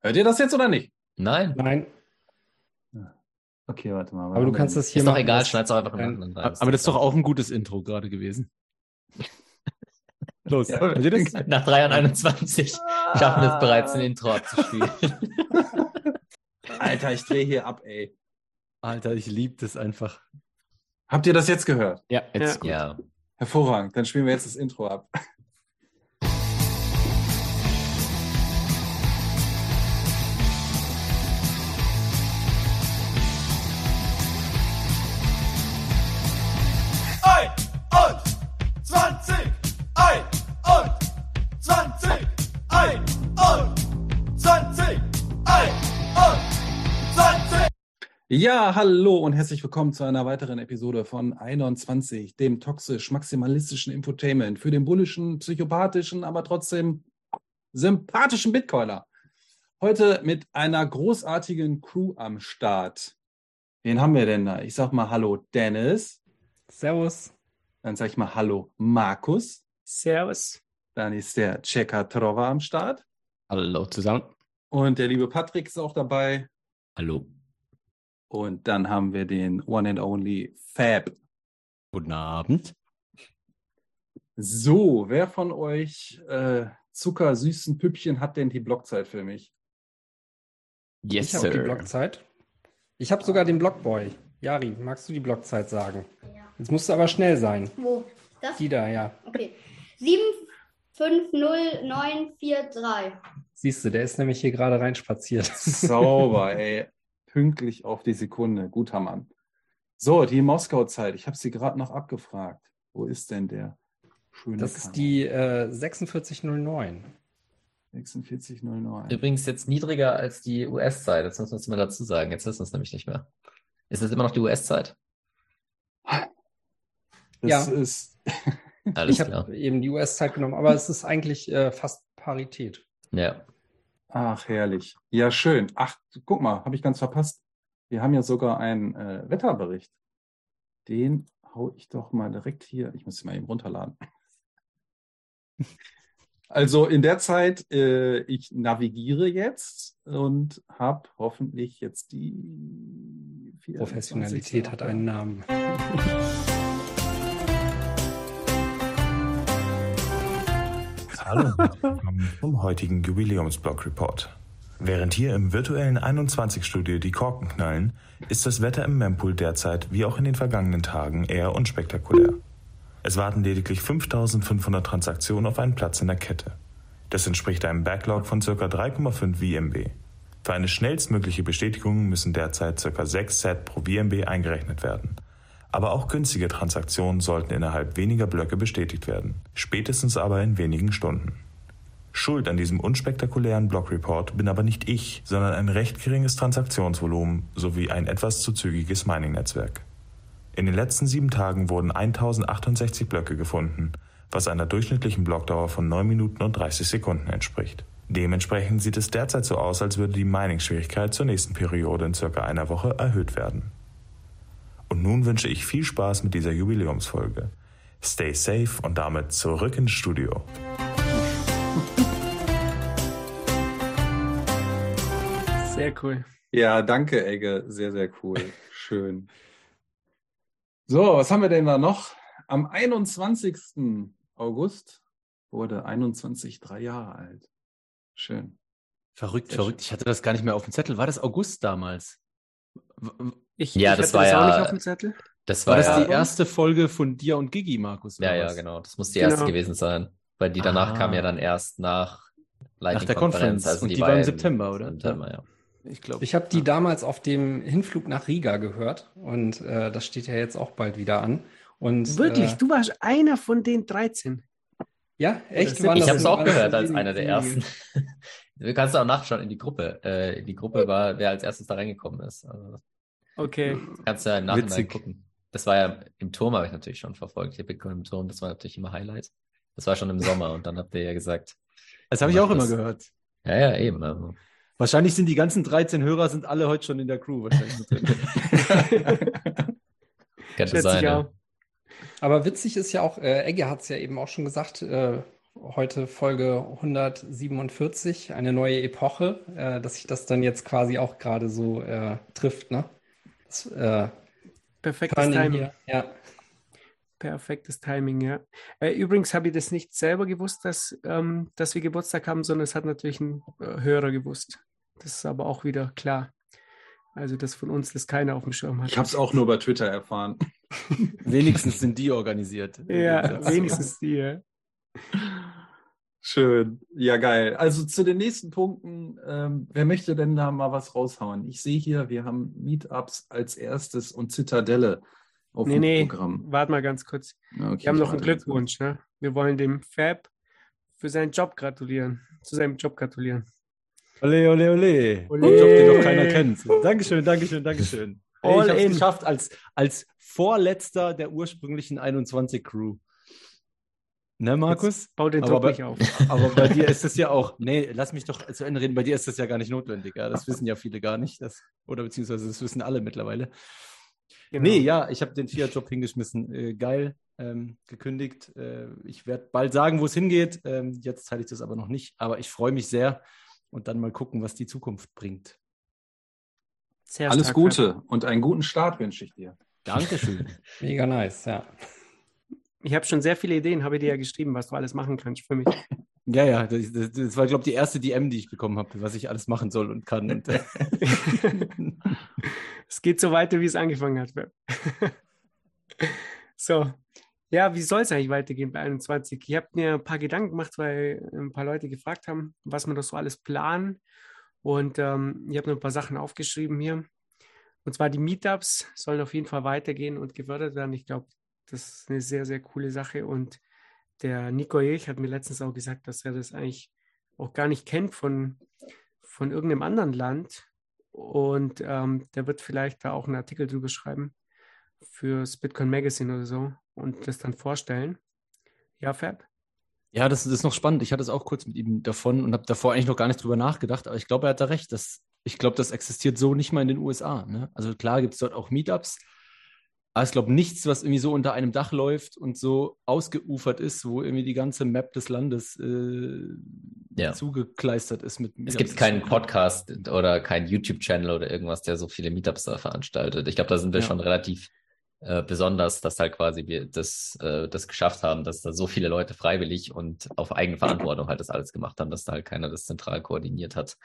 Hört ihr das jetzt oder nicht? Nein. Nein, Okay, warte mal. aber du kannst das hier Ist doch machen, egal, das- schneid's doch einfach im. Nachhinein rein. Aber das ist doch auch ein gutes Intro gerade gewesen. Los, Ja. hört ihr das? Nach 3 und 21 schaffen wir es bereits, ein Intro abzuspielen. Alter, ich drehe hier ab, ey. Alter, ich liebe das einfach. Habt ihr das jetzt gehört? Ja, jetzt. ja. Hervorragend. Dann spielen wir jetzt das Intro ab. Ja, hallo und herzlich willkommen zu einer weiteren Episode von 21, dem toxisch-maximalistischen Infotainment für den bullischen, psychopathischen, aber trotzdem sympathischen Bitcoiner. Heute mit einer großartigen Crew am Start. Wen haben wir denn da? Ich sag mal Hallo Dennis. Servus. Dann sag ich mal Hallo Markus. Servus. Dann ist der Checker Trova am Start. Hallo zusammen. Und der liebe Patrick ist auch dabei. Hallo. Und dann haben wir den One and Only Fab. Guten Abend. So, wer von euch äh, zuckersüßen Püppchen hat denn die Blockzeit für mich? Yes, ich habe die sir. Blockzeit. Ich habe sogar den Blockboy. Jari, magst du die Blockzeit sagen? Jetzt musst du aber schnell sein. Wo? Das? Die da, ja. Okay. 750943. Siehst du, der ist nämlich hier gerade reinspaziert. Sauber, ey. Pünktlich auf die Sekunde. Guter Mann. So, die Moskau-Zeit. Ich habe sie gerade noch abgefragt. Wo ist denn der schöne Das ist Kanal? die äh, 4609. 4609. Übrigens jetzt niedriger als die US-Zeit. Jetzt müssen wir es mal dazu sagen. Jetzt wissen wir es nämlich nicht mehr. Ist das immer noch die US-Zeit? Das Ja. ist. Alles Ich klar. habe eben die US-Zeit genommen, aber es ist eigentlich äh, fast Parität. Ja. Ach, herrlich. Ja, schön. Ach, guck mal, habe ich ganz verpasst. Wir haben ja sogar einen äh, Wetterbericht. Den hau ich doch mal direkt hier. Ich muss ihn mal eben runterladen. Also in der Zeit, äh, ich navigiere jetzt und habe hoffentlich jetzt die 24. Professionalität hat einen Namen. Hallo und willkommen zum heutigen Jubiläumsblock Report. Während hier im virtuellen 21-Studio die Korken knallen, ist das Wetter im Mempool derzeit wie auch in den vergangenen Tagen eher unspektakulär. Es warten lediglich 5500 Transaktionen auf einen Platz in der Kette. Das entspricht einem Backlog von ca. 3,5 VMB. Für eine schnellstmögliche Bestätigung müssen derzeit ca. 6 Set pro VMB eingerechnet werden. Aber auch günstige Transaktionen sollten innerhalb weniger Blöcke bestätigt werden, spätestens aber in wenigen Stunden. Schuld an diesem unspektakulären Blockreport bin aber nicht ich, sondern ein recht geringes Transaktionsvolumen sowie ein etwas zu zügiges Mining-Netzwerk. In den letzten sieben Tagen wurden 1068 Blöcke gefunden, was einer durchschnittlichen Blockdauer von 9 Minuten und 30 Sekunden entspricht. Dementsprechend sieht es derzeit so aus, als würde die Mining-Schwierigkeit zur nächsten Periode in circa einer Woche erhöht werden. Und nun wünsche ich viel Spaß mit dieser Jubiläumsfolge. Stay safe und damit zurück ins Studio. Sehr cool. Ja, danke, Egge. Sehr, sehr cool. Schön. So, was haben wir denn da noch? Am 21. August wurde 21 drei Jahre alt. Schön. Verrückt, Sehr verrückt. Ich hatte das gar nicht mehr auf dem Zettel. War das August damals? Ich, Ja, ich das war das auch ja- nicht auf dem Zettel. Das War war das ja, die erste Folge von dir und Gigi, Markus? ja, ja, was? genau. Das muss die erste Genau. gewesen sein. Weil die danach Ah. kam ja dann erst nach Nach der Lightning-Konferenz. Conference. Und die war im September, oder? September, ja. Ich glaube. Ich habe die damals auf dem Hinflug nach Riga gehört und äh, das steht ja jetzt auch bald wieder an. Und, Wirklich, Äh, du warst einer von den 13. ja, echt? Ich habe es auch gehört als einer der ersten. Du kannst auch nachschauen in die Gruppe. Äh, in die Gruppe war, wer als erstes da reingekommen ist. Also, Okay. kannst du ja im Nachhinein Witzig. gucken. Das war ja im Turm, habe ich natürlich schon verfolgt. Hier Bitcoin im Turm, das war natürlich immer Highlight. Das war schon im Sommer und dann habt ihr ja gesagt, Das habe ich auch immer das. gehört. ja, ja, eben. Also. Wahrscheinlich sind die ganzen 13 Hörer sind alle heute schon in der Crew. Wahrscheinlich drin. Könnte sein. ich Ja. Aber witzig ist ja auch, äh, Egge hat es ja eben auch schon gesagt, äh, heute Folge 147, eine neue Epoche, äh, dass sich das dann jetzt quasi auch gerade so äh, trifft, ne? Das, äh, Perfektes Turning Timing. hier, ja. Perfektes Timing, ja. Äh, übrigens habe ich das nicht selber gewusst, dass, ähm, dass wir Geburtstag haben, sondern es hat natürlich ein äh, Hörer gewusst. Das ist aber auch wieder klar. Also, dass von uns das keiner auf dem Schirm hat. Ich habe es auch nur bei Twitter erfahren. Wenigstens sind die organisiert. Ja, wenigstens die. Ja. Schön. Ja, geil. Also zu den nächsten Punkten. Ähm, wer möchte denn da mal was raushauen? Ich sehe hier, wir haben Meetups als erstes und Zitadelle auf Nee, dem nee, Programm. warte mal ganz kurz. Okay, Wir haben ich noch einen Glückwunsch. Ne? Wir wollen dem Fab für seinen Job gratulieren. Zu seinem Job gratulieren. Ole, ole, ole. Ole. Job, den doch keiner kennt. Dankeschön, Dankeschön, Dankeschön. Hey, All ich habe es in. geschafft als, als Vorletzter der ursprünglichen 21-Crew. Ne, Markus? Jetzt bau den Druck nicht auf. Aber bei dir ist es ja auch, nee, lass mich doch zu Ende reden, bei dir ist das ja gar nicht notwendig. Ja? Das wissen ja viele gar nicht. Das, oder beziehungsweise das wissen alle mittlerweile. Genau. Nee, ja, ich habe den Fiat-Job hingeschmissen. Äh, geil, ähm, gekündigt. Äh, ich werde bald sagen, wo es hingeht. Ähm, jetzt teile ich das aber noch nicht. Aber ich freue mich sehr und dann mal gucken, was die Zukunft bringt. Sehr Alles Gute und einen guten Start wünsche ich dir. Dankeschön. Mega nice, ja. Ich habe schon sehr viele Ideen, habe dir ja geschrieben, was du alles machen kannst für mich. ja, ja, das, das, war, glaube ich, die erste DM, die ich bekommen habe, was ich alles machen soll und kann. Und, äh, es geht so weiter, wie es angefangen hat. So, ja, wie soll es eigentlich weitergehen bei 21? Ich habe mir ein paar Gedanken gemacht, weil ein paar Leute gefragt haben, was wir doch so alles planen. Und ähm, ich habe noch ein paar Sachen aufgeschrieben hier. Und zwar die Meetups sollen auf jeden Fall weitergehen und gefördert werden. Ich glaube, das ist eine sehr, sehr coole Sache. Und der Nico Jech hat mir letztens auch gesagt, dass er das eigentlich auch gar nicht kennt von, von irgendeinem anderen Land. Und ähm, der wird vielleicht da auch einen Artikel drüber schreiben fürs Bitcoin Magazine oder so und das dann vorstellen. Ja, Fab? Ja, das, das ist noch spannend. Ich hatte es auch kurz mit ihm davon und habe davor eigentlich noch gar nicht drüber nachgedacht, aber ich glaube, er hat da recht. Das, ich glaube, das existiert so nicht mal in den USA. Ne? Also klar gibt es dort auch Meetups, aber ich glaube nichts, was irgendwie so unter einem Dach läuft und so ausgeufert ist, wo irgendwie die ganze Map des Landes äh, Ja. zugekleistert ist mit Es gibt keinen Podcast oder keinen YouTube-Channel oder irgendwas, der so viele Meetups da veranstaltet. Ich glaube, da sind wir Ja. schon relativ äh, besonders, dass halt quasi wir das, äh, das geschafft haben, dass da so viele Leute freiwillig und auf eigene Verantwortung halt das alles gemacht haben, dass da halt keiner das zentral koordiniert hat.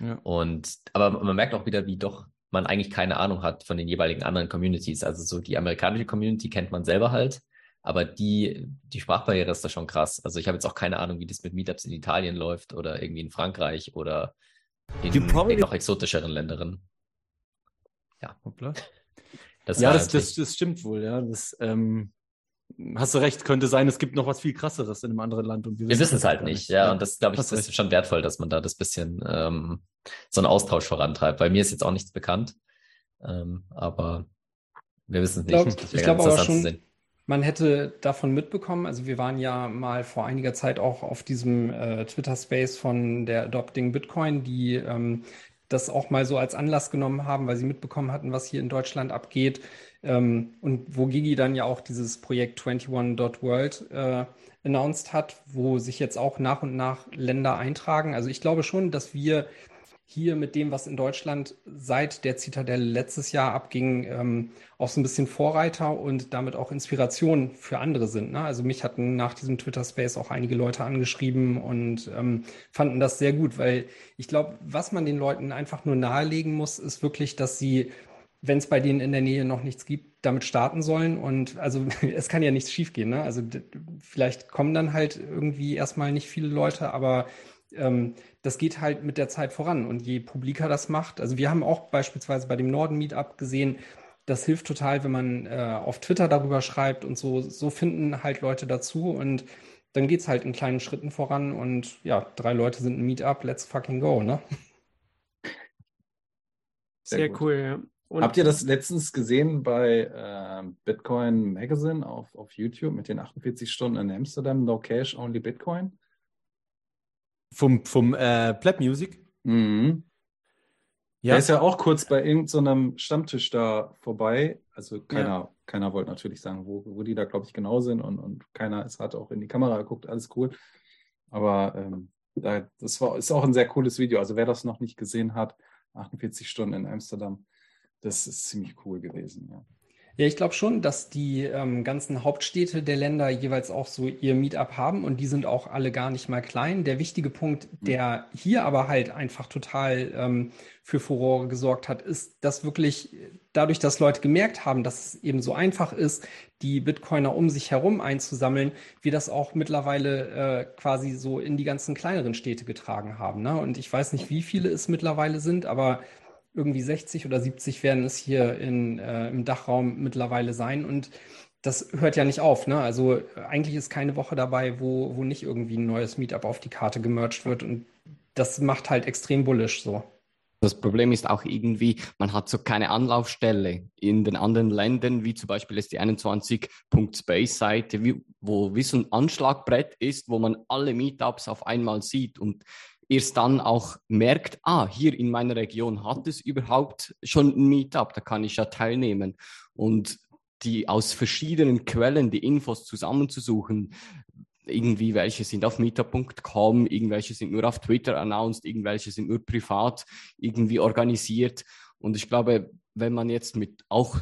Ja. Und aber man merkt auch wieder, wie doch man eigentlich keine Ahnung hat von den jeweiligen anderen Communities. Also so die amerikanische Community kennt man selber halt, aber die, die Sprachbarriere ist da schon krass. Also ich habe jetzt auch keine Ahnung, wie das mit Meetups in Italien läuft oder irgendwie in Frankreich oder in, in noch exotischeren Ländern. Hoppla. Das ja, das, das, das stimmt wohl, ja. Das, ähm, hast du recht, könnte sein, es gibt noch was viel krasseres in einem anderen Land. Und Wir wissen es halt nicht, ja. Und das, glaube ich, ist recht. schon wertvoll, dass man da das bisschen ähm, so einen Austausch vorantreibt. Bei mir ist jetzt auch nichts bekannt, ähm, aber wir wissen es Ich glaub- nicht. Das ich wäre glaub ganz aber schon- sehen. Man hätte davon mitbekommen, also wir waren ja mal vor einiger Zeit auch auf diesem äh, Twitter-Space von der Adopting Bitcoin, die ähm, das auch mal so als Anlass genommen haben, weil sie mitbekommen hatten, was hier in Deutschland abgeht. Ähm, und wo Gigi dann ja auch dieses Projekt 21.world äh, announced hat, wo sich jetzt auch nach und nach Länder eintragen. Also ich glaube schon, dass wir hier mit dem, was in Deutschland seit der Zitadelle letztes Jahr abging, ähm, auch so ein bisschen Vorreiter und damit auch Inspiration für andere sind. Ne? Also mich hatten nach diesem Twitter-Space auch einige Leute angeschrieben und ähm, fanden das sehr gut, weil ich glaube, was man den Leuten einfach nur nahelegen muss, ist wirklich, dass sie, wenn es bei denen in der Nähe noch nichts gibt, damit starten sollen. Und also es kann ja nichts schiefgehen. Ne? Also vielleicht kommen dann halt irgendwie erstmal nicht viele Leute, aber ähm, das geht halt mit der Zeit voran. Und je publiker das macht, also wir haben auch beispielsweise bei dem Norden Meetup gesehen, das hilft total, wenn man äh, auf Twitter darüber schreibt und so, so finden halt Leute dazu und dann geht's halt in kleinen Schritten voran und ja, drei Leute sind ein Meetup, let's fucking go, ne? Sehr Sehr, cool, ja. Und Habt ihr das letztens gesehen bei ähm, Bitcoin Magazine auf, auf YouTube mit den 48 Stunden in Amsterdam, No Cash, Only Bitcoin? Vom, vom äh, Pleb Music? Mhm. Ja. Der ist ja auch kurz bei irgendeinem Stammtisch da vorbei. Also keiner, keiner wollte natürlich sagen, wo, wo die da, glaube ich, genau sind und, und keiner es hat auch in die Kamera geguckt, alles cool. Aber ähm, da, das war, ist auch ein sehr cooles Video. Also wer das noch nicht gesehen hat, 48 Stunden in Amsterdam, das ist ziemlich cool gewesen. Ja. Ja, ich glaube schon, dass die ähm, ganzen Hauptstädte der Länder jeweils auch so ihr Meetup haben und die sind auch alle gar nicht mal klein. Der wichtige Punkt, der hier aber halt einfach total ähm, für Furore gesorgt hat, ist, dass wirklich dadurch, dass Leute gemerkt haben, dass es eben so einfach ist, die Bitcoiner um sich herum einzusammeln, wir das auch mittlerweile äh, quasi so in die ganzen kleineren Städte getragen haben. Ne? Und ich weiß nicht, wie viele es mittlerweile sind, aber irgendwie 60 oder 70 werden es hier in, äh, im Dachraum mittlerweile sein. Und das hört ja nicht auf. Ne? Also eigentlich ist keine Woche dabei, wo, wo nicht irgendwie ein neues Meetup auf die Karte gemerged wird. Und das macht halt extrem bullish so. Das Problem ist auch irgendwie, man hat so keine Anlaufstelle in den anderen Ländern, wie zum Beispiel ist die 21.space-Seite, wo wie so ein Anschlagbrett ist, wo man alle Meetups auf einmal sieht. Und erst dann auch merkt, ah, hier in meiner Region hat es überhaupt schon ein Meetup, da kann ich ja teilnehmen. Und die aus verschiedenen Quellen die Infos zusammenzusuchen, irgendwie welche sind auf meetup.com, irgendwelche sind nur auf Twitter announced, irgendwelche sind nur privat irgendwie organisiert. Und ich glaube, wenn man jetzt mit auch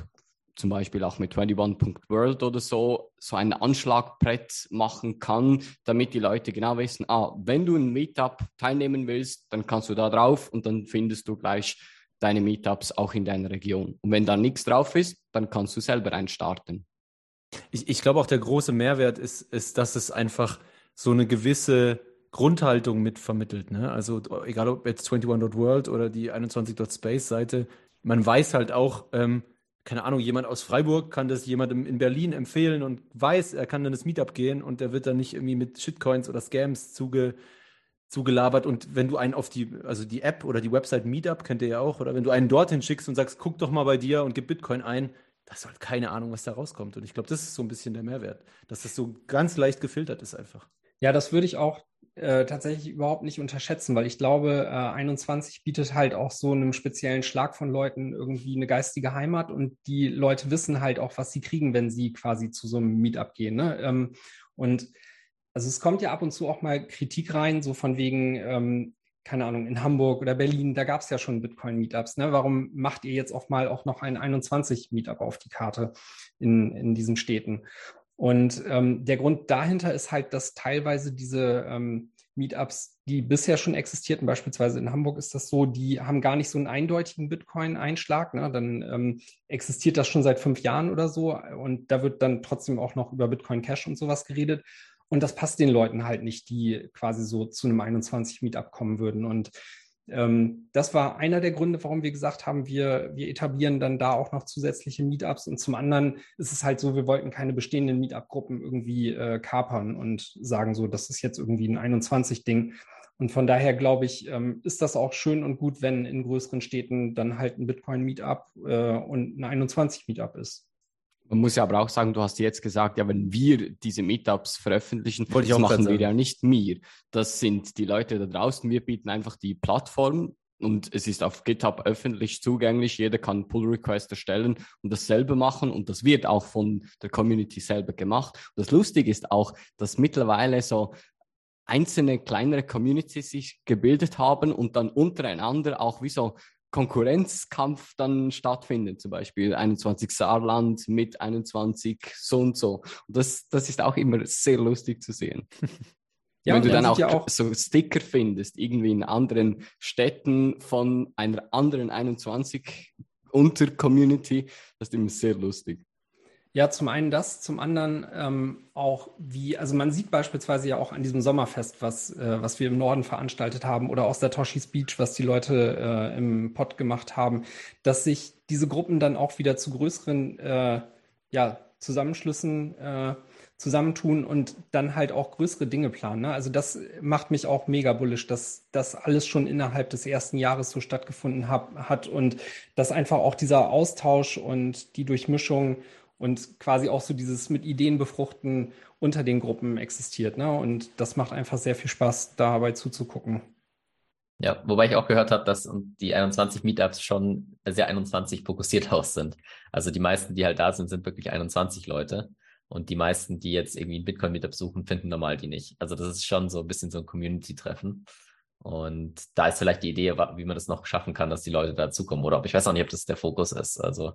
zum Beispiel auch mit 21.world oder so, so ein Anschlagbrett machen kann, damit die Leute genau wissen, ah, wenn du ein Meetup teilnehmen willst, dann kannst du da drauf und dann findest du gleich deine Meetups auch in deiner Region. Und wenn da nichts drauf ist, dann kannst du selber einstarten. Ich, ich glaube auch der große Mehrwert ist, ist, dass es einfach so eine gewisse Grundhaltung mit vermittelt. Ne? Also egal ob jetzt 21.world oder die 21.space Seite, man weiß halt auch, ähm, keine Ahnung, jemand aus Freiburg kann das jemandem in Berlin empfehlen und weiß, er kann dann das Meetup gehen und der wird dann nicht irgendwie mit Shitcoins oder Scams zuge, zugelabert. Und wenn du einen auf die, also die App oder die Website Meetup kennt ihr ja auch, oder wenn du einen dorthin schickst und sagst, guck doch mal bei dir und gib Bitcoin ein, das hat keine Ahnung, was da rauskommt. Und ich glaube, das ist so ein bisschen der Mehrwert, dass das so ganz leicht gefiltert ist einfach. Ja, das würde ich auch äh, tatsächlich überhaupt nicht unterschätzen, weil ich glaube, äh, 21 bietet halt auch so einem speziellen Schlag von Leuten irgendwie eine geistige Heimat und die Leute wissen halt auch, was sie kriegen, wenn sie quasi zu so einem Meetup gehen. Ne? Ähm, und also es kommt ja ab und zu auch mal Kritik rein, so von wegen, ähm, keine Ahnung, in Hamburg oder Berlin, da gab es ja schon Bitcoin-Meetups. Ne? Warum macht ihr jetzt auch mal auch noch ein 21-Meetup auf die Karte in, in diesen Städten? Und ähm, der Grund dahinter ist halt, dass teilweise diese ähm, Meetups, die bisher schon existierten, beispielsweise in Hamburg ist das so, die haben gar nicht so einen eindeutigen Bitcoin-Einschlag. Ne? Dann ähm, existiert das schon seit fünf Jahren oder so und da wird dann trotzdem auch noch über Bitcoin Cash und sowas geredet. Und das passt den Leuten halt nicht, die quasi so zu einem 21 Meetup kommen würden. Und das war einer der Gründe, warum wir gesagt haben, wir, wir etablieren dann da auch noch zusätzliche Meetups. Und zum anderen ist es halt so, wir wollten keine bestehenden Meetup-Gruppen irgendwie äh, kapern und sagen so, das ist jetzt irgendwie ein 21-Ding. Und von daher glaube ich, ähm, ist das auch schön und gut, wenn in größeren Städten dann halt ein Bitcoin-Meetup äh, und ein 21-Meetup ist. Man muss ja aber auch sagen, du hast jetzt gesagt, ja, wenn wir diese Meetups veröffentlichen, Wollte das machen wir ja nicht mir. Das sind die Leute da draußen. Wir bieten einfach die Plattform und es ist auf GitHub öffentlich zugänglich. Jeder kann Pull-Request erstellen und dasselbe machen und das wird auch von der Community selber gemacht. Und das Lustige ist auch, dass mittlerweile so einzelne kleinere Communities sich gebildet haben und dann untereinander auch wie so Konkurrenzkampf dann stattfindet, zum Beispiel 21 Saarland mit 21 so und so. Und das, das ist auch immer sehr lustig zu sehen. Ja, Wenn du dann auch, ja auch- so Sticker findest, irgendwie in anderen Städten von einer anderen 21 Unter-Community, das ist immer sehr lustig. Ja, zum einen das, zum anderen ähm, auch wie, also man sieht beispielsweise ja auch an diesem Sommerfest, was, äh, was wir im Norden veranstaltet haben oder aus der Toshis Beach, was die Leute äh, im Pod gemacht haben, dass sich diese Gruppen dann auch wieder zu größeren äh, ja, Zusammenschlüssen äh, zusammentun und dann halt auch größere Dinge planen. Ne? Also das macht mich auch mega bullisch, dass das alles schon innerhalb des ersten Jahres so stattgefunden hab, hat und dass einfach auch dieser Austausch und die Durchmischung und quasi auch so dieses mit Ideen befruchten unter den Gruppen existiert. Ne? Und das macht einfach sehr viel Spaß, dabei zuzugucken. Ja, wobei ich auch gehört habe, dass die 21 Meetups schon sehr 21 fokussiert aus sind. Also die meisten, die halt da sind, sind wirklich 21 Leute. Und die meisten, die jetzt irgendwie ein Bitcoin-Meetup suchen, finden normal die nicht. Also das ist schon so ein bisschen so ein Community-Treffen. Und da ist vielleicht die Idee, wie man das noch schaffen kann, dass die Leute dazukommen. Oder ob ich weiß auch nicht, ob das der Fokus ist. Also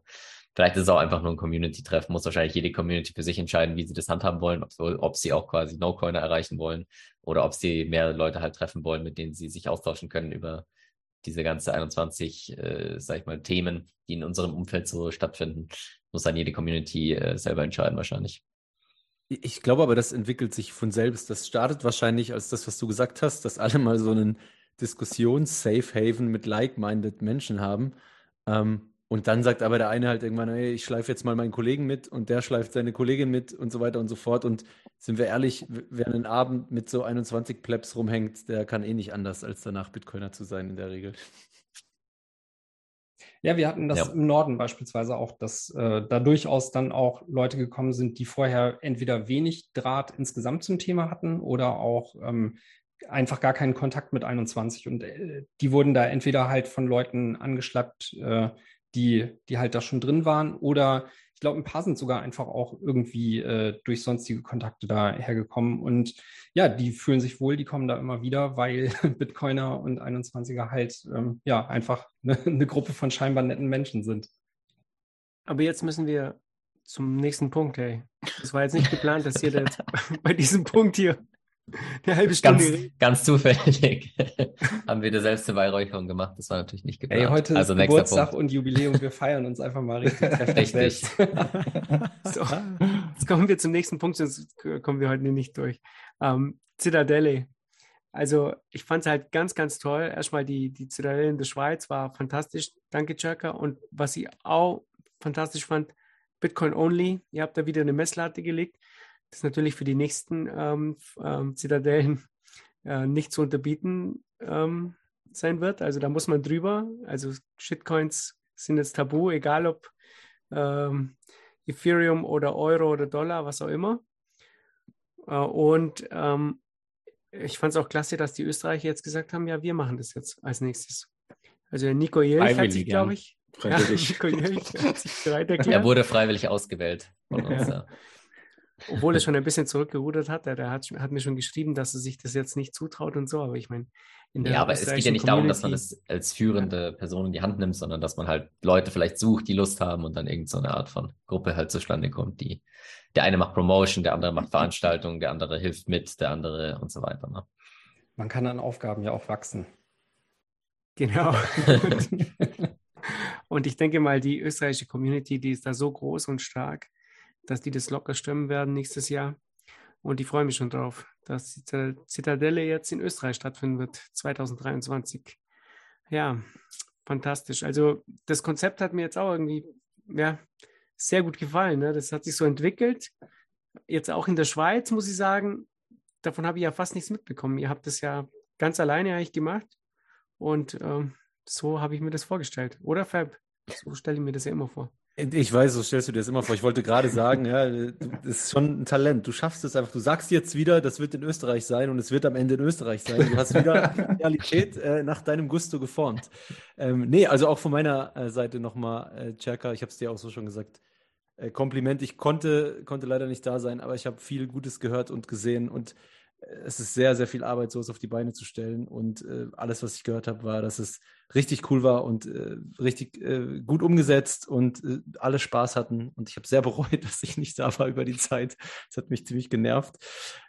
vielleicht ist es auch einfach nur ein Community-Treffen. Muss wahrscheinlich jede Community für sich entscheiden, wie sie das handhaben wollen, ob, ob sie auch quasi No-Coiner erreichen wollen oder ob sie mehr Leute halt treffen wollen, mit denen sie sich austauschen können über diese ganze 21, äh, sag ich mal, Themen, die in unserem Umfeld so stattfinden. Muss dann jede Community äh, selber entscheiden wahrscheinlich. Ich glaube aber, das entwickelt sich von selbst. Das startet wahrscheinlich als das, was du gesagt hast, dass alle mal so einen Diskussions-Safe Haven mit like-minded Menschen haben. Ähm, und dann sagt aber der eine halt irgendwann, hey, ich schleife jetzt mal meinen Kollegen mit und der schleift seine Kollegin mit und so weiter und so fort. Und sind wir ehrlich, wer einen Abend mit so 21 Plebs rumhängt, der kann eh nicht anders, als danach Bitcoiner zu sein in der Regel. Ja, wir hatten das ja. im Norden beispielsweise auch, dass äh, da durchaus dann auch Leute gekommen sind, die vorher entweder wenig Draht insgesamt zum Thema hatten oder auch ähm, einfach gar keinen Kontakt mit 21. Und äh, die wurden da entweder halt von Leuten angeschleppt, äh, die, die halt da schon drin waren oder ich glaube, ein paar sind sogar einfach auch irgendwie äh, durch sonstige Kontakte da hergekommen. Und ja, die fühlen sich wohl, die kommen da immer wieder, weil Bitcoiner und 21er halt ähm, ja einfach eine, eine Gruppe von scheinbar netten Menschen sind. Aber jetzt müssen wir zum nächsten Punkt, hey. Das war jetzt nicht geplant, dass ihr da jetzt bei diesem Punkt hier eine halbe Stunde. Ganz, ganz zufällig haben wir da selbst eine Beweihräucherung gemacht. Das war natürlich nicht geplant. Ey, heute also ist Geburtstag Punkt. und Jubiläum. Wir feiern uns einfach mal richtig Richtig. so, jetzt kommen wir zum nächsten Punkt, sonst kommen wir heute nicht durch. Ähm, Zitadelle. Also ich fand es halt ganz, ganz toll. Erstmal die, die Zitadelle in der Schweiz war fantastisch. Danke, Chaka. Und was ich auch fantastisch fand, Bitcoin Only. Ihr habt da wieder eine Messlatte gelegt das natürlich für die nächsten ähm, ähm, Zitadellen äh, nicht zu unterbieten ähm, sein wird. Also da muss man drüber. Also Shitcoins sind jetzt tabu, egal ob ähm, Ethereum oder Euro oder Dollar, was auch immer. Äh, und ähm, ich fand es auch klasse, dass die Österreicher jetzt gesagt haben, ja, wir machen das jetzt als nächstes. Also Nico Jelch hat sich, glaube ich, ja, Nico Jelch hat sich bereit erklärt. Er wurde freiwillig ausgewählt von uns, ja obwohl er schon ein bisschen zurückgerudert hat. Der, der hat, hat, mir schon geschrieben, dass er sich das jetzt nicht zutraut und so. Aber ich meine, ja, aber es geht ja nicht Community darum, dass man das als führende Person in die Hand nimmt, sondern dass man halt Leute vielleicht sucht, die Lust haben und dann irgendeine so Art von Gruppe halt zustande kommt, die der eine macht Promotion, der andere macht Veranstaltungen, der andere hilft mit, der andere und so weiter. Ne? Man kann an Aufgaben ja auch wachsen. Genau. und ich denke mal, die österreichische Community, die ist da so groß und stark, dass die das locker stemmen werden nächstes Jahr. Und ich freue mich schon drauf, dass die Zitadelle jetzt in Österreich stattfinden wird, 2023. Ja, fantastisch. Also das Konzept hat mir jetzt auch irgendwie ja, sehr gut gefallen. Ne? Das hat sich so entwickelt. Jetzt auch in der Schweiz, muss ich sagen, davon habe ich ja fast nichts mitbekommen. Ihr habt das ja ganz alleine eigentlich gemacht. Und ähm, so habe ich mir das vorgestellt. Oder Fab? So stelle ich mir das ja immer vor. Ich weiß, so stellst du dir das immer vor. Ich wollte gerade sagen, ja, das ist schon ein Talent. Du schaffst es einfach. Du sagst jetzt wieder, das wird in Österreich sein und es wird am Ende in Österreich sein. Du hast wieder Realität äh, nach deinem Gusto geformt. Ähm, nee, also auch von meiner äh, Seite nochmal, äh, Cerka, ich habe es dir auch so schon gesagt, äh, Kompliment. Ich konnte, konnte leider nicht da sein, aber ich habe viel Gutes gehört und gesehen und es ist sehr, sehr viel Arbeit, sowas auf die Beine zu stellen. Und äh, alles, was ich gehört habe, war, dass es richtig cool war und äh, richtig äh, gut umgesetzt und äh, alle Spaß hatten. Und ich habe sehr bereut, dass ich nicht da war über die Zeit. Das hat mich ziemlich genervt.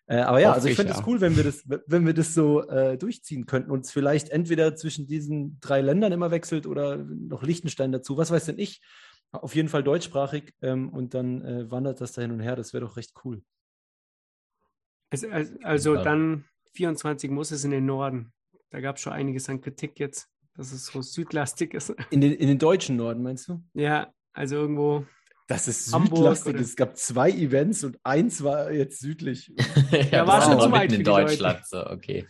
Äh, aber ja, also ich finde es ja. cool, wenn wir das, wenn wir das so äh, durchziehen könnten und es vielleicht entweder zwischen diesen drei Ländern immer wechselt oder noch Liechtenstein dazu. Was weiß denn ich? Auf jeden Fall deutschsprachig ähm, und dann wandert das da hin und her. Das wäre doch recht cool. Also, also ja. dann 24 muss es in den Norden. Da gab es schon einiges an Kritik jetzt, dass es so südlastig ist. In den, in den deutschen Norden, meinst du? Ja, also irgendwo. Das ist südlastig. Es gab zwei Events und eins war jetzt südlich. ja, ja war schon zu weit in Deutschland. So, okay.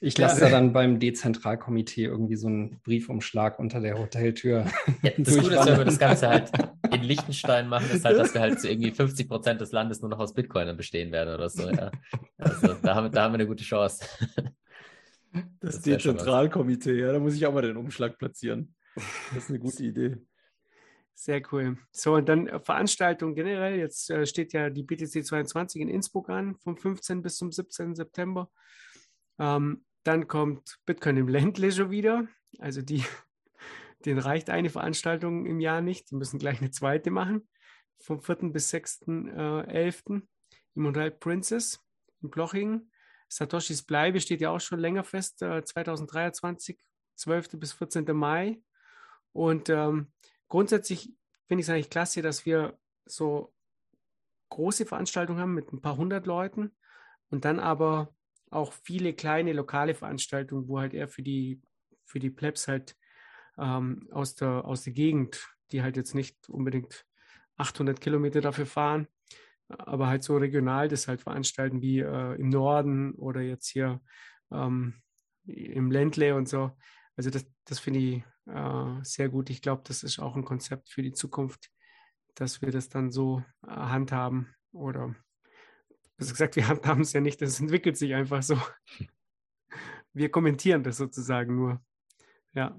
Ich lasse ja. da dann beim Dezentralkomitee irgendwie so einen Briefumschlag unter der Hoteltür. Ja, das Gute ist, wenn wir das Ganze halt in Liechtenstein machen, ist halt, dass wir halt zu irgendwie 50 Prozent des Landes nur noch aus Bitcoinern bestehen werden oder so. Ja. Also da haben, da haben wir eine gute Chance. Das, das Dezentralkomitee, ja, da muss ich auch mal den Umschlag platzieren. Das ist eine gute Idee. Sehr cool. So, und dann äh, Veranstaltungen generell. Jetzt äh, steht ja die BTC 22 in Innsbruck an, vom 15. bis zum 17. September. Ähm, dann kommt Bitcoin im Ländle schon wieder. Also die, denen reicht eine Veranstaltung im Jahr nicht. Die müssen gleich eine zweite machen. Vom 4. bis 6.11. Äh, im Hotel Princess in Blochingen. Satoshis Bleibe steht ja auch schon länger fest, äh, 2023, 12. bis 14. Mai. Und ähm, grundsätzlich finde ich es eigentlich klasse, dass wir so große Veranstaltungen haben mit ein paar hundert Leuten und dann aber auch viele kleine lokale Veranstaltungen, wo halt eher für die, für die Plebs halt ähm, aus, der, aus der Gegend, die halt jetzt nicht unbedingt 800 Kilometer dafür fahren, aber halt so regional das halt veranstalten wie äh, im Norden oder jetzt hier ähm, im Ländle und so. Also das, das finde ich äh, sehr gut. Ich glaube, das ist auch ein Konzept für die Zukunft, dass wir das dann so äh, handhaben oder also gesagt, wir handhaben es ja nicht, das entwickelt sich einfach so. Wir kommentieren das sozusagen nur. Ja.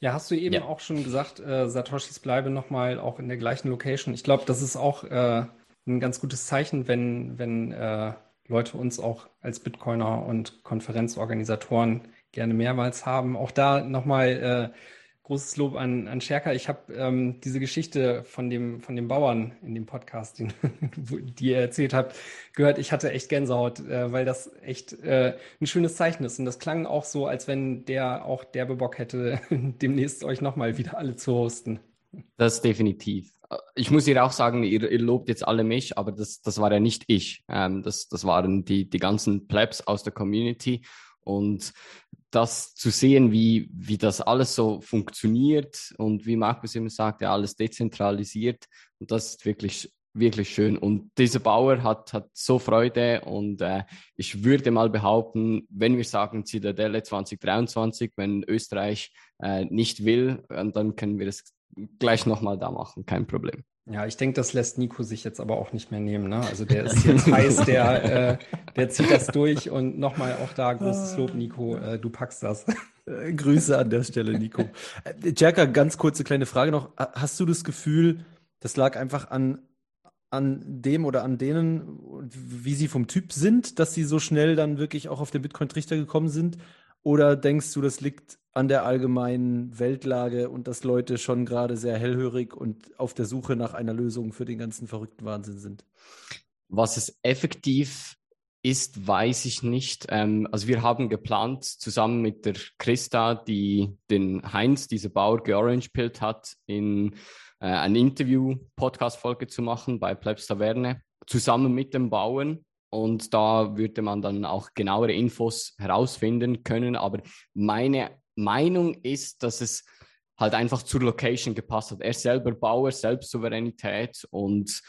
Ja, hast du eben ja. auch schon gesagt, äh, Satoshis bleibe nochmal auch in der gleichen Location. Ich glaube, das ist auch äh, ein ganz gutes Zeichen, wenn, wenn äh, Leute uns auch als Bitcoiner und Konferenzorganisatoren gerne mehrmals haben. Auch da nochmal äh, großes Lob an, an Scherka. Ich habe ähm, diese Geschichte von dem, von dem Bauern in dem Podcast, den, die ihr erzählt habt, gehört. Ich hatte echt Gänsehaut, äh, weil das echt äh, ein schönes Zeichen ist. Und das klang auch so, als wenn der auch derbe Bock hätte, demnächst euch nochmal wieder alle zu hosten. Das definitiv. Ich muss ihr auch sagen, ihr, ihr, lobt jetzt alle mich, aber das, das war ja nicht ich. Ähm, das, das waren die, die ganzen Plebs aus der Community. Und das zu sehen, wie, wie das alles so funktioniert und wie Markus immer sagt, ja, alles dezentralisiert. Und das ist wirklich, wirklich schön. Und dieser Bauer hat, hat so Freude und äh, ich würde mal behaupten, wenn wir sagen Zitadelle 2023, wenn Österreich äh, nicht will, dann können wir das gleich nochmal da machen, kein Problem. Ja, ich denke, das lässt Nico sich jetzt aber auch nicht mehr nehmen. Ne? Also der ist jetzt heiß, der, äh, der zieht das durch und nochmal auch da großes Lob, Nico, äh, du packst das. Äh, Grüße an der Stelle, Nico. Äh, Jerka, ganz kurze kleine Frage noch. Hast du das Gefühl, das lag einfach an, an dem oder an denen, wie sie vom Typ sind, dass sie so schnell dann wirklich auch auf den Bitcoin-Trichter gekommen sind? Oder denkst du, das liegt an der allgemeinen Weltlage und dass Leute schon gerade sehr hellhörig und auf der Suche nach einer Lösung für den ganzen verrückten Wahnsinn sind? Was es effektiv ist, weiß ich nicht. Ähm, also wir haben geplant, zusammen mit der Christa, die den Heinz, diese Bauer, georangepillt hat, in äh, ein Interview-Podcast-Folge zu machen bei Plebs Taverne, zusammen mit dem Bauern. Und da würde man dann auch genauere Infos herausfinden können. Aber meine Meinung ist, dass es halt einfach zur Location gepasst hat. Er selber Bauer, Selbstsouveränität und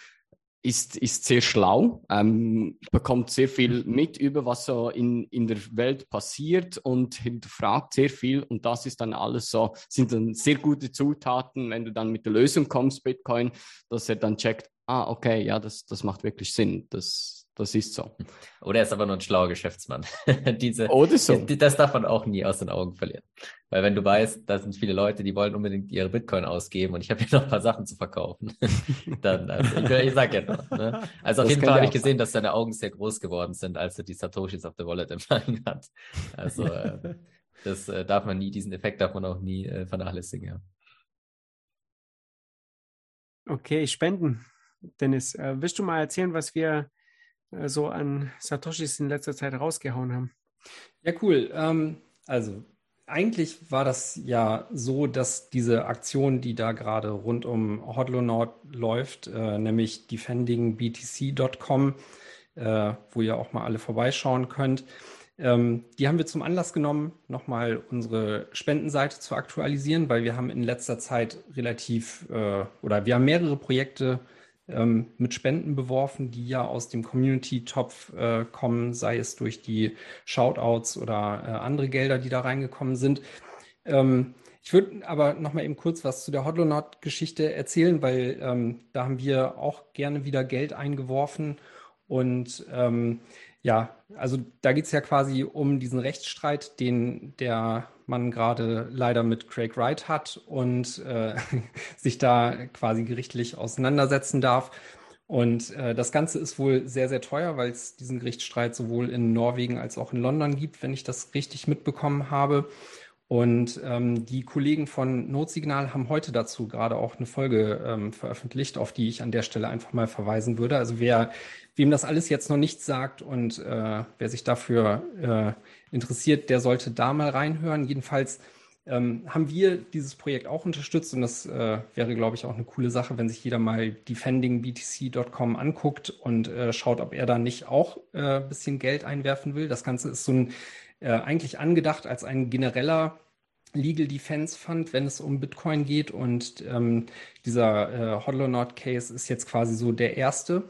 ist, ist sehr schlau, ähm, bekommt sehr viel mit über, was so in, in der Welt passiert und hinterfragt sehr viel. Und das ist dann alles so, sind dann sehr gute Zutaten, wenn du dann mit der Lösung kommst, Bitcoin, dass er dann checkt, ah, okay, ja, das, das macht wirklich Sinn. Das, das ist so. Oder er ist aber nur ein schlauer Geschäftsmann. Diese, Oder so. Das darf man auch nie aus den Augen verlieren. Weil wenn du weißt, da sind viele Leute, die wollen unbedingt ihre Bitcoin ausgeben und ich habe hier noch ein paar Sachen zu verkaufen, dann, also ich, ich sag ja noch. Ne? Also auf das jeden Fall habe ich gesehen, sein. dass seine Augen sehr groß geworden sind, als er die Satoshis auf der Wallet empfangen hat. Also äh, das äh, darf man nie, diesen Effekt darf man auch nie äh, vernachlässigen. Ja. Okay, Spenden. Dennis, äh, willst du mal erzählen, was wir so an Satoshis in letzter Zeit rausgehauen haben. Ja, cool. Ähm, also eigentlich war das ja so, dass diese Aktion, die da gerade rund um Hodlonaut läuft, äh, nämlich defendingbtc.com, äh, wo ihr auch mal alle vorbeischauen könnt, ähm, die haben wir zum Anlass genommen, nochmal unsere Spendenseite zu aktualisieren, weil wir haben in letzter Zeit relativ äh, oder wir haben mehrere Projekte ähm, mit Spenden beworfen, die ja aus dem Community-Topf äh, kommen, sei es durch die Shoutouts oder äh, andere Gelder, die da reingekommen sind. Ähm, ich würde aber noch mal eben kurz was zu der Hodlonaut-Geschichte erzählen, weil ähm, da haben wir auch gerne wieder Geld eingeworfen und ähm, Ja, also da geht es ja quasi um diesen Rechtsstreit, den der Mann gerade leider mit Craig Wright hat und äh, sich da quasi gerichtlich auseinandersetzen darf. Und äh, das Ganze ist wohl sehr, sehr teuer, weil es diesen Gerichtsstreit sowohl in Norwegen als auch in London gibt, wenn ich das richtig mitbekommen habe. Und ähm, die Kollegen von Notsignal haben heute dazu gerade auch eine Folge ähm, veröffentlicht, auf die ich an der Stelle einfach mal verweisen würde. Also wer wem das alles jetzt noch nichts sagt und äh, wer sich dafür äh, interessiert, der sollte da mal reinhören. Jedenfalls ähm, haben wir dieses Projekt auch unterstützt und das äh, wäre, glaube ich, auch eine coole Sache, wenn sich jeder mal defendingbtc.com anguckt und äh, schaut, ob er da nicht auch ein äh, bisschen Geld einwerfen will. Das Ganze ist so ein äh, eigentlich angedacht als ein genereller Legal Defense Fund, wenn es um Bitcoin geht. Und ähm, dieser äh, Hodlonaut Case ist jetzt quasi so der erste.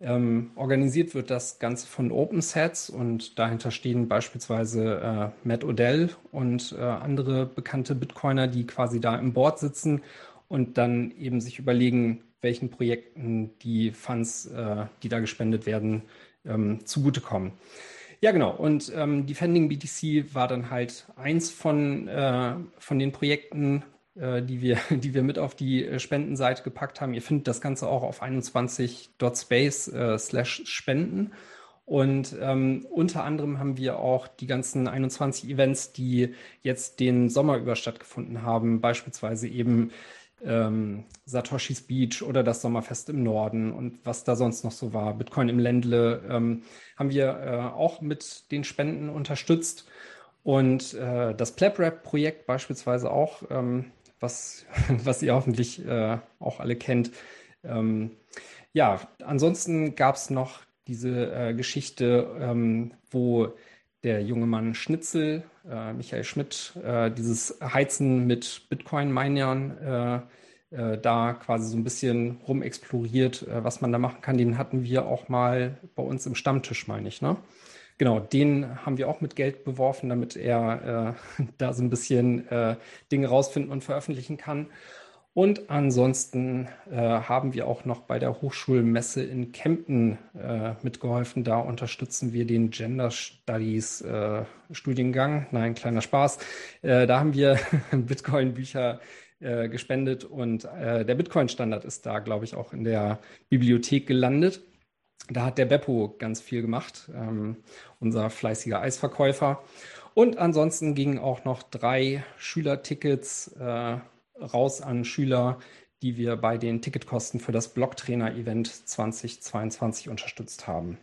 Ähm, organisiert wird das Ganze von OpenSets und dahinter stehen beispielsweise äh, Matt Odell und äh, andere bekannte Bitcoiner, die quasi da im Board sitzen und dann eben sich überlegen, welchen Projekten die Funds, äh, die da gespendet werden, ähm, zugutekommen. Ja, genau. Und ähm, Defending BTC war dann halt eins von, äh, von den Projekten, die, wir, die wir mit auf die äh, Spendenseite gepackt haben. Ihr findet das Ganze auch auf 21.space äh, slash spenden. Und ähm, unter anderem haben wir auch die ganzen 21 Events, die jetzt den Sommer über stattgefunden haben, beispielsweise eben ähm, Satoshis Beach oder das Sommerfest im Norden und was da sonst noch so war, Bitcoin im Ländle, ähm, haben wir äh, auch mit den Spenden unterstützt. Und äh, das PlebRap-Projekt beispielsweise auch, ähm, was, was ihr hoffentlich äh, auch alle kennt. Ähm, ja, ansonsten gab es noch diese äh, Geschichte, ähm, wo der junge Mann Schnitzel, äh, Michael Schmidt, äh, dieses Heizen mit Bitcoin-Minern äh, äh, da quasi so ein bisschen rumexploriert, was man da machen kann. Den hatten wir auch mal bei uns im Stammtisch, meine ich, ne? Genau, den haben wir auch mit Geld beworfen, damit er äh, da so ein bisschen äh, Dinge rausfinden und veröffentlichen kann. Und ansonsten äh, haben wir auch noch bei der Hochschulmesse in Kempten äh, mitgeholfen. Da unterstützen wir den Gender Studies äh, Studiengang. Nein, kleiner Spaß. Äh, da haben wir Bitcoin-Bücher gespendet und der Bitcoin-Standard ist da, glaube ich, auch in der Bibliothek gelandet. Da hat der Beppo ganz viel gemacht, ähm, unser fleißiger Eisverkäufer. Und ansonsten gingen auch noch drei Schülertickets äh, raus an Schüler, die wir bei den Ticketkosten für das Blocktrainer-Event 2022 unterstützt haben.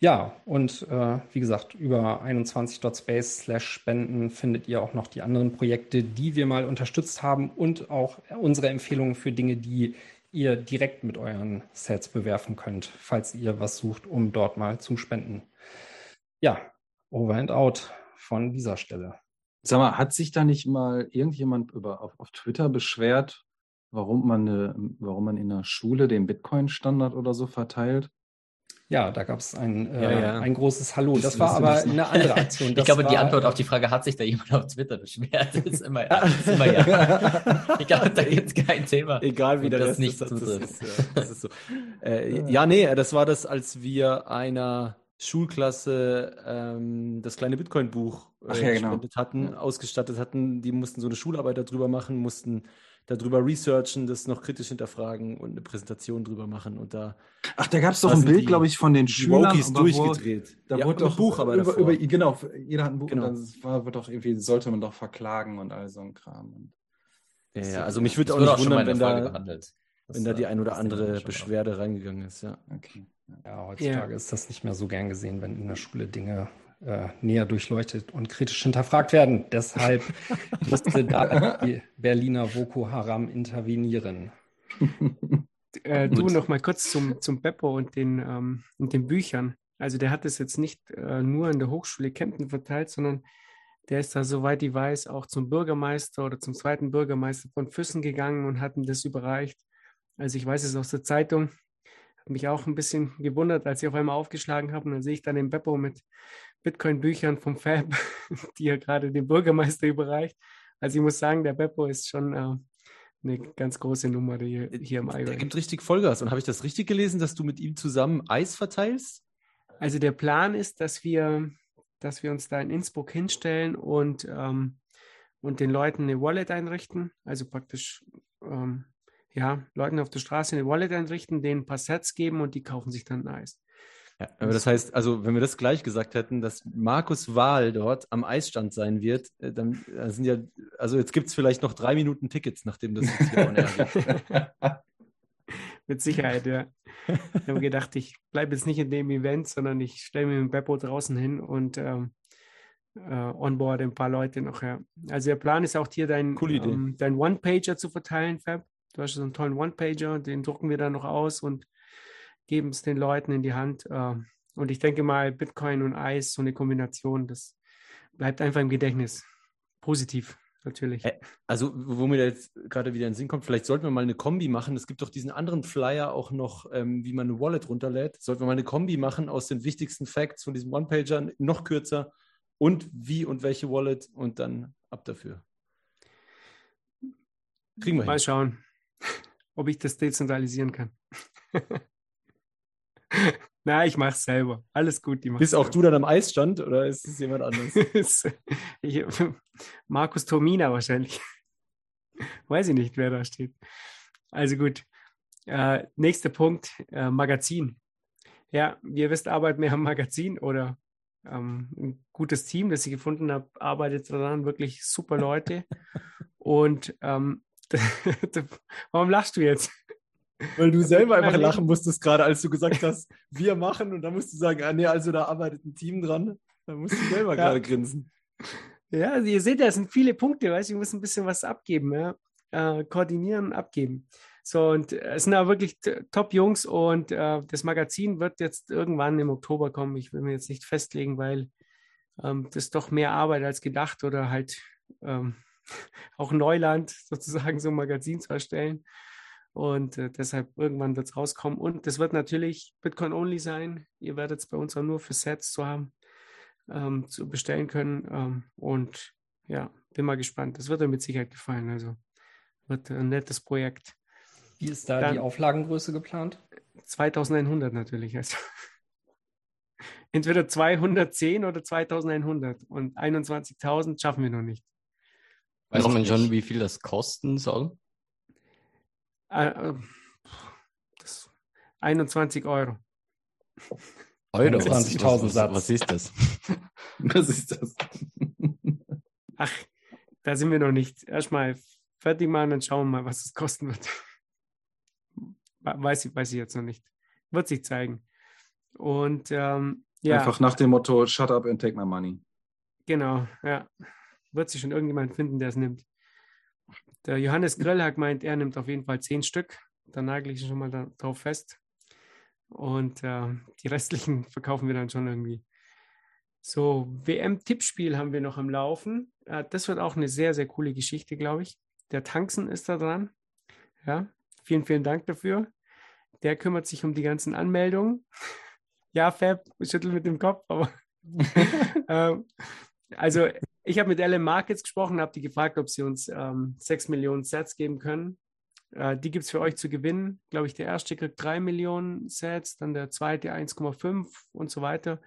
Ja, und äh, wie gesagt, über 21.space slash spenden findet ihr auch noch die anderen Projekte, die wir mal unterstützt haben und auch unsere Empfehlungen für Dinge, die ihr direkt mit euren Sets bewerfen könnt, falls ihr was sucht, um dort mal zu spenden. Ja, over and out von dieser Stelle. Sag mal, hat sich da nicht mal irgendjemand über, auf, auf Twitter beschwert, warum man, eine, warum man in der Schule den Bitcoin-Standard oder so verteilt? Ja, da gab es ein, äh, ja, ja. ein großes Hallo. Das, das war aber eine andere Aktion. Das ich glaube, war, die Antwort auf die Frage, hat sich da jemand auf Twitter beschwert? ist immer, ist immer ja. ich glaube, da gibt es kein Thema. Egal wie der das nicht ist, das ist, ja, das so. Äh, ja, nee, das war das, als wir einer Schulklasse ähm, das kleine Bitcoin-Buch äh, ja, genau. hatten, ausgestattet hatten. Die mussten so eine Schularbeit darüber machen, mussten darüber researchen, das noch kritisch hinterfragen und eine Präsentation drüber machen. Und da Ach, da gab es doch ein Bild, glaube ich, von den Schülern. Wokis durchgedreht. Wo, da ja, wurde doch Buch aber über, über, genau, jeder hat ein Buch genau. und dann war, wird doch irgendwie, sollte man doch verklagen und all so ein Kram. ja, ja, also mich würde auch nicht wundern, wenn da, wenn da die ein oder andere Beschwerde reingegangen ist, ja. Okay. Ja, heutzutage yeah. ist das nicht mehr so gern gesehen, wenn in der Schule Dinge äh, näher durchleuchtet und kritisch hinterfragt werden. Deshalb musste da die Berliner Boko Haram intervenieren. Äh, du noch mal kurz zum, zum Beppo und den, ähm, und den Büchern. Also der hat es jetzt nicht äh, nur in der Hochschule Kempten verteilt, sondern der ist da, soweit ich weiß, auch zum Bürgermeister oder zum zweiten Bürgermeister von Füssen gegangen und hat ihm das überreicht. Also ich weiß es aus der Zeitung. Hat mich auch ein bisschen gewundert, als ich auf einmal aufgeschlagen habe und dann sehe ich dann den Beppo mit Bitcoin-Büchern vom Fab, die er gerade dem Bürgermeister überreicht. Also ich muss sagen, der Beppo ist schon äh, eine ganz große Nummer hier, hier im iOS. Der gibt richtig Vollgas. Und habe ich das richtig gelesen, dass du mit ihm zusammen Eis verteilst? Also der Plan ist, dass wir, dass wir uns da in Innsbruck hinstellen und, ähm, und den Leuten eine Wallet einrichten. Also praktisch ähm, ja, Leuten auf der Straße eine Wallet einrichten, denen ein paar Sets geben und die kaufen sich dann ein Eis. Ja, aber das heißt, also wenn wir das gleich gesagt hätten, dass Markus Wahl dort am Eisstand sein wird, äh, dann äh, sind ja, also jetzt gibt es vielleicht noch drei Minuten Tickets, nachdem das jetzt hier on air. Mit Sicherheit, ja. Ich habe gedacht, ich bleibe jetzt nicht in dem Event, sondern ich stelle mir mit Beppo draußen hin und ähm, äh, onboard ein paar Leute noch. Ja. Also der Plan ist auch hier dein, ähm, dein One-Pager zu verteilen, Fab. Du hast so einen tollen One-Pager, den drucken wir dann noch aus und geben es den Leuten in die Hand. Äh, und ich denke mal, Bitcoin und Eis, so eine Kombination, das bleibt einfach im Gedächtnis. Positiv, natürlich. Also, wo mir jetzt gerade wieder in den Sinn kommt, vielleicht sollten wir mal eine Kombi machen. Es gibt doch diesen anderen Flyer auch noch, ähm, wie man eine Wallet runterlädt. Sollten wir mal eine Kombi machen aus den wichtigsten Facts von diesem One-Pager, noch kürzer und wie und welche Wallet und dann ab dafür. Kriegen wir Mal hin. schauen, ob ich das dezentralisieren kann. Na, ich mache es selber. Alles gut, die machen Bist auch du dann am Eisstand oder ist es jemand anderes? ich, Markus Tomina wahrscheinlich. Weiß ich nicht, wer da steht. Also gut. Äh, nächster Punkt, äh, Magazin. Ja, ihr wisst, arbeiten wir am Magazin oder ähm, ein gutes Team, das ich gefunden habe, arbeitet daran, wirklich super Leute. Und ähm, warum lachst du jetzt? Weil du selber einfach lachen musstest gerade, als du gesagt hast, wir machen und dann musst du sagen, ah nee, also da arbeitet ein Team dran. Da musst du selber Ja. gerade grinsen. Ja, also ihr seht, da sind viele Punkte, weißt du, ich muss ein bisschen was abgeben, ja. Äh, koordinieren, abgeben. So, und äh, es sind aber wirklich Top-Jungs und äh, das Magazin wird jetzt irgendwann im Oktober kommen. Ich will mir jetzt nicht festlegen, weil ähm, das ist doch mehr Arbeit als gedacht oder halt ähm, auch Neuland, sozusagen so ein Magazin zu erstellen. Und äh, deshalb irgendwann wird es rauskommen. Und das wird natürlich Bitcoin-only sein. Ihr werdet es bei uns auch nur für Sets zu haben, ähm, zu bestellen können. Ähm, und ja, bin mal gespannt. Das wird euch mit Sicherheit gefallen. Also wird ein nettes Projekt. Wie ist da Dann- die Auflagengröße geplant? 2100 natürlich. Also. Entweder 210 oder 2100. Und 21.000 schaffen wir noch nicht. Weiß man schon, wie viel das kosten soll? Äh, äh, das 21 Euro. Euro? 20.000 was, was, Satz. was ist das? Was ist das? Ach, da sind wir noch nicht. Erstmal fertig machen, dann schauen wir mal, was es kosten wird. Weiß ich, weiß ich jetzt noch nicht. Wird sich zeigen. Und ähm, ja, Einfach nach dem Motto, shut up and take my money. genau, ja. Wird sich schon irgendjemand finden, der es nimmt. Der Johannes Gröll hat gemeint, er nimmt auf jeden Fall zehn Stück. Da nagel ich schon mal da, drauf fest. Und äh, die restlichen verkaufen wir dann schon irgendwie. So, WM-Tippspiel haben wir noch am Laufen. Äh, das wird auch eine sehr, sehr coole Geschichte, glaube ich. Der Tanksen ist da dran. Ja, vielen, vielen Dank dafür. Der kümmert sich um die ganzen Anmeldungen. Ja, Fab, schüttelt mit dem Kopf, aber ähm, also ich habe mit LM Markets gesprochen, habe die gefragt, ob sie uns ähm, 6 Millionen Sets geben können. Äh, die gibt es für euch zu gewinnen. Glaube ich, der erste kriegt 3 Millionen Sets, dann der zweite 1,5 und so weiter.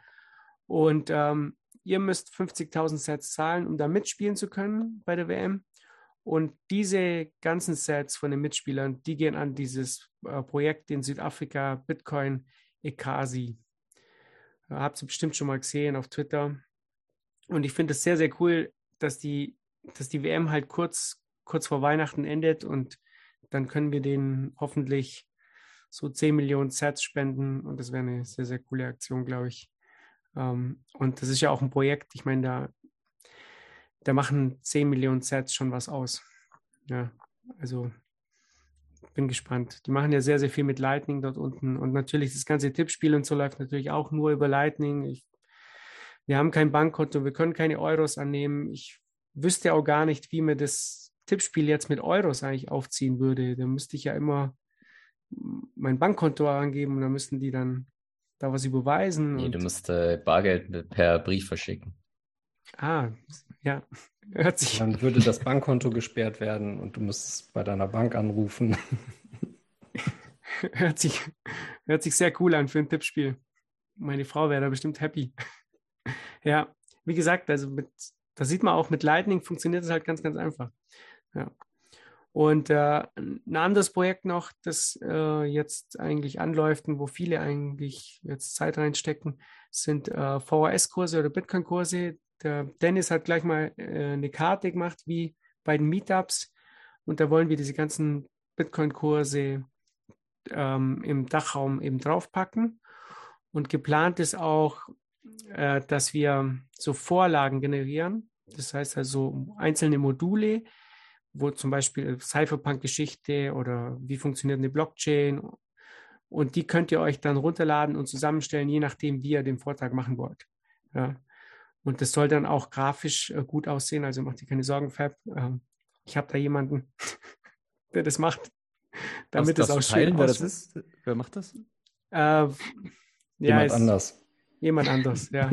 Und ähm, ihr müsst 50.000 Sets zahlen, um da mitspielen zu können bei der WM. Und diese ganzen Sets von den Mitspielern, die gehen an dieses äh, Projekt in Südafrika, Bitcoin Ekasi. Äh, Habt ihr bestimmt schon mal gesehen auf Twitter. Und ich finde es sehr, sehr cool, dass die, dass die WM halt kurz, kurz vor Weihnachten endet und dann können wir denen hoffentlich so 10 Millionen Sets spenden und das wäre eine sehr, sehr coole Aktion, glaube ich. Ähm, und das ist ja auch ein Projekt, ich meine, da, da machen 10 Millionen Sets schon was aus. Ja, also bin gespannt. Die machen ja sehr, sehr viel mit Lightning dort unten und natürlich das ganze Tippspiel und so läuft natürlich auch nur über Lightning. Ich, wir haben kein Bankkonto, wir können keine Euros annehmen. Ich wüsste auch gar nicht, wie mir das Tippspiel jetzt mit Euros eigentlich aufziehen würde. Da müsste ich ja immer mein Bankkonto angeben und dann müssten die dann da was überweisen. Nee, und, du musst äh, Bargeld per Brief verschicken. ah, ja, hört sich. Dann würde das Bankkonto gesperrt werden und du müsstest bei deiner Bank anrufen. Hört sich, hört sich sehr cool an für ein Tippspiel. meine Frau wäre da bestimmt happy. Ja, wie gesagt, also mit, da sieht man auch, mit Lightning funktioniert es halt ganz, ganz einfach. Ja. Und äh, ein anderes Projekt noch, das äh, jetzt eigentlich anläuft und wo viele eigentlich jetzt Zeit reinstecken, sind äh, VHS-Kurse oder Bitcoin-Kurse. Dennis hat gleich mal äh, eine Karte gemacht, wie bei den Meetups. Und da wollen wir diese ganzen Bitcoin-Kurse ähm, im Dachraum eben draufpacken. Und geplant ist auch, äh, dass wir so Vorlagen generieren. Das heißt also einzelne Module, wo zum Beispiel Cypherpunk-Geschichte oder wie funktioniert eine Blockchain. Und die könnt ihr euch dann runterladen und zusammenstellen, je nachdem, wie ihr den Vortrag machen wollt. Ja. Und das soll dann auch grafisch äh, gut aussehen. Also macht ihr keine Sorgen, Fab. Ähm, ich habe da jemanden, der das macht, damit es auch schön teilen, wer das ist? Wer macht das? Äh, Jemand ist anders. Jemand anders, ja.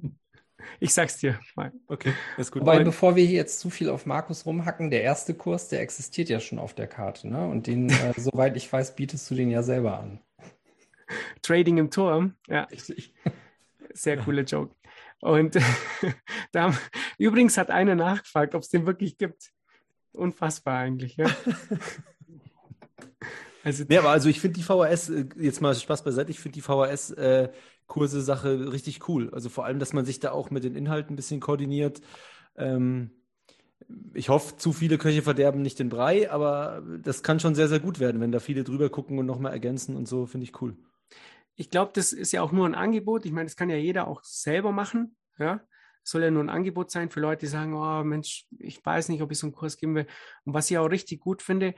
ich sag's dir mal. Okay, ist gut. Wobei, bevor wir hier jetzt zu viel auf Markus rumhacken, der erste Kurs, der existiert ja schon auf der Karte, ne? Und den, äh, soweit ich weiß, bietest du den ja selber an. Trading im Turm, ja. Richtig. Sehr cooler Joke. Und da haben, übrigens hat einer nachgefragt, ob es den wirklich gibt. Unfassbar eigentlich, ja. Also, nee, aber also ich finde die VHS, äh, jetzt mal Spaß beiseite, ich finde die VHS-Kurse-Sache äh, richtig cool. Also vor allem, dass man sich da auch mit den Inhalten ein bisschen koordiniert. Ähm, ich hoffe, zu viele Köche verderben nicht den Brei, aber das kann schon sehr, sehr gut werden, wenn da viele drüber gucken und nochmal ergänzen und so, finde ich cool. Ich glaube, das ist ja auch nur ein Angebot. Ich meine, das kann ja jeder auch selber machen. Ja, soll ja nur ein Angebot sein für Leute, die sagen, oh Mensch, ich weiß nicht, ob ich so einen Kurs geben will. Und was ich auch richtig gut finde,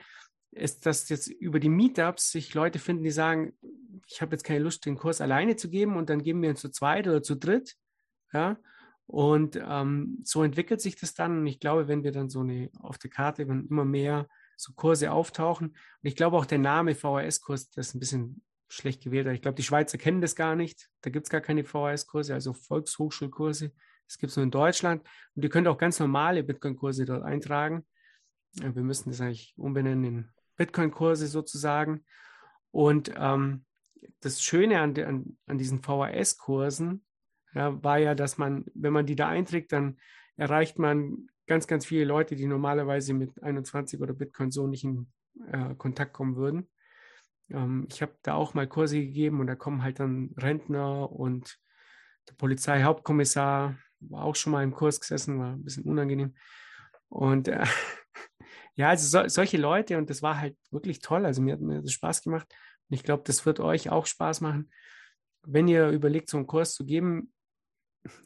ist, dass jetzt über die Meetups sich Leute finden, die sagen, ich habe jetzt keine Lust, den Kurs alleine zu geben und dann geben wir ihn zu zweit oder zu dritt. Ja, und ähm, so entwickelt sich das dann. Und ich glaube, wenn wir dann so eine auf der Karte, wenn immer mehr so Kurse auftauchen, und ich glaube auch der Name VHS-Kurs, das ist ein bisschen schlecht gewählt. Ich glaube, die Schweizer kennen das gar nicht. Da gibt es gar keine VHS-Kurse, also Volkshochschulkurse. Das gibt es nur in Deutschland. Und ihr könnt auch ganz normale Bitcoin-Kurse dort eintragen. Wir müssen das eigentlich umbenennen in Bitcoin-Kurse sozusagen. Und ähm, das Schöne an, an, an diesen VHS-Kursen ja, war ja, dass man, wenn man die da einträgt, dann erreicht man ganz, ganz viele Leute, die normalerweise mit 21 oder Bitcoin so nicht in äh, Kontakt kommen würden. Ähm, ich habe da auch mal Kurse gegeben und da kommen halt dann Rentner und der Polizeihauptkommissar war auch schon mal im Kurs gesessen, war ein bisschen unangenehm. Und äh, ja, also so, solche Leute und das war halt wirklich toll. Also mir hat mir das Spaß gemacht und ich glaube, das wird euch auch Spaß machen. Wenn ihr überlegt, so einen Kurs zu geben,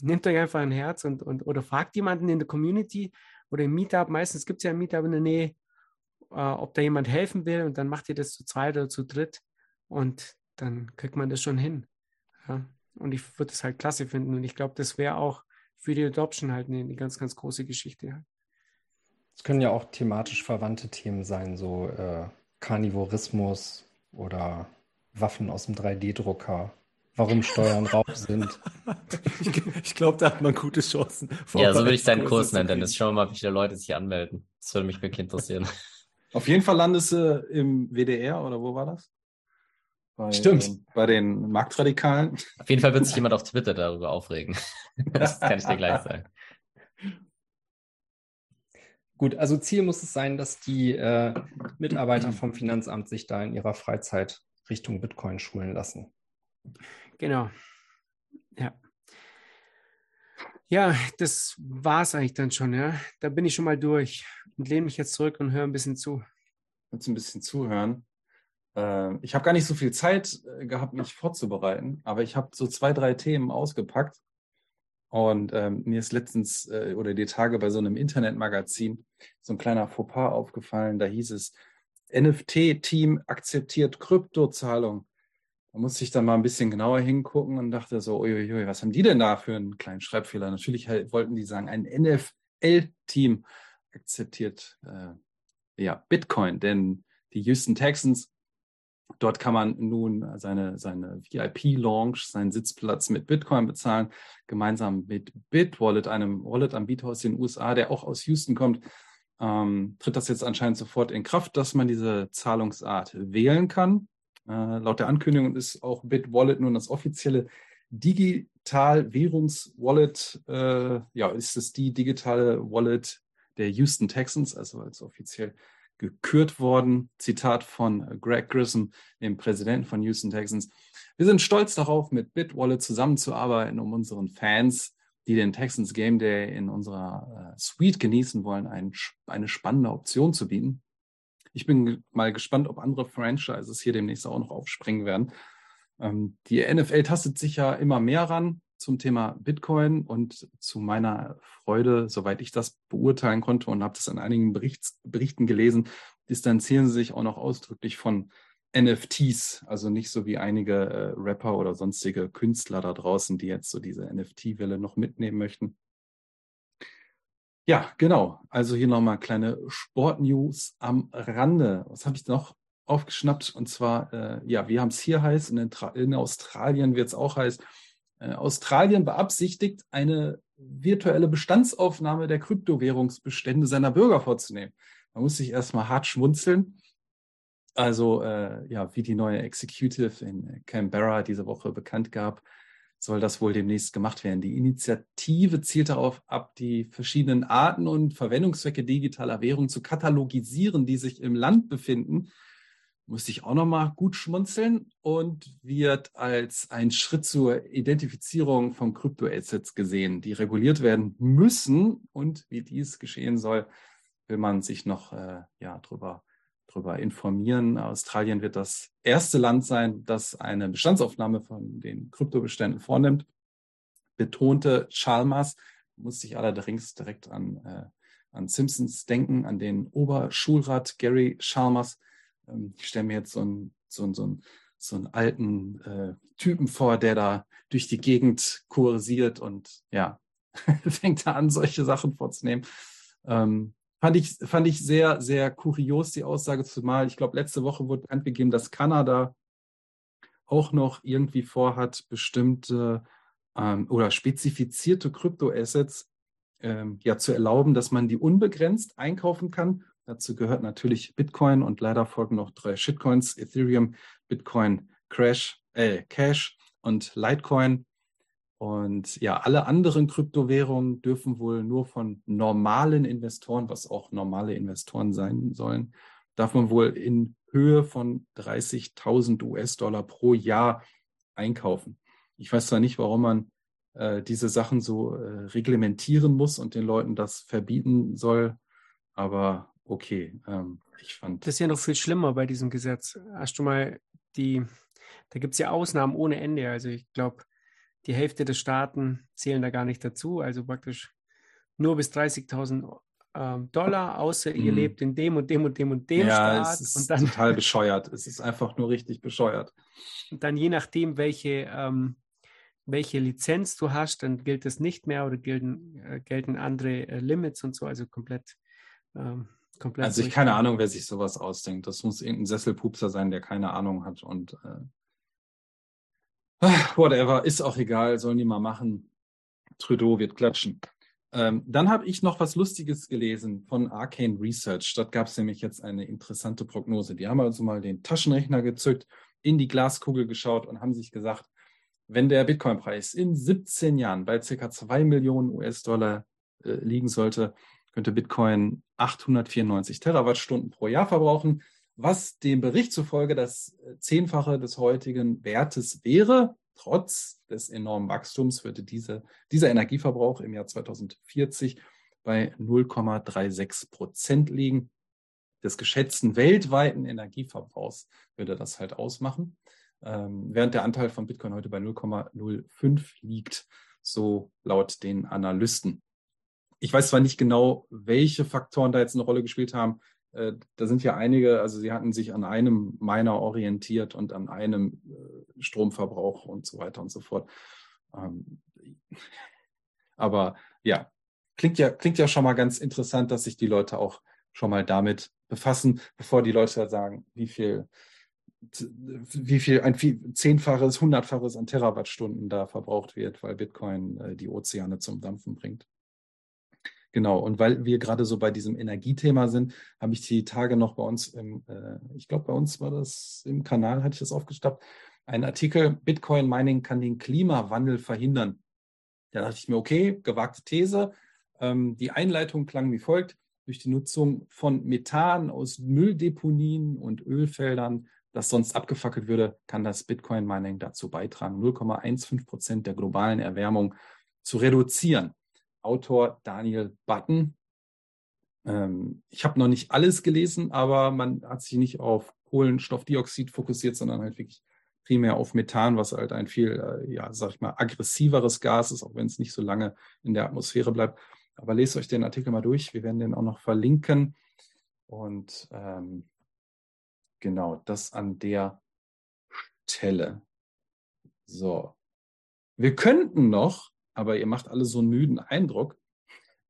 nehmt euch einfach ein Herz und, und oder fragt jemanden in der Community oder im Meetup. Meistens gibt es ja ein Meetup in der Nähe, äh, ob da jemand helfen will und dann macht ihr das zu zweit oder zu dritt und dann kriegt man das schon hin. Ja? Und ich würde es halt klasse finden und ich glaube, das wäre auch für die Adoption halt eine, eine ganz, ganz große Geschichte. Es können ja auch thematisch verwandte Themen sein, so äh, Karnivorismus oder Waffen aus dem 3D-Drucker. Warum Steuern Raub sind. Ich, ich glaube, da hat man gute Chancen. Ja, so würde ich deinen Kurs nennen, Dennis. Schauen wir mal, wie viele Leute sich anmelden. Das würde mich wirklich interessieren. Auf jeden Fall landest du im WDR oder wo war das? Bei, Stimmt. ähm, bei den Marktradikalen. Auf jeden Fall wird sich jemand auf Twitter darüber aufregen. Das kann ich dir gleich sagen. Gut, also Ziel muss es sein, dass die äh, Mitarbeiter vom Finanzamt sich da in ihrer Freizeit Richtung Bitcoin schulen lassen. Genau. Ja. Ja, das war es eigentlich dann schon, ja. Da bin ich schon mal durch und lehne mich jetzt zurück und höre ein bisschen zu. Jetzt ein bisschen zuhören. Äh, ich habe gar nicht so viel Zeit äh, gehabt, mich vorzubereiten, aber ich habe so zwei, drei Themen ausgepackt. Und ähm, mir ist letztens äh, oder die Tage bei so einem Internetmagazin so ein kleiner Fauxpas aufgefallen. Da hieß es, NFT-Team akzeptiert Kryptozahlung. Da musste ich dann mal ein bisschen genauer hingucken und dachte so, uiuiui, was haben die denn da für einen kleinen Schreibfehler? Natürlich halt, wollten die sagen, ein NFL-Team akzeptiert äh, ja, Bitcoin, denn die Houston Texans, dort kann man nun seine, seine VIP-Launch, seinen Sitzplatz mit Bitcoin bezahlen, gemeinsam mit BitWallet, einem Wallet-Anbieter aus den USA, der auch aus Houston kommt. Ähm, tritt das jetzt anscheinend sofort in Kraft, dass man diese Zahlungsart wählen kann. Äh, laut der Ankündigung ist auch BitWallet nun das offizielle Digital-Währungs-Wallet. Äh, ja, ist es die digitale Wallet der Houston Texans, also als offiziell gekürt worden. Zitat von Greg Grissom, dem Präsidenten von Houston Texans. Wir sind stolz darauf, mit BitWallet zusammenzuarbeiten, um unseren Fans, die den Texans Game Day in unserer äh, Suite genießen wollen, ein, eine spannende Option zu bieten. Ich bin mal gespannt, ob andere Franchises hier demnächst auch noch aufspringen werden. Ähm, die NFL tastet sich ja immer mehr ran zum Thema Bitcoin und zu meiner Freude, soweit ich das beurteilen konnte und habe das in einigen Berichts, Berichten gelesen, distanzieren sie sich auch noch ausdrücklich von NFTs, also nicht so wie einige äh, Rapper oder sonstige Künstler da draußen, die jetzt so diese NFT-Welle noch mitnehmen möchten. Ja, genau. Also hier nochmal kleine Sportnews am Rande. Was habe ich noch aufgeschnappt? Und zwar, äh, ja, wir haben es hier heiß, in, in Australien wird es auch heiß. Äh, Australien beabsichtigt, eine virtuelle Bestandsaufnahme der Kryptowährungsbestände seiner Bürger vorzunehmen. Man muss sich erstmal hart schmunzeln. Also, äh, ja, wie die neue Executive in Canberra diese Woche bekannt gab, soll das wohl demnächst gemacht werden. Die Initiative zielt darauf ab, die verschiedenen Arten und Verwendungszwecke digitaler Währung zu katalogisieren, die sich im Land befinden muss ich auch nochmal gut schmunzeln und wird als ein Schritt zur Identifizierung von Kryptoassets gesehen, die reguliert werden müssen. Und wie dies geschehen soll, will man sich noch äh, ja, drüber, drüber informieren. Australien wird das erste Land sein, das eine Bestandsaufnahme von den Kryptobeständen vornimmt, betonte Chalmers, muss sich allerdings direkt an, äh, an Simpsons denken, an den Oberschulrat Gary Chalmers, ich stelle mir jetzt so einen, so so einen, so einen alten äh, Typen vor, der da durch die Gegend kursiert und ja, fängt da an, solche Sachen vorzunehmen. Ähm, fand, ich, fand ich sehr, sehr kurios, die Aussage, zumal ich glaube, letzte Woche wurde bekannt gegeben, dass Kanada auch noch irgendwie vorhat, bestimmte ähm, oder spezifizierte Kryptoassets ähm, ja zu erlauben, dass man die unbegrenzt einkaufen kann Dazu gehört natürlich Bitcoin und leider folgen noch drei Shitcoins, Ethereum, Bitcoin, Crash, äh, Cash und Litecoin. Und ja, alle anderen Kryptowährungen dürfen wohl nur von normalen Investoren, was auch normale Investoren sein sollen, darf man wohl in Höhe von 30.000 US-Dollar pro Jahr einkaufen. Ich weiß zwar nicht, warum man äh, diese Sachen so äh, reglementieren muss und den Leuten das verbieten soll, aber okay. Ähm, ich fand. Das ist ja noch viel schlimmer bei diesem Gesetz. Hast du mal die, da gibt es ja Ausnahmen ohne Ende. Also ich glaube, die Hälfte der Staaten zählen da gar nicht dazu. Also praktisch nur bis 30.000 ähm, Dollar, außer ihr mhm. lebt in dem und dem und dem und dem ja, Staat. Es ist und dann, total bescheuert. Es ist einfach nur richtig bescheuert. Und dann je nachdem, welche, ähm, welche Lizenz du hast, dann gilt es nicht mehr oder gelten, äh, gelten andere äh, Limits und so, also komplett ähm, komplett. Also ich keine Ahnung, wer sich sowas ausdenkt. Das muss irgendein Sesselpupser sein, der keine Ahnung hat und äh, whatever, ist auch egal, sollen die mal machen. Trudeau wird klatschen. Ähm, dann habe ich noch was Lustiges gelesen von Arcane Research. Dort gab es nämlich jetzt eine interessante Prognose. Die haben also mal den Taschenrechner gezückt, in die Glaskugel geschaut und haben sich gesagt, wenn der Bitcoin-Preis in 17 Jahren bei ca. 2 Millionen US-Dollar äh, liegen sollte, könnte Bitcoin 894 Terawattstunden pro Jahr verbrauchen, was dem Bericht zufolge das äh, Zehnfache des heutigen Wertes wäre. Trotz des enormen Wachstums würde diese, dieser Energieverbrauch im Jahr 2040 bei 0,36 Prozent liegen. Des geschätzten weltweiten Energieverbrauchs würde das halt ausmachen, ähm, während der Anteil von Bitcoin heute bei 0,05 liegt, so laut den Analysten ich weiß zwar nicht genau, welche Faktoren da jetzt eine Rolle gespielt haben. Äh, da sind ja einige, also sie hatten sich an einem Miner orientiert und an einem äh, Stromverbrauch und so weiter und so fort. Ähm, aber ja, klingt ja, klingt ja schon mal ganz interessant, dass sich die Leute auch schon mal damit befassen, bevor die Leute sagen, wie viel, wie viel, ein zehnfaches, hundertfaches an Terawattstunden da verbraucht wird, weil Bitcoin äh, die Ozeane zum Dampfen bringt. Genau, und weil wir gerade so bei diesem Energiethema sind, habe ich die Tage noch bei uns im, äh, ich glaube, bei uns war das im Kanal, hatte ich das aufgestappt, ein Artikel, Bitcoin Mining kann den Klimawandel verhindern. Da dachte ich mir, okay, gewagte These. Ähm, die Einleitung klang wie folgt. Durch die Nutzung von Methan aus Mülldeponien und Ölfeldern, das sonst abgefackelt würde, kann das Bitcoin Mining dazu beitragen, 0,15 Prozent der globalen Erwärmung zu reduzieren. Autor Daniel Button. Ähm, ich habe noch nicht alles gelesen, aber man hat sich nicht auf Kohlenstoffdioxid fokussiert, sondern halt wirklich primär auf Methan, was halt ein viel, äh, ja, sag ich mal, aggressiveres Gas ist, auch wenn es nicht so lange in der Atmosphäre bleibt. Aber lest euch den Artikel mal durch. Wir werden den auch noch verlinken. Und ähm, genau, das an der Stelle. So. Wir könnten noch aber ihr macht alle so einen müden Eindruck.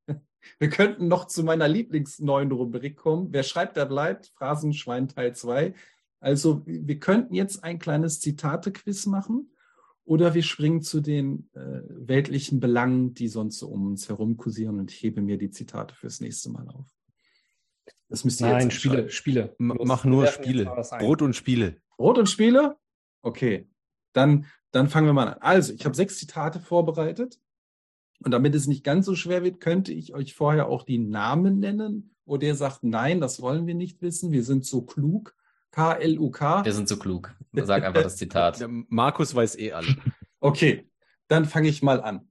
Wir könnten noch zu meiner Lieblingsneuen Rubrik kommen. Wer schreibt, der bleibt. Phrasenschwein Teil 2. Also wir könnten jetzt ein kleines Zitate-Quiz machen oder wir springen zu den äh, weltlichen Belangen, die sonst so um uns herum kursieren und ich hebe mir die Zitate fürs nächste Mal auf. Das müsst ihr Nein, jetzt Spiele, Spiele. M mach nur Spiele. Brot und Spiele. Brot und Spiele? Okay. Dann dann fangen wir mal an. Also, ich habe sechs Zitate vorbereitet. Und damit es nicht ganz so schwer wird, könnte ich euch vorher auch die Namen nennen. Oder ihr sagt, nein, das wollen wir nicht wissen. Wir sind so klug. K-L-U-K. Wir sind so klug. Sag einfach das Zitat. Markus weiß eh alle. Okay, dann fange ich mal an.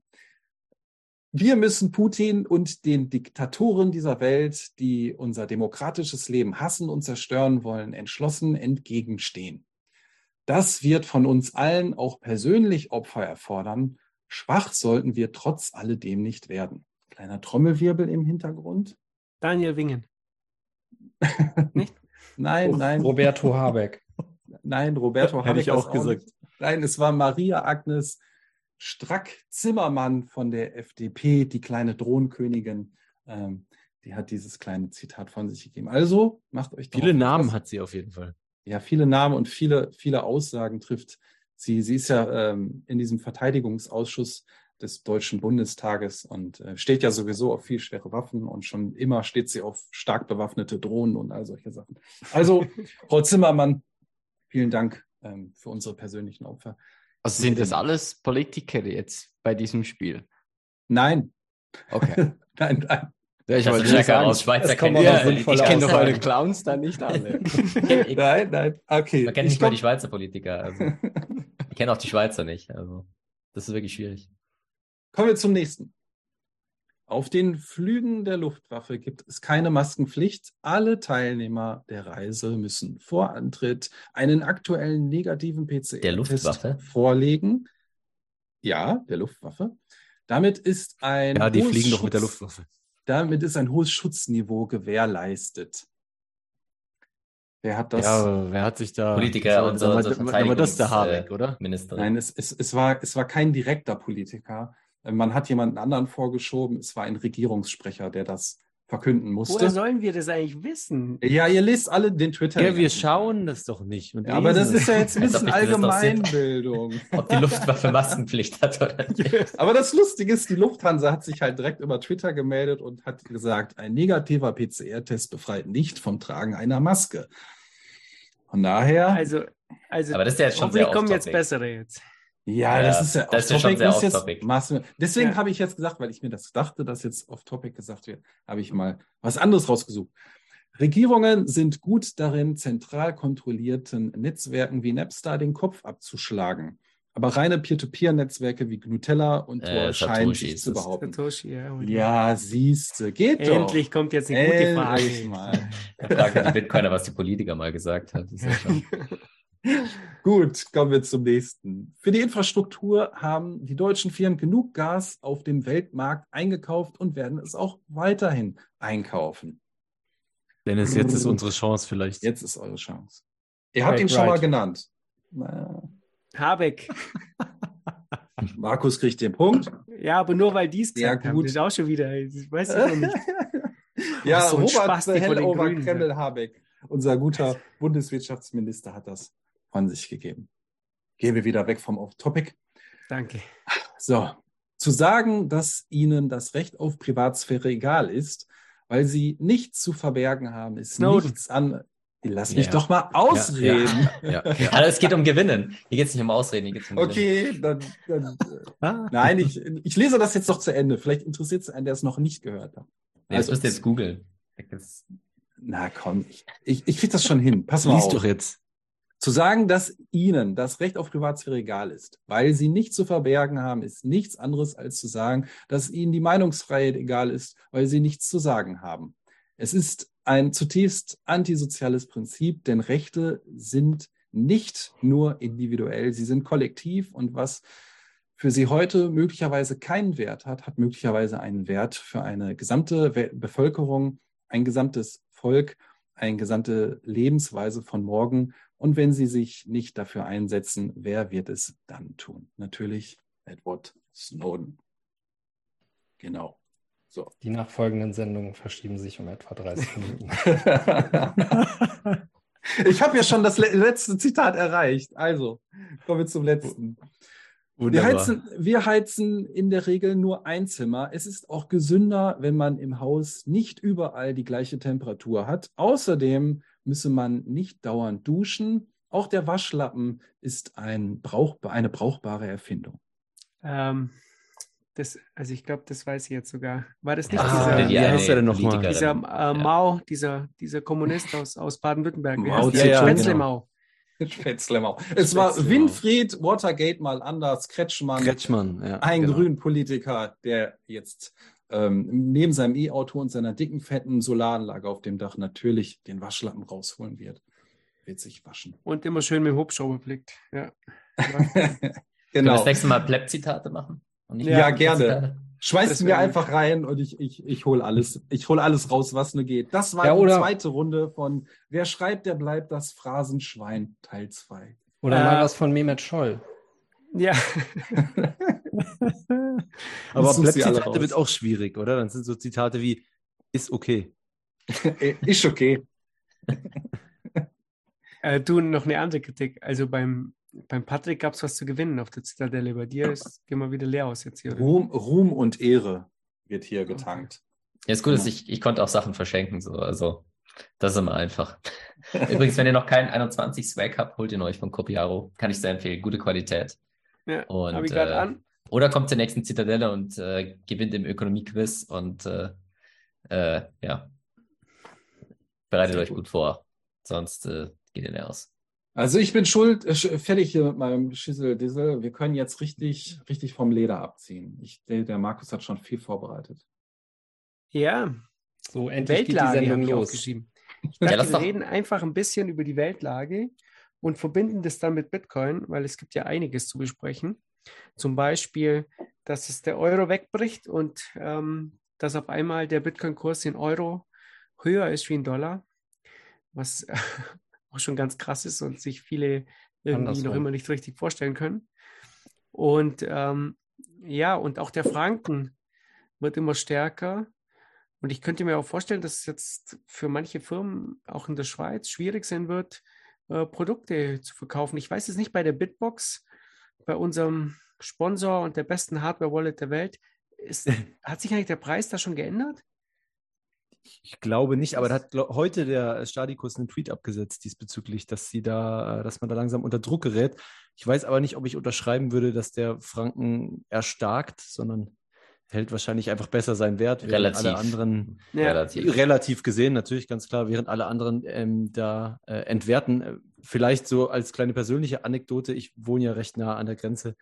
Wir müssen Putin und den Diktatoren dieser Welt, die unser demokratisches Leben hassen und zerstören wollen, entschlossen entgegenstehen. Das wird von uns allen auch persönlich Opfer erfordern. Schwach sollten wir trotz alledem nicht werden. Kleiner Trommelwirbel im Hintergrund. Daniel Wingen. nicht? Nein, nein. Roberto Habeck. Nein, Roberto Habeck. Hätte ich auch gesagt. Nicht. Nein, es war Maria Agnes Strack-Zimmermann von der FDP, die kleine Drohnenkönigin. Ähm, die hat dieses kleine Zitat von sich gegeben. Also macht euch Viele Namen hat sie auf jeden Fall ja, viele Namen und viele, viele Aussagen trifft. Sie, sie ist ja ähm, in diesem Verteidigungsausschuss des Deutschen Bundestages und äh, steht ja sowieso auf viel schwere Waffen und schon immer steht sie auf stark bewaffnete Drohnen und all solche Sachen. Also, Frau Zimmermann, vielen Dank ähm, für unsere persönlichen Opfer. Also sind das alles Politiker jetzt bei diesem Spiel? Nein. Okay. nein, nein. Ja, ich wollte sagen, sagen, aus Schweizer kennen ja, Ich kenne doch eure Clowns da nicht alle. nein, nein, okay. Man kennt nicht mal die Schweizer Politiker. Also. ich kenne auch die Schweizer nicht. Also, das ist wirklich schwierig. Kommen wir zum nächsten. Auf den Flügen der Luftwaffe gibt es keine Maskenpflicht. Alle Teilnehmer der Reise müssen vor Antritt einen aktuellen negativen PCR-Test vorlegen. Ja, der Luftwaffe. Damit ist ein. Ja, die fliegen doch mit der Luftwaffe. Damit ist ein hohes Schutzniveau gewährleistet. Wer hat das? Ja, wer hat sich da. Politiker und so. Aber das ist der Habeck, oder? Ministerin. Nein, es, es, es, war, es war kein direkter Politiker. Man hat jemanden anderen vorgeschoben. Es war ein Regierungssprecher, der das verkünden musste. Woher sollen wir das eigentlich wissen? Ja, ihr lest alle den Twitter. Ja, wir schauen das doch nicht. Ja, aber das ist ja jetzt ein bisschen Allgemeinbildung. Ob die Luftwaffe Maskenpflicht hat oder nicht. Aber das Lustige ist, die Lufthansa hat sich halt direkt über Twitter gemeldet und hat gesagt, ein negativer PCR-Test befreit nicht vom Tragen einer Maske. Von daher. Also, also aber das ist ja jetzt schon sehr kommen jetzt bessere jetzt. Ja, ja, das ist ja das ist schon sehr off -topic. Jetzt, deswegen ja. habe ich jetzt gesagt, weil ich mir das dachte, dass jetzt off topic gesagt wird, habe ich mal was anderes rausgesucht. Regierungen sind gut darin, zentral kontrollierten Netzwerken wie Napster den Kopf abzuschlagen. Aber reine Peer-to-Peer-Netzwerke wie Gnutella und Tor äh, scheinen sich zu behaupten. Satoshi, ja, ja siehst du, geht Endlich doch. Endlich kommt jetzt eine gute Frage. Mal. Da fragt die Bitcoiner, was die Politiker mal gesagt hat. Gut, kommen wir zum nächsten. Für die Infrastruktur haben die deutschen Firmen genug Gas auf dem Weltmarkt eingekauft und werden es auch weiterhin einkaufen. Dennis, jetzt ist unsere Chance vielleicht. Jetzt ist eure Chance. Ihr habt right, ihn schon right. mal genannt. Habeck. Markus kriegt den Punkt. Ja, aber nur weil dies gesagt ja, gut. ist auch schon wieder. Ich weiß es noch nicht. ja, so Robert Hellover Kreml Habeck, unser guter Bundeswirtschaftsminister, hat das von sich gegeben. Gehen wir wieder weg vom Off-Topic. Danke. So, Zu sagen, dass ihnen das Recht auf Privatsphäre egal ist, weil sie nichts zu verbergen haben, ist Snowden. nichts an. Lass mich Ja. doch mal ausreden. Ja, ja. Also es geht um Gewinnen. Hier geht es nicht um Ausreden, hier geht es um Gewinnen. Okay, dann, dann Ah. nein, ich, ich lese das jetzt noch zu Ende. Vielleicht interessiert es einen, der es noch nicht gehört hat. Nee, das Also- müsst ihr jetzt googeln. Das- Na komm, ich, ich, ich krieg das schon hin. Pass mal Lies auf. doch jetzt. Zu sagen, dass ihnen das Recht auf Privatsphäre egal ist, weil sie nichts zu verbergen haben, ist nichts anderes als zu sagen, dass ihnen die Meinungsfreiheit egal ist, weil sie nichts zu sagen haben. Es ist ein zutiefst antisoziales Prinzip, denn Rechte sind nicht nur individuell, sie sind kollektiv und was für sie heute möglicherweise keinen Wert hat, hat möglicherweise einen Wert für eine gesamte Bevölkerung, ein gesamtes Volk, eine gesamte Lebensweise von morgen. Und wenn sie sich nicht dafür einsetzen, wer wird es dann tun? Natürlich Edward Snowden. Genau. So. Die nachfolgenden Sendungen verschieben sich um etwa 30 Minuten. ich habe ja schon das le letzte Zitat erreicht. Also, kommen wir zum letzten. Wir Wunderbar. heizen, wir heizen in der Regel nur ein Zimmer. Es ist auch gesünder, wenn man im Haus nicht überall die gleiche Temperatur hat. Außerdem müsse man nicht dauernd duschen. Auch der Waschlappen ist ein brauchbar, eine brauchbare Erfindung. Ähm, das, also ich glaube, das weiß ich jetzt sogar. War das nicht Ah, dieser, denn noch mal? Politikerin. dieser äh, Mao, dieser, dieser Kommunist aus, aus Baden-Württemberg? Wie Mao heißt der? Zedong, Spätzle genau. Mao. Spätzlemau. Es war. Winfried Watergate mal anders, Kretschmann, Kretschmann, ja. ein genau. Grünpolitiker, der jetzt ähm, neben seinem E-Auto und seiner dicken, fetten Solaranlage auf dem Dach natürlich den Waschlappen rausholen wird. Wird sich waschen. Und immer schön mit dem Hubschrauber blickt. Ja. Können wir genau. das nächste Mal Pleb-Zitate machen? Und nicht Ja, gerne. Schmeißt Das mir einfach rein und ich, ich, ich hole alles, ich hol alles raus, was nur geht. Das war Ja, die zweite Runde von Wer schreibt, der bleibt das Phrasenschwein Teil 2. Oder Äh, mal was von Mehmet Scholl. ja. Aber Pleb-Zitate raus. wird auch schwierig, oder? Dann sind so Zitate wie, ist okay. Ist okay. Äh, du, noch eine andere Kritik. Also beim, beim Patrick gab es was zu gewinnen auf der Zitadelle. Bei dir ist, gehen wir wieder leer aus jetzt hier. oder? Ruhm, Ruhm und Ehre wird hier getankt. Ja, ist gut, dass ich, ich konnte auch Sachen verschenken, so, also, das ist immer einfach. Übrigens, wenn ihr noch keinen 21 Swag habt, holt ihn euch von Copiaro. Kann ich sehr empfehlen. Gute Qualität. Ja, Und, habe ich gerade äh, an. Oder kommt zur nächsten Zitadelle und äh, gewinnt im Ökonomie-Quiz und äh, äh, ja, bereitet Sehr euch gut. gut vor. Sonst äh, geht ihr leer aus. Also ich bin schuld, äh, fertig hier mit meinem Schissel-Dissel. Wir können jetzt richtig, richtig vom Leder abziehen. Ich, der, der Markus hat schon viel vorbereitet. Ja, So, endlich geht die Weltlage Sendung los. Ja, dachte, lass wir doch- reden einfach ein bisschen über die Weltlage und verbinden das dann mit Bitcoin, weil es gibt ja einiges zu besprechen. Zum Beispiel, dass es der Euro wegbricht und ähm, dass auf einmal der Bitcoin-Kurs in Euro höher ist wie in Dollar, was auch schon ganz krass ist und sich viele irgendwie noch Andersrum. immer nicht richtig vorstellen können. Und ähm, ja, und auch der Franken wird immer stärker. Und ich könnte mir auch vorstellen, dass es jetzt für manche Firmen auch in der Schweiz schwierig sein wird, äh, Produkte zu verkaufen. Ich weiß es nicht bei der Bitbox, bei unserem Sponsor und der besten Hardware-Wallet der Welt. Ist, hat sich eigentlich der Preis da schon geändert? Ich glaube nicht, aber da hat heute der Stadikus einen Tweet abgesetzt diesbezüglich, dass sie da, dass man da langsam unter Druck gerät. Ich weiß aber nicht, ob ich unterschreiben würde, dass der Franken erstarkt, sondern hält wahrscheinlich einfach besser seinen Wert, während Relativ. alle anderen Ja. Relativ. relativ gesehen natürlich ganz klar, während alle anderen ähm, da äh, entwerten. Äh, Vielleicht so als kleine persönliche Anekdote, ich wohne ja recht nah an der Grenze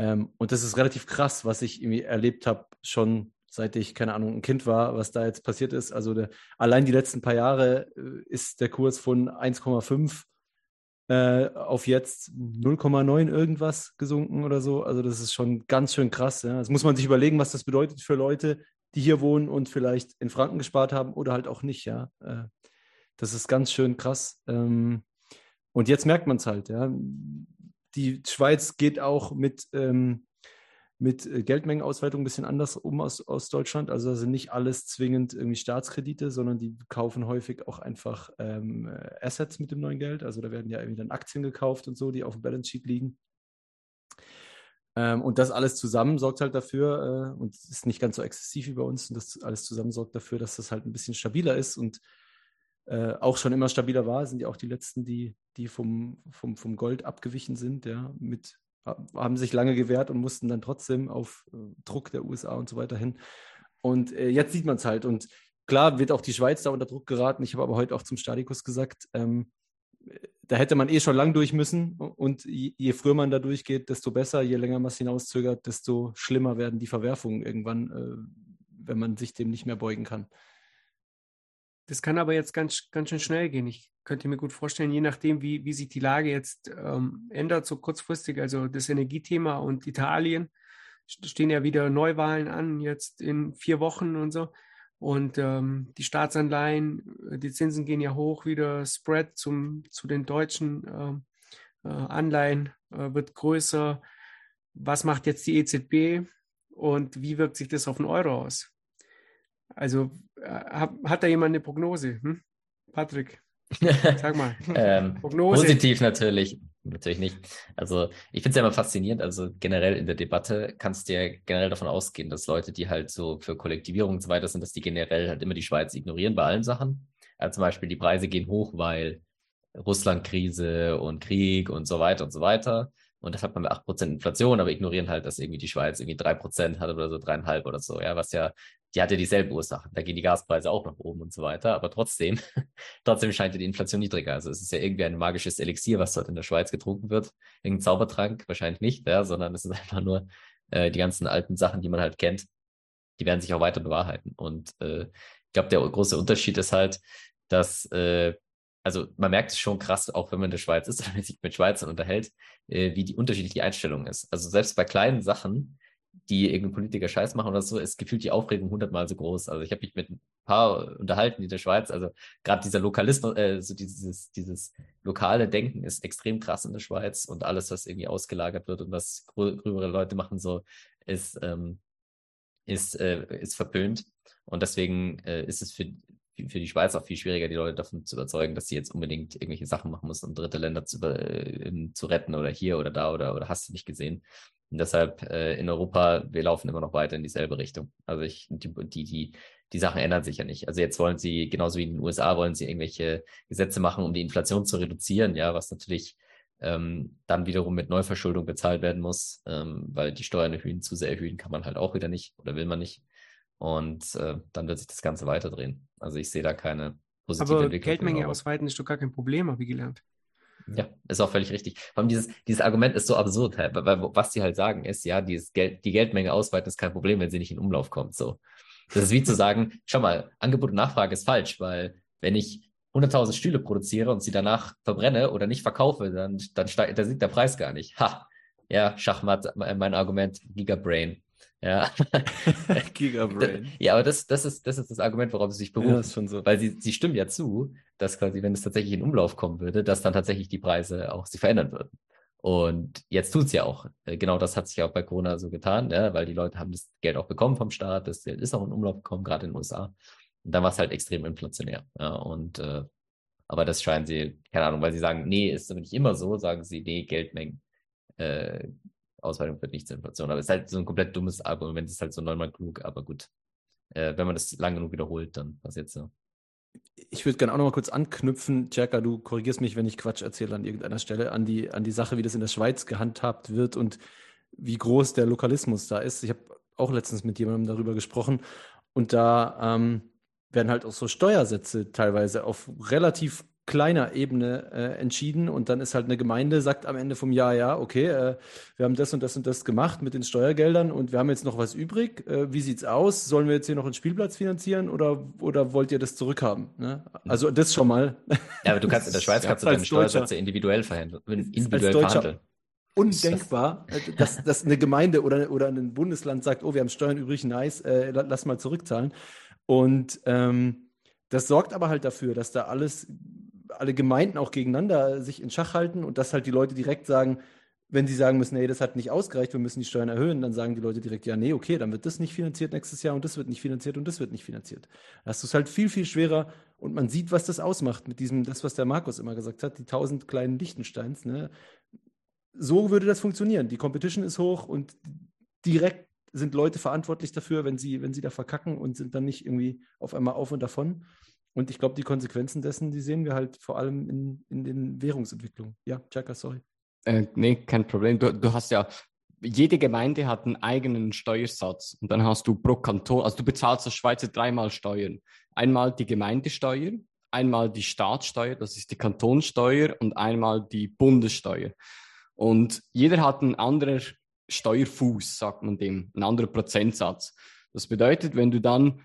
ähm, und das ist relativ krass, was ich irgendwie erlebt habe, schon seit ich, keine Ahnung, ein Kind war, was da jetzt passiert ist. Also der, allein die letzten paar Jahre äh, ist der Kurs von 1,5 äh, auf jetzt 0,9 irgendwas gesunken oder so. Also das ist schon ganz schön krass. Ja. Das muss man sich überlegen, was das bedeutet für Leute, die hier wohnen und vielleicht in Franken gespart haben oder halt auch nicht. Ja, äh, das ist ganz schön krass. Ähm, und jetzt merkt man es halt. Ja, die Schweiz geht auch mit ähm, mit äh, Geldmengenausweitung ein bisschen anders um aus, aus Deutschland. Also da sind nicht alles zwingend irgendwie Staatskredite, sondern die kaufen häufig auch einfach ähm, äh, Assets mit dem neuen Geld. Also da werden ja irgendwie dann Aktien gekauft und so, die auf dem Balance Sheet liegen. Ähm, und das alles zusammen sorgt halt dafür, äh, und ist nicht ganz so exzessiv wie bei uns, und das alles zusammen sorgt dafür, dass das halt ein bisschen stabiler ist und äh, auch schon immer stabiler war, sind ja auch die letzten, die, die vom, vom, vom Gold abgewichen sind, ja, mit, haben sich lange gewehrt und mussten dann trotzdem auf äh, Druck der USA und so weiter hin. Und äh, jetzt sieht man es halt. Und klar wird auch die Schweiz da unter Druck geraten. Ich habe aber heute auch zum Stadikus gesagt, ähm, da hätte man eh schon lang durch müssen. Und je, je, früher man da durchgeht, desto besser. Je länger man es hinauszögert, desto schlimmer werden die Verwerfungen irgendwann, äh, wenn man sich dem nicht mehr beugen kann. Das kann aber jetzt ganz, ganz schön schnell gehen. Ich könnte mir gut vorstellen, je nachdem, wie, wie sich die Lage jetzt ähm, ändert, so kurzfristig, also das Energiethema und Italien, stehen ja wieder Neuwahlen an, jetzt in vier Wochen und so. Und ähm, die Staatsanleihen, die Zinsen gehen ja hoch, wieder Spread zum, zu den deutschen äh, äh, Anleihen äh, wird größer. Was macht jetzt die EZB und wie wirkt sich das auf den Euro aus? Also äh, hat, hat da jemand eine Prognose? Hm? Patrick, sag mal. ähm, Prognose. Positiv natürlich. Natürlich nicht. Also ich finde es ja immer faszinierend. Also generell in der Debatte kannst du ja generell davon ausgehen, dass Leute, die halt so für Kollektivierung und so weiter sind, dass die generell halt immer die Schweiz ignorieren bei allen Sachen. Also zum Beispiel die Preise gehen hoch, weil Russland-Krise und Krieg und so weiter und so weiter. Und das hat man mit 8% Inflation, aber ignorieren halt, dass irgendwie die Schweiz irgendwie 3% hat oder so, dreieinhalb oder so, ja, was ja die hat ja dieselben Ursachen. Da gehen die Gaspreise auch nach oben und so weiter. Aber trotzdem, trotzdem scheint ja die Inflation niedriger. Also es ist ja irgendwie ein magisches Elixier, was dort in der Schweiz getrunken wird. Irgendein Zaubertrank, wahrscheinlich nicht, ja, sondern es ist einfach nur äh, die ganzen alten Sachen, die man halt kennt, die werden sich auch weiter bewahrheiten. Und äh, ich glaube, der große Unterschied ist halt, dass, äh, also man merkt es schon krass, auch wenn man in der Schweiz ist wenn man sich mit Schweizern unterhält, äh, wie die unterschiedlich die Einstellung ist. Also selbst bei kleinen Sachen, die irgendein Politiker Scheiß machen oder so, ist gefühlt die Aufregung hundertmal so groß. Also ich habe mich mit ein paar unterhalten in der Schweiz. Also gerade dieser Lokalismus, äh, so dieses, dieses lokale Denken ist extrem krass in der Schweiz und alles, was irgendwie ausgelagert wird und was gröbere Leute machen, so ist, ähm, ist, äh, ist verpönt. Und deswegen äh, ist es für, für die Schweiz auch viel schwieriger, die Leute davon zu überzeugen, dass sie jetzt unbedingt irgendwelche Sachen machen müssen, um dritte Länder zu, äh, zu retten oder hier oder da oder, oder hast du nicht gesehen. Und deshalb äh, in Europa, wir laufen immer noch weiter in dieselbe Richtung. Also ich, die, die, die, die Sachen ändern sich ja nicht. Also jetzt wollen sie, genauso wie in den USA, wollen sie irgendwelche Gesetze machen, um die Inflation zu reduzieren, ja, was natürlich ähm, dann wiederum mit Neuverschuldung bezahlt werden muss, ähm, weil die Steuern erhöhen, zu sehr erhöhen kann man halt auch wieder nicht oder will man nicht. Und äh, dann wird sich das Ganze weiterdrehen. Also ich sehe da keine positive Aber Entwicklung. Geldmenge ausweiten ist doch gar kein Problem, habe ich gelernt. Ja, ist auch völlig richtig. Vor allem dieses, dieses Argument ist so absurd, weil, weil was sie halt sagen ist, ja, dieses Geld, die Geldmenge ausweiten ist kein Problem, wenn sie nicht in Umlauf kommt. So. Das ist wie zu sagen, schau mal, Angebot und Nachfrage ist falsch, weil wenn ich 100.000 Stühle produziere und sie danach verbrenne oder nicht verkaufe, dann, dann steigt, da sieht der Preis gar nicht. Ha, ja, Schachmatt, mein Argument, Gigabrain. Ja. Gigabrain. Ja, aber das, das, ist, das ist das Argument, worauf sie sich berufen. Ja, ist schon so. Weil sie, sie stimmen ja zu, dass quasi, wenn es tatsächlich in Umlauf kommen würde, dass dann tatsächlich die Preise auch sich verändern würden. Und jetzt tut es ja auch. Äh, genau das hat sich ja auch bei Corona so getan, ja, weil die Leute haben das Geld auch bekommen vom Staat, das Geld ist auch in Umlauf gekommen, gerade in den USA. Und dann war es halt extrem inflationär. Ja, und äh, aber das scheinen sie, keine Ahnung, weil sie sagen, nee, ist aber nicht immer so, sagen sie, nee, Geldmengen, äh, Ausweitung wird nicht zur Inflation. Aber es ist halt so ein komplett dummes Argument, es ist halt so neunmal klug, aber gut. Äh, wenn man das lang genug wiederholt, dann passiert es so. Ich würde gerne auch noch mal kurz anknüpfen, Cerka, du korrigierst mich, wenn ich Quatsch erzähle an irgendeiner Stelle, an die, an die Sache, wie das in der Schweiz gehandhabt wird und wie groß der Lokalismus da ist. Ich habe auch letztens mit jemandem darüber gesprochen und da ähm, werden halt auch so Steuersätze teilweise auf relativ kleiner Ebene äh, entschieden und dann ist halt eine Gemeinde, sagt am Ende vom Jahr, ja, okay, äh, wir haben das und das und das gemacht mit den Steuergeldern und wir haben jetzt noch was übrig. Äh, wie sieht's aus? Sollen wir jetzt hier noch einen Spielplatz finanzieren oder, oder wollt ihr das zurückhaben? Ne? Also das schon mal. Ja, aber du kannst in der Schweiz kannst du deine Steuersätze individuell verhandeln. Individuell verhandeln. Undenkbar, äh, dass, dass eine Gemeinde oder, oder ein Bundesland sagt, oh, wir haben Steuern übrig, nice, äh, lass mal zurückzahlen. Und ähm, das sorgt aber halt dafür, dass da alles alle Gemeinden auch gegeneinander sich in Schach halten und dass halt die Leute direkt sagen, wenn sie sagen müssen, nee, das hat nicht ausgereicht, wir müssen die Steuern erhöhen, dann sagen die Leute direkt, ja, nee, okay, dann wird das nicht finanziert nächstes Jahr und das wird nicht finanziert und das wird nicht finanziert. Da hast du es halt viel, viel schwerer und man sieht, was das ausmacht mit diesem, das, was der Markus immer gesagt hat, die tausend kleinen Lichtensteins, ne? so würde das funktionieren. Die Competition ist hoch und direkt sind Leute verantwortlich dafür, wenn sie, wenn sie da verkacken und sind dann nicht irgendwie auf einmal auf und davon. Und ich glaube, die Konsequenzen dessen, die sehen wir halt vor allem in, in den Währungsentwicklungen. Ja, Chaka, sorry. Äh, nee, kein Problem. Du, du hast ja, jede Gemeinde hat einen eigenen Steuersatz und dann hast du pro Kanton, also du bezahlst als Schweizer dreimal Steuern. Einmal die Gemeindesteuer, einmal die Staatssteuer, das ist die Kantonsteuer und einmal die Bundessteuer. Und jeder hat einen anderen Steuerfuß, sagt man dem, einen anderen Prozentsatz. Das bedeutet, wenn du dann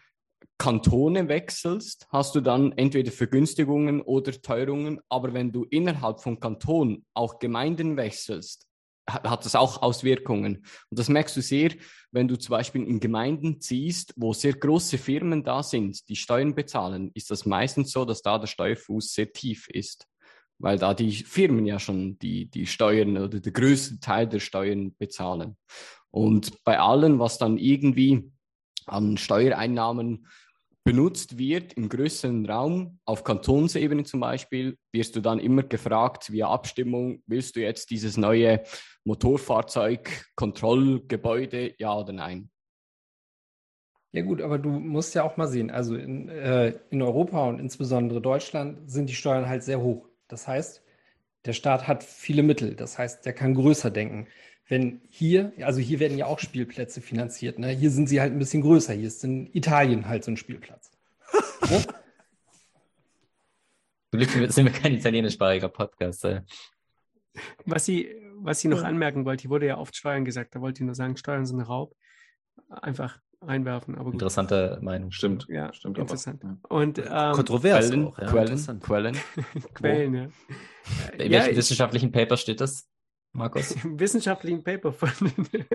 Kantone wechselst, hast du dann entweder Vergünstigungen oder Teuerungen, aber wenn du innerhalb von Kanton auch Gemeinden wechselst, hat das auch Auswirkungen. Und das merkst du sehr, wenn du zum Beispiel in Gemeinden ziehst, wo sehr große Firmen da sind, die Steuern bezahlen, ist das meistens so, dass da der Steuerfuß sehr tief ist, weil da die Firmen ja schon die, die Steuern oder der größte Teil der Steuern bezahlen. Und bei allen, was dann irgendwie an Steuereinnahmen benutzt wird im größeren Raum, auf Kantonsebene zum Beispiel, wirst du dann immer gefragt via Abstimmung, willst du jetzt dieses neue Motorfahrzeugkontrollgebäude, ja oder nein? Ja gut, aber du musst ja auch mal sehen, also in, äh, in Europa und insbesondere Deutschland sind die Steuern halt sehr hoch. Das heißt, der Staat hat viele Mittel. Das heißt, der kann größer denken wenn hier, also hier werden ja auch Spielplätze finanziert, ne? Hier sind sie halt ein bisschen größer. Hier ist in Italien halt so ein Spielplatz. ne? Glück sind wir kein italienischsprachiger Podcast. Ey. Was sie, was sie noch anmerken wollte, hier wurde ja oft Steuern gesagt, da wollte ich nur sagen, Steuern sind Raub. Einfach einwerfen. Aber gut. Interessante Meinung. Stimmt. Ja, stimmt. Interessant. Und ähm, Kontrovers Quellen, auch, ja, Quellen. Quellen. Quellen, ja. In Ja, welchem ich- wissenschaftlichen Paper steht das, Markus? Im wissenschaftlichen Paper von.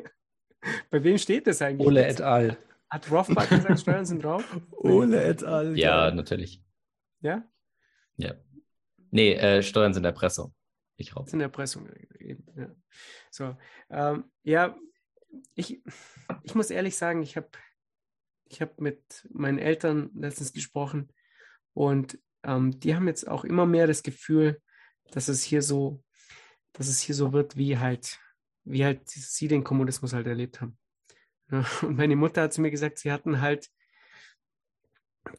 Bei wem steht das eigentlich? Ole et al. Hat Rothbard gesagt, Steuern sind Raub? Ole et al. Ja, natürlich. Ja? Ja. Nee, äh, Steuern sind Erpressung. Ich raub. Sind Erpressung. Ja. So, ähm, ja, ich, ich muss ehrlich sagen, ich habe ich hab mit meinen Eltern letztens gesprochen und ähm, die haben jetzt auch immer mehr das Gefühl, dass es hier so, dass es hier so wird, wie halt, wie halt sie den Kommunismus halt erlebt haben. Und meine Mutter hat zu mir gesagt, sie hatten halt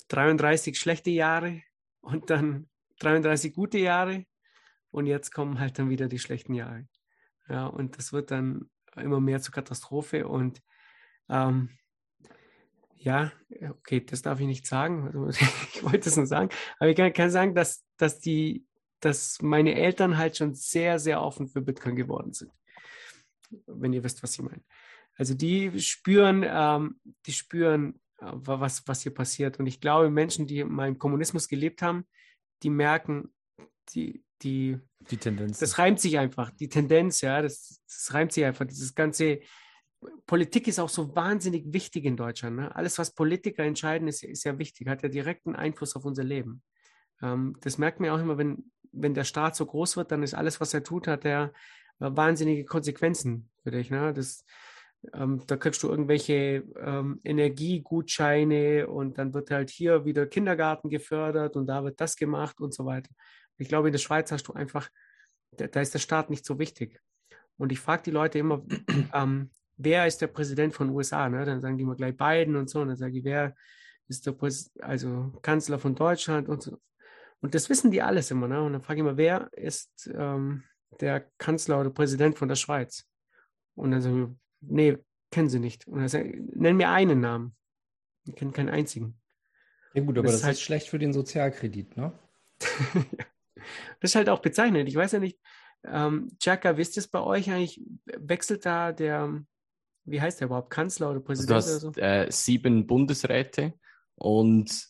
33 schlechte Jahre und dann 33 gute Jahre und jetzt kommen halt dann wieder die schlechten Jahre. Ja, und das wird dann immer mehr zur Katastrophe und ähm, ja, okay, das darf ich nicht sagen. Also, ich wollte es nur sagen, aber ich kann, kann sagen, dass, dass die, dass meine Eltern halt schon sehr, sehr offen für Bitcoin geworden sind. Wenn ihr wisst, was ich meine. Also die spüren, ähm, die spüren, äh, was, was hier passiert. Und ich glaube, Menschen, die mal im Kommunismus gelebt haben, die merken, die, die, Die Tendenz. das reimt sich einfach, die Tendenz, ja, das, das reimt sich einfach. Dieses ganze Politik ist auch so wahnsinnig wichtig in Deutschland. Ne? Alles, was Politiker entscheiden, ist, ist ja wichtig, hat ja direkten Einfluss auf unser Leben. Ähm, das merkt man auch immer, wenn, wenn der Staat so groß wird, dann ist alles, was er tut, hat er äh, wahnsinnige Konsequenzen für dich. Ne? Das, ähm, da kriegst du irgendwelche ähm, Energiegutscheine und dann wird halt hier wieder Kindergarten gefördert und da wird das gemacht und so weiter. Ich glaube, in der Schweiz hast du einfach, da, da ist der Staat nicht so wichtig. Und ich frage die Leute immer, ähm, wer ist der Präsident von den USA? Ne? Dann sagen die immer gleich Biden und so. Und dann sage ich, wer ist der Präs also Kanzler von Deutschland und so. Und das wissen die alles immer. Ne? Und dann frage ich immer, wer ist ähm, der Kanzler oder Präsident von der Schweiz? Und dann sagen wir, nee, kennen sie nicht. Und dann sagen, nenn mir einen Namen. Ich kenne keinen einzigen. Ja gut, aber Das das, ist halt- ist schlecht für den Sozialkredit, ne? Das ist halt auch bezeichnend. Ich weiß ja nicht, ähm, Chaka, wisst ihr es bei euch eigentlich? Wechselt da der, wie heißt der überhaupt, Kanzler oder Also Präsident du oder hast so? äh, sieben Bundesräte und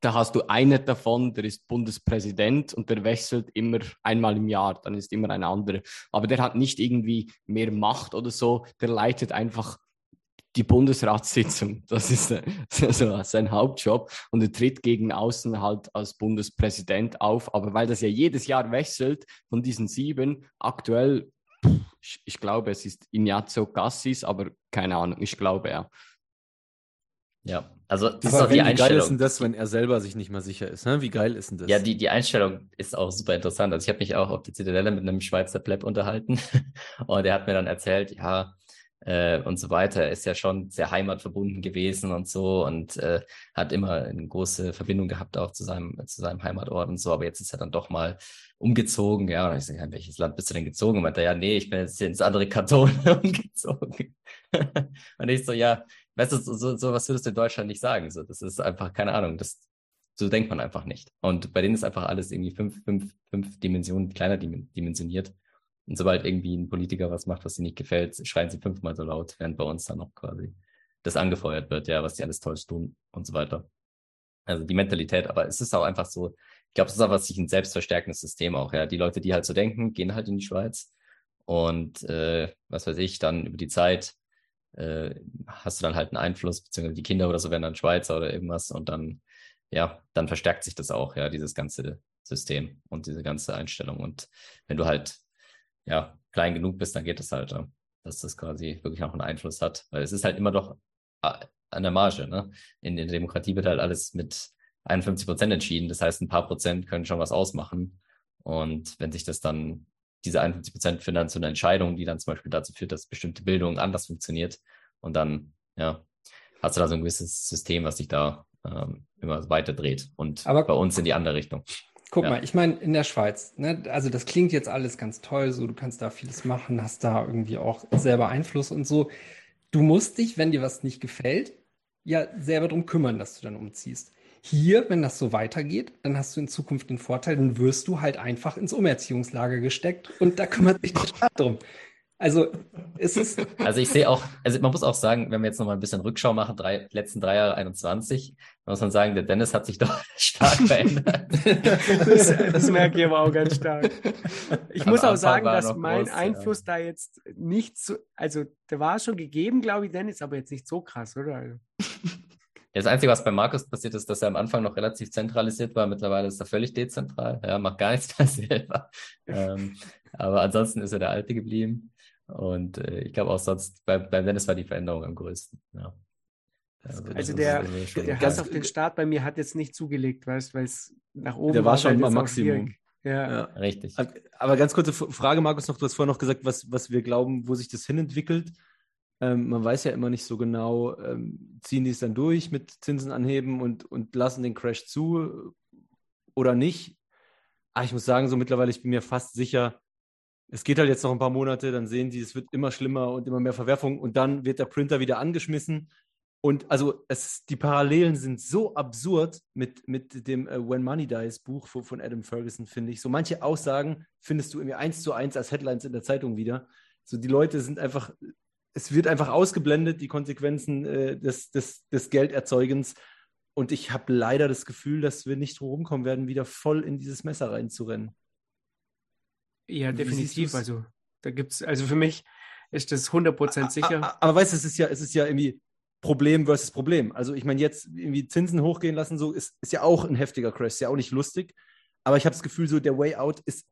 da hast du einen davon, der ist Bundespräsident und der wechselt immer einmal im Jahr, dann ist immer ein anderer. Aber der hat nicht irgendwie mehr Macht oder so, der leitet einfach die Bundesratssitzung. Das ist äh, so sein Hauptjob und er tritt gegen außen halt als Bundespräsident auf. Aber weil das ja jedes Jahr wechselt von diesen sieben, aktuell, ich glaube, es ist Ignazio Cassis, aber keine Ahnung, ich glaube ja. Ja, Also das ist auch die wenn, wie geil ist Einstellung. denn das, wenn er selber sich nicht mal sicher ist? Ne? Wie geil ist denn das? Ja, die, die Einstellung ist auch super interessant. Also ich habe mich auch auf der Zitadelle mit einem Schweizer Pleb unterhalten und er hat mir dann erzählt, ja, äh, und so weiter. Er ist ja schon sehr heimatverbunden gewesen und so und äh, hat immer eine große Verbindung gehabt auch zu seinem, zu seinem Heimatort und so, aber jetzt ist er dann doch mal umgezogen. Ja, und ich sage, in welches Land bist du denn gezogen? Und meinte ja, nee, ich bin jetzt hier ins andere Kanton umgezogen. und ich so, ja, weißt du, so, so, was würdest du in Deutschland nicht sagen. So, das ist einfach, keine Ahnung, das so denkt man einfach nicht. Und bei denen ist einfach alles irgendwie fünf, fünf, fünf Dimensionen kleiner dim- dimensioniert. Und sobald irgendwie ein Politiker was macht, was ihnen nicht gefällt, schreien sie fünfmal so laut, während bei uns dann noch quasi das angefeuert wird, ja, was die alles toll tun und so weiter. Also die Mentalität, aber es ist auch einfach so, ich glaube, es ist einfach sich ein selbstverstärkendes System auch, ja. Die Leute, die halt so denken, gehen halt in die Schweiz und äh, was weiß ich, dann über die Zeit äh, hast du dann halt einen Einfluss, beziehungsweise die Kinder oder so werden dann Schweizer oder irgendwas und dann, ja, dann verstärkt sich das auch, ja, dieses ganze System und diese ganze Einstellung. Und wenn du halt, ja, klein genug bist, dann geht das halt, dass das quasi wirklich auch einen Einfluss hat. Weil es ist halt immer doch äh, an der Marge, ne? In der Demokratie wird halt alles mit 51 Prozent entschieden. Das heißt, ein paar Prozent können schon was ausmachen. Und wenn sich das dann, diese 51 Prozent führen dann zu einer Entscheidung, die dann zum Beispiel dazu führt, dass bestimmte Bildung anders funktioniert. Und dann, ja, hast du da so ein gewisses System, was sich da ähm, immer weiter dreht. Und Aber- bei uns in die andere Richtung. Guck Ja. mal, ich meine, in der Schweiz, ne, also das klingt jetzt alles ganz toll, so du kannst da vieles machen, hast da irgendwie auch selber Einfluss und so. Du musst dich, wenn dir was nicht gefällt, ja selber drum kümmern, dass du dann umziehst. Hier, wenn das so weitergeht, dann hast du in Zukunft den Vorteil, dann wirst du halt einfach ins Umerziehungslager gesteckt und da kümmert sich der Staat drum. Also es ist, Also ich sehe auch, also man muss auch sagen, wenn wir jetzt nochmal ein bisschen Rückschau machen, drei, letzten drei Jahre 21, muss man sagen, der Dennis hat sich doch stark verändert. Das, das merke ich aber auch ganz stark. Ich Am muss auch Anfang sagen, war er dass mein groß, ja. Einfluss da jetzt nicht so, also der war schon gegeben, glaube ich, Dennis, aber jetzt nicht so krass, oder? Also, Das Einzige, was bei Markus passiert ist, dass er am Anfang noch relativ zentralisiert war. Mittlerweile ist er völlig dezentral. Er macht gar nichts mehr selber. Ähm, aber ansonsten ist er der Alte geblieben. Und äh, ich glaube auch sonst, bei, bei Dennis war die Veränderung am größten. Ja. Also das der, schon der. Hass auf den Start bei mir hat jetzt nicht zugelegt, weißt weil es nach oben Der war schon halt am jetzt auch Maximum. Ja. Ja. Richtig. Aber ganz kurze Frage, Markus, noch. Du hast vorhin noch gesagt, was, was wir glauben, wo sich das hinentwickelt. Ähm, man weiß ja immer nicht so genau, ähm, ziehen die es dann durch mit Zinsen anheben und, und lassen den Crash zu oder nicht. Aber ich muss sagen, so mittlerweile, ich bin mir fast sicher, es geht halt jetzt noch ein paar Monate, dann sehen die, es wird immer schlimmer und immer mehr Verwerfung und dann wird der Printer wieder angeschmissen. Und also es, die Parallelen sind so absurd mit, mit dem äh, When Money Dies Buch von, von Adam Ferguson, finde ich. So manche Aussagen findest du irgendwie eins zu eins als Headlines in der Zeitung wieder. So die Leute sind einfach, es wird einfach ausgeblendet, die Konsequenzen äh, des, des, des Gelderzeugens. Und ich habe leider das Gefühl, dass wir nicht rumkommen werden, wieder voll in dieses Messer reinzurennen. Ja, definitiv. Also da gibt's, also für mich ist das 100% sicher. A- a- Aber weißt du, es ist ja, es ist ja irgendwie Problem versus Problem. Also ich meine, jetzt irgendwie Zinsen hochgehen lassen, so ist, ist ja auch ein heftiger Crash, ist ja auch nicht lustig. Aber ich habe das Gefühl, so der Way out ist,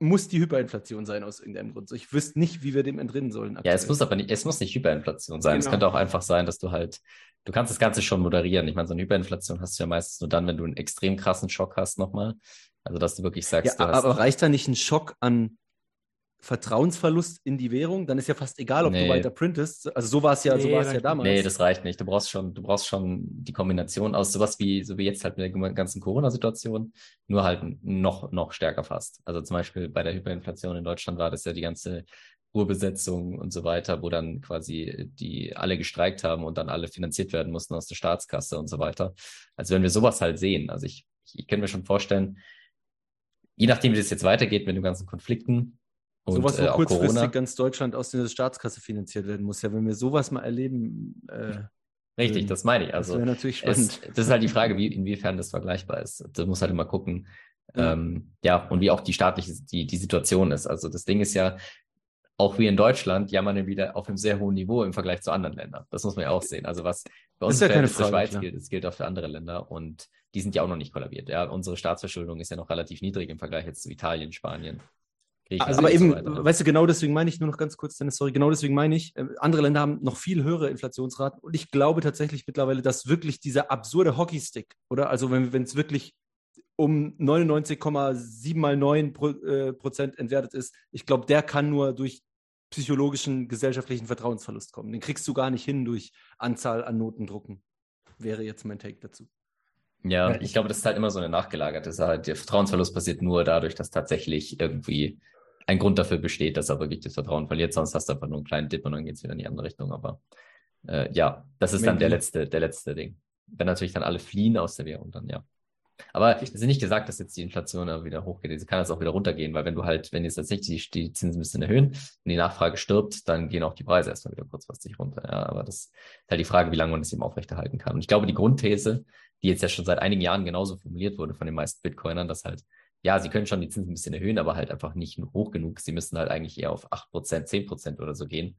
muss die Hyperinflation sein aus irgendeinem Grund. So, ich wüsste nicht, wie wir dem entrinnen sollen. Ja, es aktuell. muss aber nicht, es muss nicht Hyperinflation sein. Es Genau. könnte auch einfach sein, dass du halt, du kannst das Ganze schon moderieren. Ich meine, so eine Hyperinflation hast du ja meistens nur dann, wenn du einen extrem krassen Schock hast nochmal. Also, dass du wirklich sagst, Ja, du hast. aber reicht da nicht ein Schock an Vertrauensverlust in die Währung? Dann ist ja fast egal, ob Nee. du weiter printest. Also so war es ja, so Nee, war es ja damals. Nee, das reicht nicht. Du brauchst schon, du brauchst schon die Kombination aus sowas wie, so wie jetzt halt mit der ganzen Corona-Situation, nur halt noch, noch stärker fast. Also zum Beispiel bei der Hyperinflation in Deutschland war das ja die ganze Urbesetzung und so weiter, wo dann quasi die alle gestreikt haben und dann alle finanziert werden mussten aus der Staatskasse und so weiter. Also wenn wir sowas halt sehen, also ich, ich, ich kann mir schon vorstellen, je nachdem, wie das jetzt weitergeht mit den ganzen Konflikten und sowas, wo äh, kurzfristig Corona. ganz Deutschland aus der Staatskasse finanziert werden muss. Ja, wenn wir sowas mal erleben, äh, Richtig, das meine ich. das Also wäre natürlich Es, spannend. das ist halt die Frage, wie, inwiefern das vergleichbar ist. Du musst halt immer gucken, Ja. ähm, ja, und wie auch die staatliche, die, die Situation ist. Also das Ding ist ja, auch wie in Deutschland jammern wir wieder auf einem sehr hohen Niveau im Vergleich zu anderen Ländern. Das muss man ja auch sehen. Also was bei uns ja Frage, Schweiz klar. gilt, das gilt auch für andere Länder und die sind ja auch noch nicht kollabiert. Ja, unsere Staatsverschuldung ist ja noch relativ niedrig im Vergleich jetzt zu Italien, Spanien Griechenland Aber so eben, weiter. weißt du, genau deswegen meine ich nur noch ganz kurz, Dennis, sorry, genau deswegen meine ich, äh, andere Länder haben noch viel höhere Inflationsraten und ich glaube tatsächlich mittlerweile, dass wirklich dieser absurde Hockeystick, oder? Also wenn wenn es wirklich um 99,7 mal 9 Pro, äh, Prozent entwertet ist, ich glaube, der kann nur durch psychologischen, gesellschaftlichen Vertrauensverlust kommen. Den kriegst du gar nicht hin durch Anzahl an Notendrucken. Wäre jetzt mein Take dazu. Ja, ich- glaube, das ist halt immer so eine nachgelagerte Sache. Der Vertrauensverlust passiert nur dadurch, dass tatsächlich irgendwie ein Grund dafür besteht, dass er wirklich das Vertrauen verliert. Sonst hast du einfach nur einen kleinen Dip und dann geht es wieder in die andere Richtung. Aber äh, ja, das ist dann der letzte, der letzte Ding. Wenn natürlich dann alle fliehen aus der Währung, dann ja. Aber es ist nicht gesagt, dass jetzt die Inflation wieder hochgeht. Sie kann jetzt auch wieder runtergehen, weil wenn du halt, wenn jetzt tatsächlich die, die Zinsen ein bisschen erhöhen und die Nachfrage stirbt, dann gehen auch die Preise erstmal wieder kurzfristig runter. Ja, aber das ist halt die Frage, wie lange man das eben aufrechterhalten kann. Und ich glaube, die Grundthese, die jetzt ja schon seit einigen Jahren genauso formuliert wurde von den meisten Bitcoinern, dass halt, ja, sie können schon die Zinsen ein bisschen erhöhen, aber halt einfach nicht hoch genug. Sie müssen halt eigentlich eher auf 8%, 10% oder so gehen.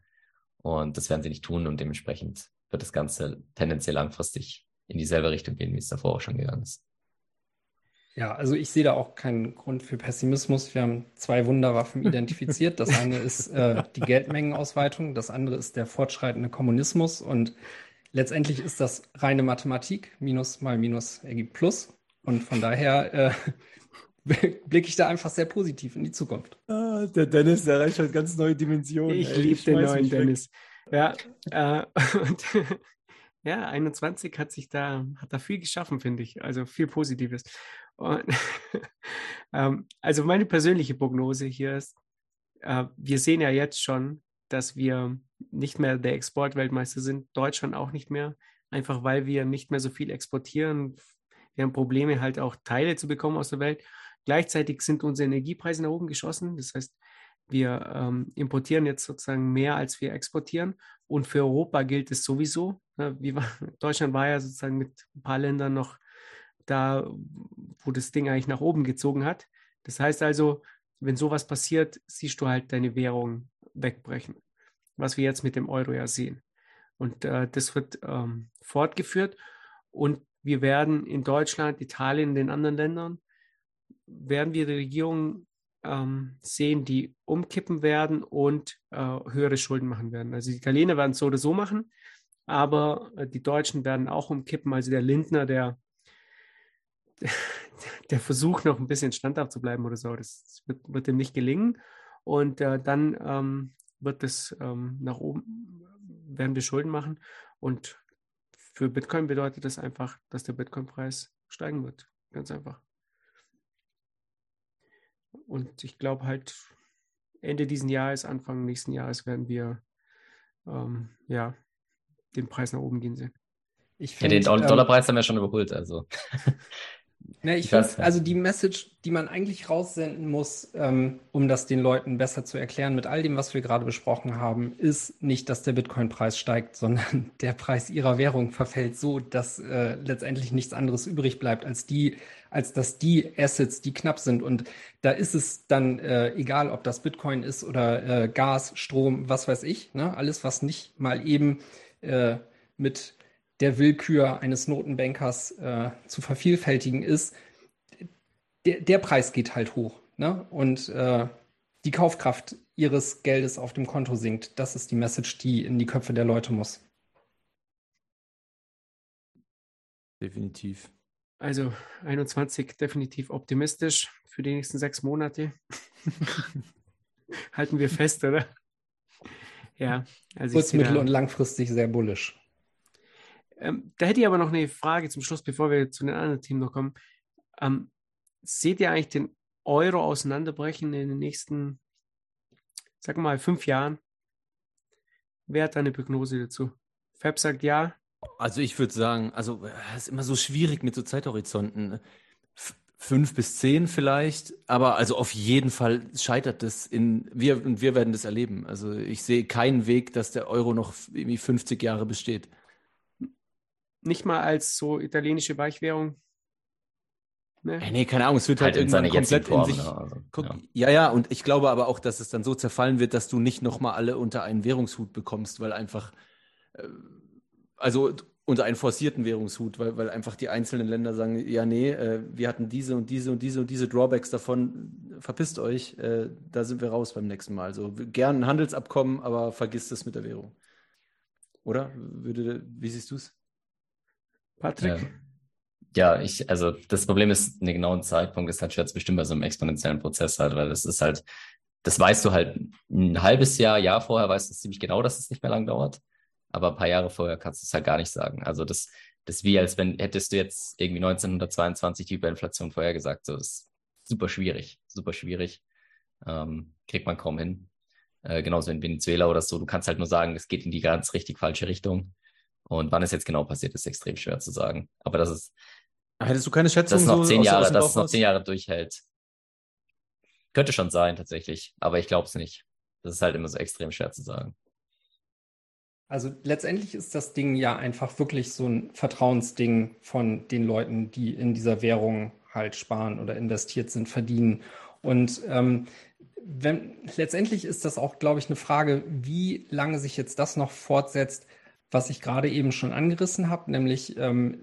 Und das werden sie nicht tun und dementsprechend wird das Ganze tendenziell langfristig in dieselbe Richtung gehen, wie es davor auch schon gegangen ist. Ja, also ich sehe da auch keinen Grund für Pessimismus. Wir haben zwei Wunderwaffen identifiziert. Das eine ist äh, die Geldmengenausweitung, das andere ist der fortschreitende Kommunismus. Und letztendlich ist das reine Mathematik. Minus mal Minus ergibt Plus. Und von daher äh, blicke ich da einfach sehr positiv in die Zukunft. Ah, der Dennis, der erreicht halt ganz neue Dimensionen. Ich liebe den neuen mich weg. Dennis. Ja, äh, und, ja, 21 hat sich da, hat da viel geschaffen, finde ich. Also viel Positives. Und, ähm, also meine persönliche Prognose hier ist, äh, wir sehen ja jetzt schon, dass wir nicht mehr der Exportweltmeister sind, Deutschland auch nicht mehr, einfach weil wir nicht mehr so viel exportieren. Wir haben Probleme, halt auch Teile zu bekommen aus der Welt. Gleichzeitig sind unsere Energiepreise nach oben geschossen. Das heißt, wir ähm, importieren jetzt sozusagen mehr, als wir exportieren. Und für Europa gilt es sowieso. Ne? War, Deutschland war ja sozusagen mit ein paar Ländern noch da, wo das Ding eigentlich nach oben gezogen hat. Das heißt also, wenn sowas passiert, siehst du halt deine Währung wegbrechen, was wir jetzt mit dem Euro ja sehen. Und äh, das wird ähm, fortgeführt. Und wir werden in Deutschland, Italien, den anderen Ländern, werden wir die Regierung ähm, sehen, die umkippen werden und äh, höhere Schulden machen werden. Also die Italiener werden es so oder so machen, aber äh, die Deutschen werden auch umkippen. Also der Lindner, der, der versucht noch ein bisschen standhaft zu bleiben oder so, das wird, wird ihm nicht gelingen. Und äh, dann ähm, wird es ähm, nach oben, werden wir Schulden machen. Und für Bitcoin bedeutet das einfach, dass der Bitcoin-Preis steigen wird. Ganz einfach. Und ich glaube halt, Ende diesen Jahres, Anfang nächsten Jahres werden wir ähm, ja, den Preis nach oben gehen sehen. Ich Ja, den find, ähm, Dollarpreis haben wir schon überholt, also. Ne, ich finde, also die Message, die man eigentlich raussenden muss, ähm, um das den Leuten besser zu erklären, mit all dem, was wir gerade besprochen haben, ist nicht, dass der Bitcoin-Preis steigt, sondern der Preis ihrer Währung verfällt so, dass äh, letztendlich nichts anderes übrig bleibt, als die, als dass die Assets, die knapp sind. Und da ist es dann äh, egal, ob das Bitcoin ist oder äh, Gas, Strom, was weiß ich, ne? Alles, was nicht mal eben äh, mit der Willkür eines Notenbankers äh, zu vervielfältigen ist, der, der Preis geht halt hoch. Ne? Und äh, die Kaufkraft ihres Geldes auf dem Konto sinkt. Das ist die Message, die in die Köpfe der Leute muss. Definitiv. Also 21 definitiv optimistisch für die nächsten sechs Monate. Halten wir fest, oder? Ja, also Kurz-, mittel- und langfristig sehr bullisch. Ähm, da hätte ich aber noch eine Frage zum Schluss, bevor wir zu den anderen Themen noch kommen. Ähm, seht ihr eigentlich den Euro auseinanderbrechen in den nächsten, sag mal, fünf Jahren? Wer hat da eine Prognose dazu? Fab sagt ja. Also ich würde sagen, also es ist immer so schwierig mit so Zeithorizonten. F fünf bis zehn vielleicht, aber also auf jeden Fall scheitert das in, wir, und wir werden das erleben. Also ich sehe keinen Weg, dass der Euro noch irgendwie 50 Jahre besteht. Nicht mal als so italienische Weichwährung. Ne? Nee, keine Ahnung, es wird halt, Halt in irgendwann komplett in Form. sich. ne? Also, ja. ja. ja, und ich glaube aber auch, dass es dann so zerfallen wird, dass du nicht nochmal alle unter einen Währungshut bekommst, weil einfach, äh, also unter einen forcierten Währungshut, weil, weil einfach die einzelnen Länder sagen, ja, nee, äh, wir hatten diese und diese und diese und diese Drawbacks davon, verpisst euch, äh, da sind wir raus beim nächsten Mal. Also gern ein Handelsabkommen, aber vergisst es mit der Währung. Oder? Würde, wie siehst du es? Patrick? Ja. Ja, ich, also das Problem ist, einen genauen Zeitpunkt ist halt schwer zu bestimmen bei so einem exponentiellen Prozess halt, weil das ist halt, das weißt du halt ein halbes Jahr, Jahr vorher weißt du ziemlich genau, dass es nicht mehr lang dauert. Aber ein paar Jahre vorher kannst du es halt gar nicht sagen. Also das, das ist wie, als wenn, hättest du jetzt irgendwie 1922 die Überinflation vorhergesagt. So, ist super schwierig, super schwierig. Ähm, kriegt man kaum hin. Äh, genauso in Venezuela oder so. Du kannst halt nur sagen, es geht in die ganz richtig falsche Richtung. Und wann es jetzt genau passiert, ist extrem schwer zu sagen. Aber das ist, Hättest du keine Schätzung? dass noch so zehn aus- Jahre, dass es noch zehn Jahre durchhält. Könnte schon sein, tatsächlich. Aber ich glaube es nicht. Das ist halt immer so extrem schwer zu sagen. Also letztendlich ist das Ding ja einfach wirklich so ein Vertrauensding von den Leuten, die in dieser Währung halt sparen oder investiert sind, verdienen. Und ähm, wenn, letztendlich ist das auch, glaube ich, eine Frage, wie lange sich jetzt das noch fortsetzt, was ich gerade eben schon angerissen habe, nämlich ähm,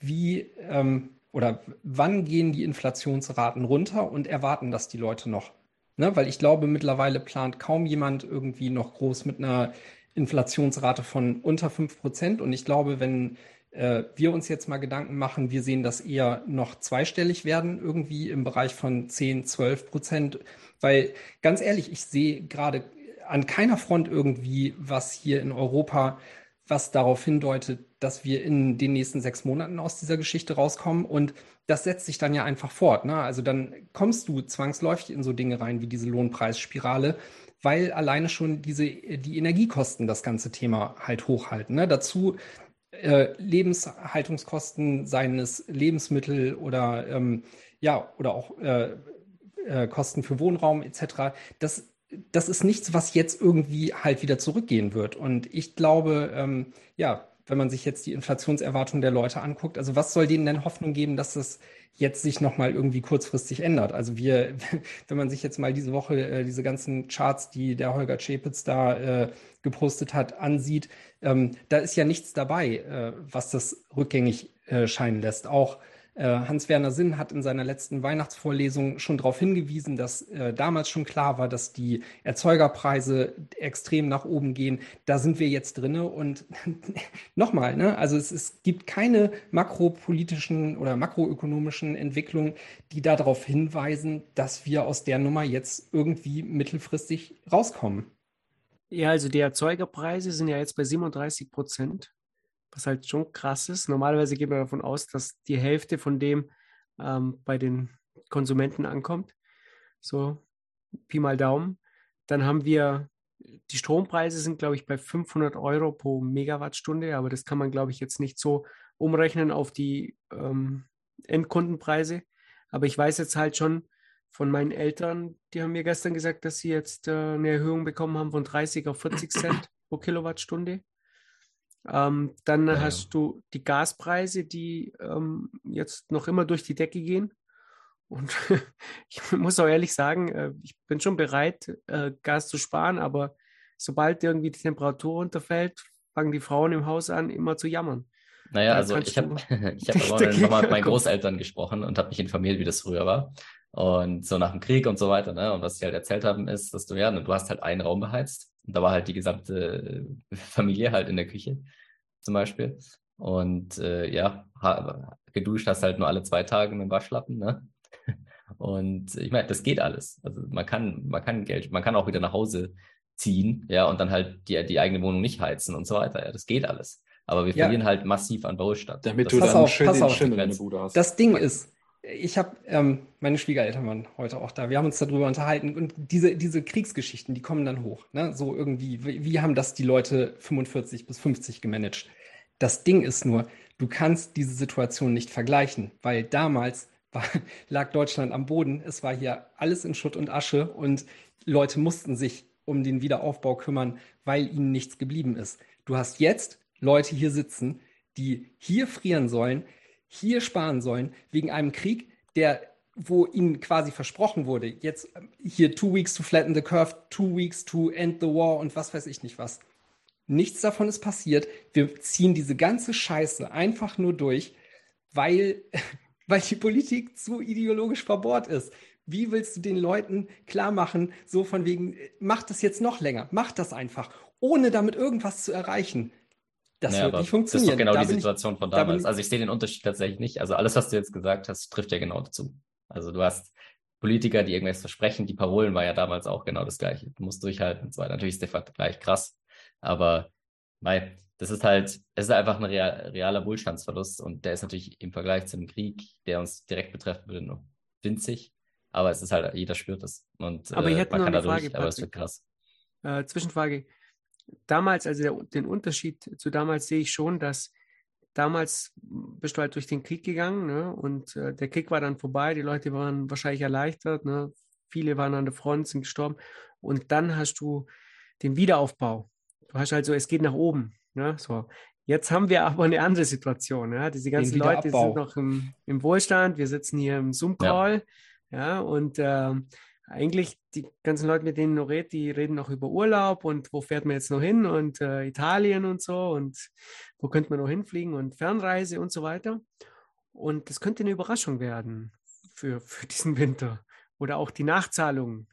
wie ähm, oder wann gehen die Inflationsraten runter und erwarten das die Leute noch? Ne? Weil ich glaube, mittlerweile plant kaum jemand irgendwie noch groß mit einer Inflationsrate von unter 5%. Und ich glaube, wenn äh, wir uns jetzt mal Gedanken machen, wir sehen das eher noch zweistellig werden, irgendwie im Bereich von 10, 12 Prozent. Weil ganz ehrlich, ich sehe gerade an keiner Front irgendwie, was hier in Europa, was darauf hindeutet, dass wir in den nächsten sechs Monaten aus dieser Geschichte rauskommen. Und das setzt sich dann ja einfach fort. Ne? Also dann kommst du zwangsläufig in so Dinge rein wie diese Lohnpreisspirale, weil alleine schon diese, die Energiekosten das ganze Thema halt hochhalten. Ne? Dazu äh, Lebenshaltungskosten, seien es Lebensmittel oder ähm, ja, oder auch äh, äh, Kosten für Wohnraum etc. Das, das ist nichts, was jetzt irgendwie halt wieder zurückgehen wird. Und ich glaube, ähm, ja, wenn man sich jetzt die Inflationserwartung der Leute anguckt, also was soll denen denn Hoffnung geben, dass das jetzt sich nochmal irgendwie kurzfristig ändert? Also wir, wenn man sich jetzt mal diese Woche äh, diese ganzen Charts, die der Holger Czepitz da äh, gepostet hat, ansieht, ähm, da ist ja nichts dabei, äh, was das rückgängig äh, scheinen lässt. Auch Hans-Werner Sinn hat in seiner letzten Weihnachtsvorlesung schon darauf hingewiesen, dass äh, damals schon klar war, dass die Erzeugerpreise extrem nach oben gehen. Da sind wir jetzt drinne und nochmal, ne? Also es, es gibt keine makropolitischen oder makroökonomischen Entwicklungen, die darauf hinweisen, dass wir aus der Nummer jetzt irgendwie mittelfristig rauskommen. Ja, also die Erzeugerpreise sind ja jetzt bei 37 Prozent, was halt schon krass ist. Normalerweise geht man davon aus, dass die Hälfte von dem ähm, bei den Konsumenten ankommt. So, Pi mal Daumen. Dann haben wir, die Strompreise sind, glaube ich, bei 500 Euro pro Megawattstunde, aber das kann man, glaube ich, jetzt nicht so umrechnen auf die ähm, Endkundenpreise. Aber ich weiß jetzt halt schon, von meinen Eltern, die haben mir gestern gesagt, dass sie jetzt äh, eine Erhöhung bekommen haben von 30 auf 40 Cent pro Kilowattstunde. Ähm, dann Ja, hast du die Gaspreise, die ähm, jetzt noch immer durch die Decke gehen. Und ich muss auch ehrlich sagen, äh, ich bin schon bereit, äh, Gas zu sparen, aber sobald irgendwie die Temperatur runterfällt, fangen die Frauen im Haus an, immer zu jammern. Naja, Da also ich habe ich hab aber nochmal mit meinen. Großeltern gesprochen und habe mich informiert, wie das früher war. Und so nach dem Krieg und so weiter, ne? Und was sie halt erzählt haben, ist, dass du ja, du hast halt einen Raum beheizt. Und da war halt die gesamte Familie halt in der Küche, zum Beispiel. Und äh, ja, ha- geduscht hast halt nur alle zwei Tage mit dem Waschlappen, ne? Und ich meine, das geht alles. Also man kann, man kann Geld, man kann auch wieder nach Hause ziehen, ja, und dann halt die, die eigene Wohnung nicht heizen und so weiter. Ja, das geht alles. Aber wir Ja. verlieren halt massiv an Wohlstand. Damit Das du dann auf, schön pass den auf. Schimmel in der Bude hast. Das Ding ist, ich habe, ähm, meine Schwiegereltern waren heute auch da. Wir haben uns darüber unterhalten und diese, diese Kriegsgeschichten, die kommen dann hoch. Ne? So irgendwie, wie, wie haben das die Leute 45 bis 50 gemanagt? Das Ding ist nur, du kannst diese Situation nicht vergleichen, weil damals war, lag Deutschland am Boden. Es war hier alles in Schutt und Asche und Leute mussten sich um den Wiederaufbau kümmern, weil ihnen nichts geblieben ist. Du hast jetzt Leute hier sitzen, die hier frieren sollen, hier sparen sollen, wegen einem Krieg, der, wo ihnen quasi versprochen wurde, jetzt ähm, hier two weeks to flatten the curve, two weeks to end the war und was weiß ich nicht was. Nichts davon ist passiert. Wir ziehen diese ganze Scheiße einfach nur durch, weil, weil die Politik zu ideologisch verbohrt ist. Wie willst du den Leuten klar machen, so von wegen, äh, mach das jetzt noch länger, mach das einfach, ohne damit irgendwas zu erreichen? Das Naja, wird aber nicht funktionieren. Das ist doch genau Da die bin ich- Situation von da damals. ich- also ich sehe den Unterschied tatsächlich nicht. Also alles, was du jetzt gesagt hast, trifft ja genau dazu. Also du hast Politiker, die irgendwas versprechen. Die Parolen war ja damals auch genau das Gleiche. Du musst durchhalten und so weiter. Natürlich ist der Vergleich krass, aber mei, das ist halt, es ist einfach ein real, realer Wohlstandsverlust und der ist natürlich im Vergleich zum Krieg, der uns direkt betreffen würde, nur winzig. Aber es ist halt, jeder spürt es. Und Aber ich äh, hätte man noch kann eine da durch, Frage, aber es wird krass. Äh, Zwischenfrage. Damals, also der, den Unterschied zu damals sehe ich schon, dass damals bist du halt durch den Krieg gegangen ne? und äh, der Krieg war dann vorbei, die Leute waren wahrscheinlich erleichtert, ne? viele waren an der Front, sind gestorben und dann hast du den Wiederaufbau. Du hast also, es geht nach oben. Ne? So. Jetzt haben wir aber eine andere Situation. Ja? Diese ganzen Leute sind noch im, im Wohlstand, wir sitzen hier im Zoom-Call ja. und ähm, eigentlich die ganzen Leute, mit denen du redest, die reden noch über Urlaub und wo fährt man jetzt noch hin und äh, Italien und so und wo könnte man noch hinfliegen und Fernreise und so weiter. Und das könnte eine Überraschung werden für, für diesen Winter oder auch die Nachzahlungen.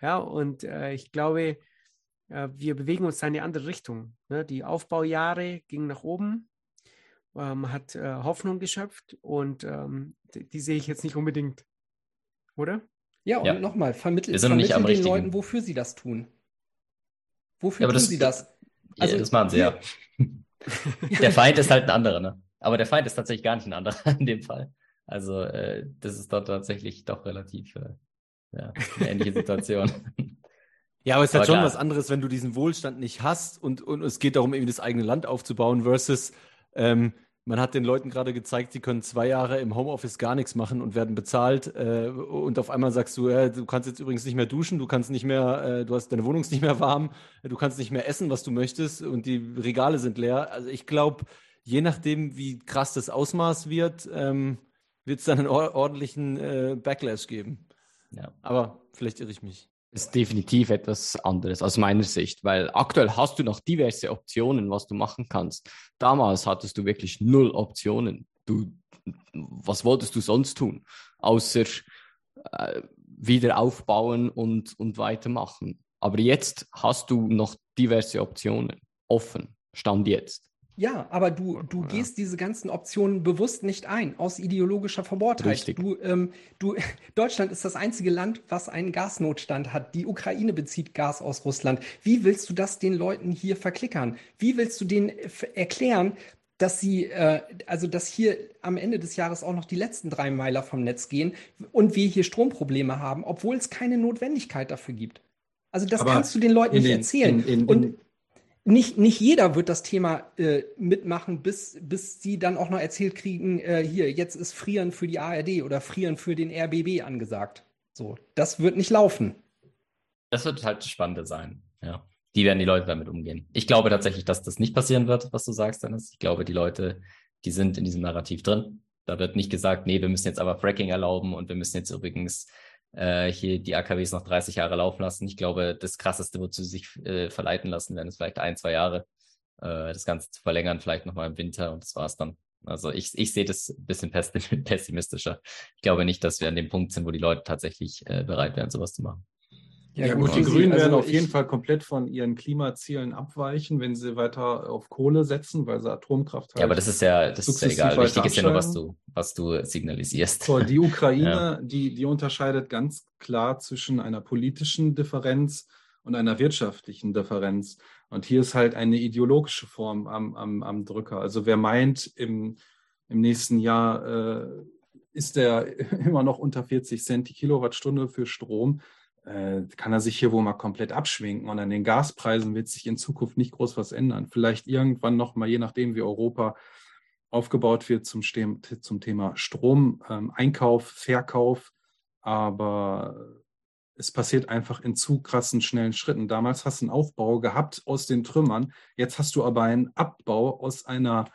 Ja, und äh, ich glaube, äh, wir bewegen uns da in eine andere Richtung. Ne? Die Aufbaujahre gingen nach oben. Man hat äh, Hoffnung geschöpft und ähm, die, die sehe ich jetzt nicht unbedingt. Oder? Ja, und Ja. nochmal, vermitteln, vermitteln den Leuten, wofür sie das tun. Wofür Ja, aber tun das- sie das? Also ja, das machen sie ja. Der Feind ist halt ein anderer, ne? Aber der Feind ist tatsächlich gar nicht ein anderer in dem Fall. Also äh, das ist dort tatsächlich doch relativ äh, ja, eine ähnliche Situation. Ja, aber es ist halt schon klar. was anderes, wenn du diesen Wohlstand nicht hast und, und es geht darum, irgendwie das eigene Land aufzubauen, versus ähm, man hat den Leuten gerade gezeigt, sie können zwei Jahre im Homeoffice gar nichts machen und werden bezahlt äh, und auf einmal sagst du, äh, du kannst jetzt übrigens nicht mehr duschen, du kannst nicht mehr, äh, du hast deine Wohnung ist nicht mehr warm, du kannst nicht mehr essen, was du möchtest und die Regale sind leer. Also ich glaube, je nachdem, wie krass das Ausmaß wird, ähm, wird es dann einen or ordentlichen äh, Backlash geben. Ja. Aber vielleicht irre ich mich. Ist definitiv etwas anderes aus meiner Sicht, weil aktuell hast du noch diverse Optionen, was du machen kannst. Damals hattest du wirklich null Optionen. Du, was wolltest du sonst tun, außer äh, wieder aufbauen und, und weitermachen? Aber jetzt hast du noch diverse Optionen offen, stand jetzt. Ja, aber du, du Ja. gehst diese ganzen Optionen bewusst nicht ein, aus ideologischer Verbohrtheit. Richtig. Du, ähm, du, Deutschland ist das einzige Land, was einen Gasnotstand hat. Die Ukraine bezieht Gas aus Russland. Wie willst du das den Leuten hier verklickern? Wie willst du denen erklären, dass sie, äh, also dass hier am Ende des Jahres auch noch die letzten drei Meiler vom Netz gehen und wir hier Stromprobleme haben, obwohl es keine Notwendigkeit dafür gibt? Also das Aber kannst du den Leuten in nicht erzählen. in- in- und nicht, nicht jeder wird das Thema äh, mitmachen, bis, bis sie dann auch noch erzählt kriegen, äh, hier, jetzt ist Frieren für die ARD oder Frieren für den RBB angesagt. So, das wird nicht laufen. Das wird halt das Spannende sein. Ja. Wie werden die Leute damit umgehen? Ich glaube tatsächlich, dass das nicht passieren wird, was du sagst, Dennis. Ich glaube, die Leute, die sind in diesem Narrativ drin. Da wird nicht gesagt, nee, wir müssen jetzt aber Fracking erlauben und wir müssen jetzt übrigens äh, hier die AKWs noch 30 Jahre laufen lassen. Ich glaube, das Krasseste, wozu sie sich äh, verleiten lassen werden, ist vielleicht ein, zwei Jahre, äh, das Ganze zu verlängern, vielleicht nochmal im Winter und das war's dann. Also ich, ich sehe das ein bisschen pessi- pessimistischer. Ich glaube nicht, dass wir an dem Punkt sind, wo die Leute tatsächlich äh, bereit wären, sowas zu machen. Ja, gut, die also Grünen ich- werden auf jeden Fall komplett von ihren Klimazielen abweichen, wenn sie weiter auf Kohle setzen, weil sie Atomkraft halt. Ja, aber das ist ja, das ist ja egal. Wichtig ist ja nur, was du, was du signalisierst. So, die Ukraine, die, die unterscheidet ganz klar zwischen einer politischen Differenz und einer wirtschaftlichen Differenz. Und hier ist halt eine ideologische Form am, am, am Drücker. Also wer meint, im, im nächsten Jahr äh, ist der immer noch unter 40 Cent die Kilowattstunde für Strom, kann er sich hier wohl mal komplett abschwenken. Und an den Gaspreisen wird sich in Zukunft nicht groß was ändern. Vielleicht irgendwann noch mal, je nachdem, wie Europa aufgebaut wird zum, zum Thema Strom, ähm, Einkauf, Verkauf, aber es passiert einfach in zu krassen, schnellen Schritten. Damals hast du einen Aufbau gehabt aus den Trümmern, jetzt hast du aber einen Abbau aus einer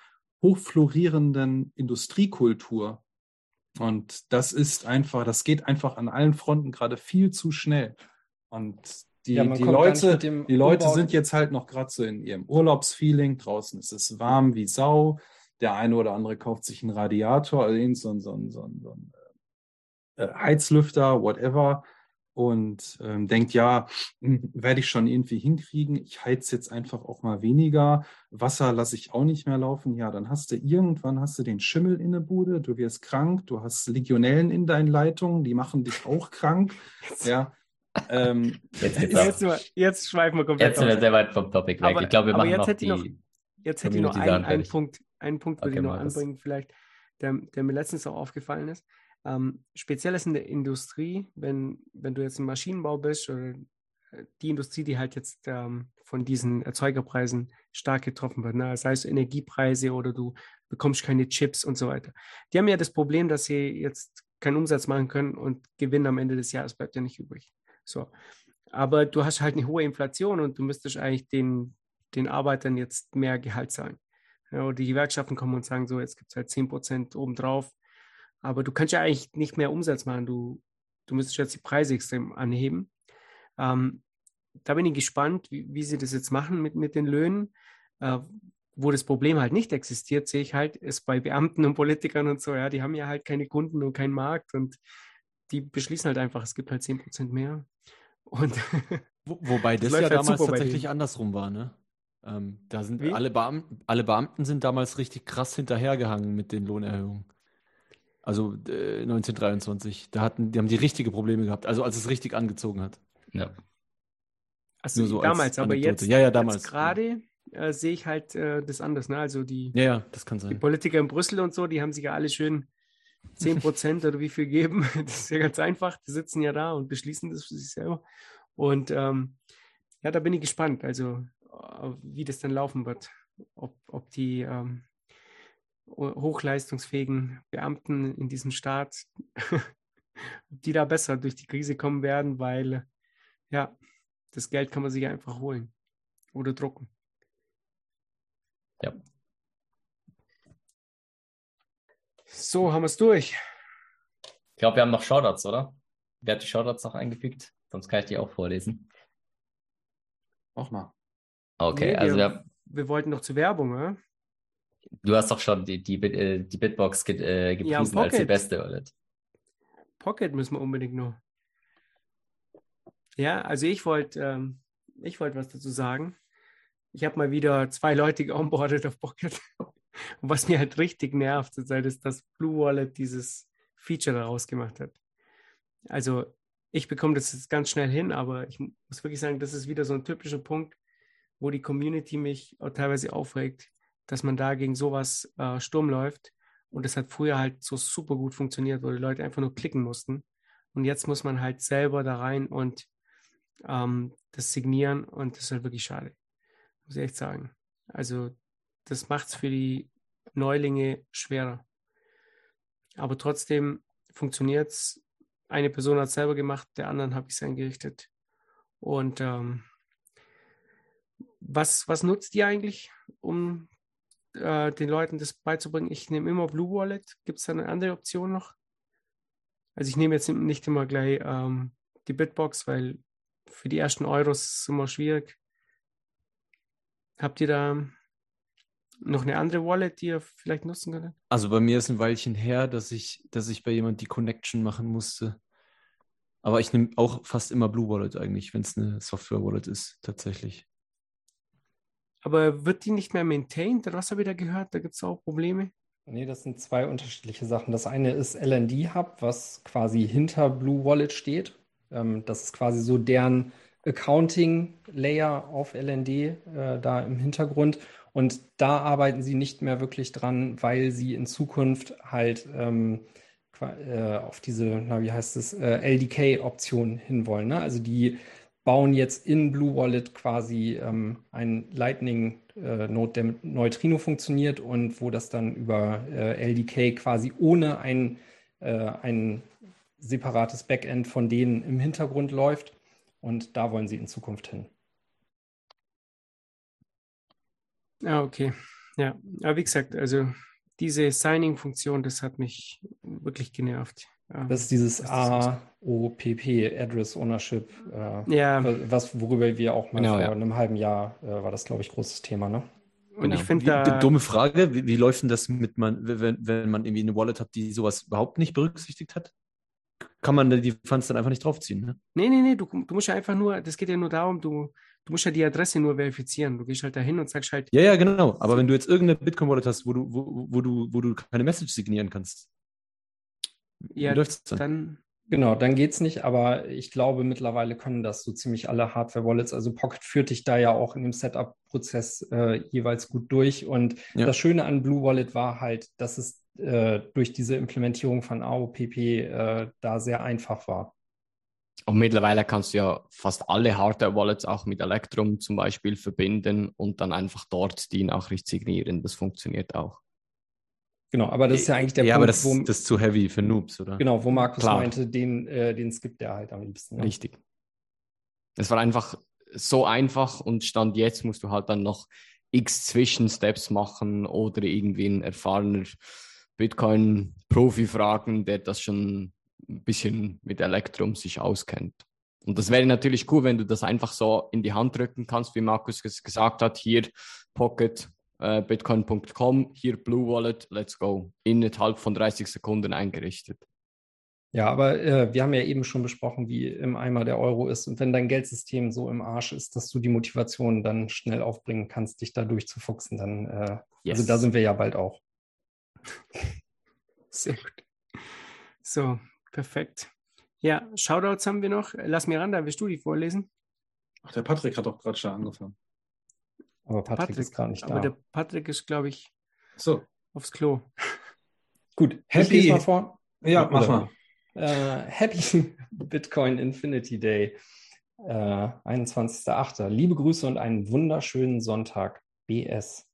hochflorierenden Industriekultur. Und das ist einfach, das geht einfach an allen Fronten gerade viel zu schnell. Und die, Ja, die Leute, die Leute Umbau- sind jetzt halt noch gerade so in ihrem Urlaubsfeeling. Draußen ist es warm wie Sau. Der eine oder andere kauft sich einen Radiator, also so ein, so ein, so ein, so ein äh, Heizlüfter, whatever, und ähm, denkt, ja, hm, werde ich schon irgendwie hinkriegen. Ich heiz jetzt einfach auch mal weniger. Wasser lasse ich auch nicht mehr laufen. Ja, dann hast du irgendwann hast du den Schimmel in der Bude, du wirst krank, du hast Legionellen in deinen Leitungen, die machen dich auch krank. Ja. Ähm, Jetzt, Jetzt, jetzt, jetzt schweifen wir komplett jetzt sind wir sehr weit vom Topic weg. Aber- ich glaube, wir aber machen jetzt noch hätte ich die. Jetzt hätte ich noch einen, einen. Punkt, einen Punkt würde Okay, ich noch anbringen, vielleicht, der, der mir letztens auch aufgefallen ist. Ähm, speziell ist in der Industrie, wenn, wenn du jetzt im Maschinenbau bist oder äh, die Industrie, die halt jetzt ähm, von diesen Erzeugerpreisen stark getroffen wird, ne? sei es Energiepreise oder du bekommst keine Chips und so weiter. Die haben ja das Problem, dass sie jetzt keinen Umsatz machen können und Gewinn am Ende des Jahres bleibt ja nicht übrig. So. Aber du hast halt eine hohe Inflation und du müsstest eigentlich den, den Arbeitern jetzt mehr Gehalt zahlen. Ja, oder die Gewerkschaften kommen und sagen so, jetzt gibt es halt 10% obendrauf. Aber du kannst ja eigentlich nicht mehr Umsatz machen. Du, du müsstest jetzt die Preise extrem anheben. Ähm, da bin ich gespannt, wie, wie sie das jetzt machen mit, mit den Löhnen. Äh, wo das Problem halt nicht existiert, sehe ich halt, ist bei Beamten und Politikern und so, ja, die haben ja halt keine Kunden und keinen Markt und die beschließen halt einfach, es gibt halt 10% mehr. Und Wo, wobei Das das, ja halt damals tatsächlich andersrum war, ne? Ähm, da sind Wie? alle Beamten, alle Beamten sind damals richtig krass hinterhergehangen mit den Lohnerhöhungen. Also äh, 1923. Da hatten, die haben die richtige Probleme gehabt, also als es richtig angezogen hat. Ja. Also Nur so als damals, aber jetzt, Ja, ja, damals, jetzt gerade äh, sehe ich halt äh, das anders. Ne? Also die, Ja, ja, das kann die sein. Politiker in Brüssel und so, die haben sich ja alle schön 10% oder wie viel geben. Das ist ja ganz einfach. Die sitzen ja da und beschließen das für sich selber. Und ähm, ja, da bin ich gespannt, also äh, wie das dann laufen wird. Ob, ob die ähm, hochleistungsfähigen Beamten in diesem Staat, die da besser durch die Krise kommen werden, weil ja, das Geld kann man sich einfach holen oder drucken. Ja. So, haben wir es durch. Ich glaube, wir haben noch Shoutouts, oder? Wer hat die Shoutouts noch eingefügt? Sonst kann ich die auch vorlesen. Mach mal. Okay, Nee, also wir- wir, Wir wollten noch zur Werbung, oder? Du hast doch schon die, die, äh, die Bitbox ge äh, Ja, gepriesen als die Pocket. beste Wallet. Pocket müssen wir unbedingt noch. Ja, also ich wollte ähm, ich wollte was dazu sagen. Ich habe mal wieder zwei Leute geonboardet auf Pocket. Und was mir halt richtig nervt zurzeit ist, dass Blue Wallet dieses Feature daraus gemacht hat. Also ich bekomme das jetzt ganz schnell hin, aber ich muss wirklich sagen, das ist wieder so ein typischer Punkt, wo die Community mich auch teilweise aufregt, dass man da gegen sowas äh, Sturm läuft. Und das hat früher halt so super gut funktioniert, wo die Leute einfach nur klicken mussten. Und jetzt muss man halt selber da rein und ähm, das signieren und das ist halt wirklich schade. Muss ich echt sagen. Also das macht es für die Neulinge schwerer. Aber trotzdem funktioniert es. Eine Person hat es selber gemacht, der anderen habe ich es eingerichtet. Und ähm, was, was nutzt ihr eigentlich, um äh, den Leuten das beizubringen? Ich nehme immer Blue Wallet. Gibt es da eine andere Option noch? Also ich nehme jetzt nicht immer gleich ähm, die Bitbox, weil für die ersten Euros ist es immer schwierig. Habt ihr da noch eine andere Wallet, die ihr vielleicht nutzen könntet? Also bei mir ist ein Weilchen her, dass ich, dass ich bei jemand die Connection machen musste. Aber ich nehme auch fast immer Blue Wallet eigentlich, wenn es eine Software-Wallet ist, tatsächlich. Aber wird die nicht mehr maintained? Was habe ich da gehört? Da gibt es auch Probleme. Nee, das sind zwei unterschiedliche Sachen. Das eine ist LND Hub, was quasi hinter Blue Wallet steht. Ähm, das ist quasi so deren Accounting-Layer auf LND äh, da im Hintergrund. Und da arbeiten sie nicht mehr wirklich dran, weil sie in Zukunft halt ähm, äh, auf diese, na, wie heißt es, äh, LDK-Option hinwollen. Ne? Also die bauen jetzt in Blue Wallet quasi ähm, ein Lightning-Node, der mit Neutrino funktioniert und wo das dann über äh, LDK quasi ohne ein, äh, ein separates Backend von denen im Hintergrund läuft. Und da wollen sie in Zukunft hin. Ja, okay. Ja, aber wie gesagt, also diese Signing-Funktion, das hat mich wirklich genervt. Ähm, Das ist dieses AOPP, Address Ownership, äh, Ja, was, worüber wir auch mal Genau, vor ja. einem halben Jahr äh, war das, glaube ich, großes Thema, ne? und genau. ich finde da, dumme Frage, wie, wie läuft denn das mit man, wenn, wenn man irgendwie eine Wallet hat, die sowas überhaupt nicht berücksichtigt hat? kann man die Funds dann einfach nicht draufziehen. Ne? Nee, nee, nee, du, du musst ja einfach nur, das geht ja nur darum, du, du musst ja die Adresse nur verifizieren. Du gehst halt dahin und sagst halt, Ja, ja, genau. Aber wenn du jetzt irgendeine Bitcoin-Wallet hast, wo du, wo, wo, du, wo du keine Message signieren kannst, ja, läuft's dann? dann, Genau, dann geht's nicht, aber ich glaube, mittlerweile können das so ziemlich alle Hardware-Wallets. Also Pocket führt dich da ja auch in dem Setup-Prozess äh, jeweils gut durch. Und Ja. das Schöne an Blue Wallet war halt, dass es äh, durch diese Implementierung von AOPP äh, da sehr einfach war. Und mittlerweile kannst du ja fast alle Hardware-Wallets auch mit Electrum zum Beispiel verbinden und dann einfach dort die Nachricht signieren. Das funktioniert auch. Genau, aber das ist ja eigentlich der ja, Punkt, aber das, wo, das ist zu heavy für Noobs, oder? genau, wo Markus Klar. meinte, den, äh, den skippt er halt am liebsten. ne? Richtig. Es war einfach so einfach und Stand jetzt musst du halt dann noch x Zwischensteps machen oder irgendwie ein erfahrener Bitcoin-Profi fragen, der das schon ein bisschen mit Elektrum sich auskennt. Und das wäre natürlich cool, wenn du das einfach so in die Hand drücken kannst, wie Markus es gesagt hat, hier Pocket, äh, bitcoin.com, hier Blue Wallet, let's go. Innerhalb von 30 Sekunden eingerichtet. Ja, aber äh, wir haben ja eben schon besprochen, wie im Eimer der Euro ist. Und wenn dein Geldsystem so im Arsch ist, dass du die Motivation dann schnell aufbringen kannst, dich da durchzufuchsen, dann, äh, also da sind wir ja bald auch. sehr gut. So, perfekt. Ja, Shoutouts haben wir noch. Lass Miranda, willst du die vorlesen? Ach, der Patrick hat doch gerade schon angefangen. Aber Patrick, ist gar nicht aber da. der Patrick ist, glaube ich, So, aufs Klo. Gut, Happy- mal vor. ja, mach mal. Äh, Happy Bitcoin Infinity Day, äh, 21.08. Liebe Grüße und einen wunderschönen Sonntag. BS.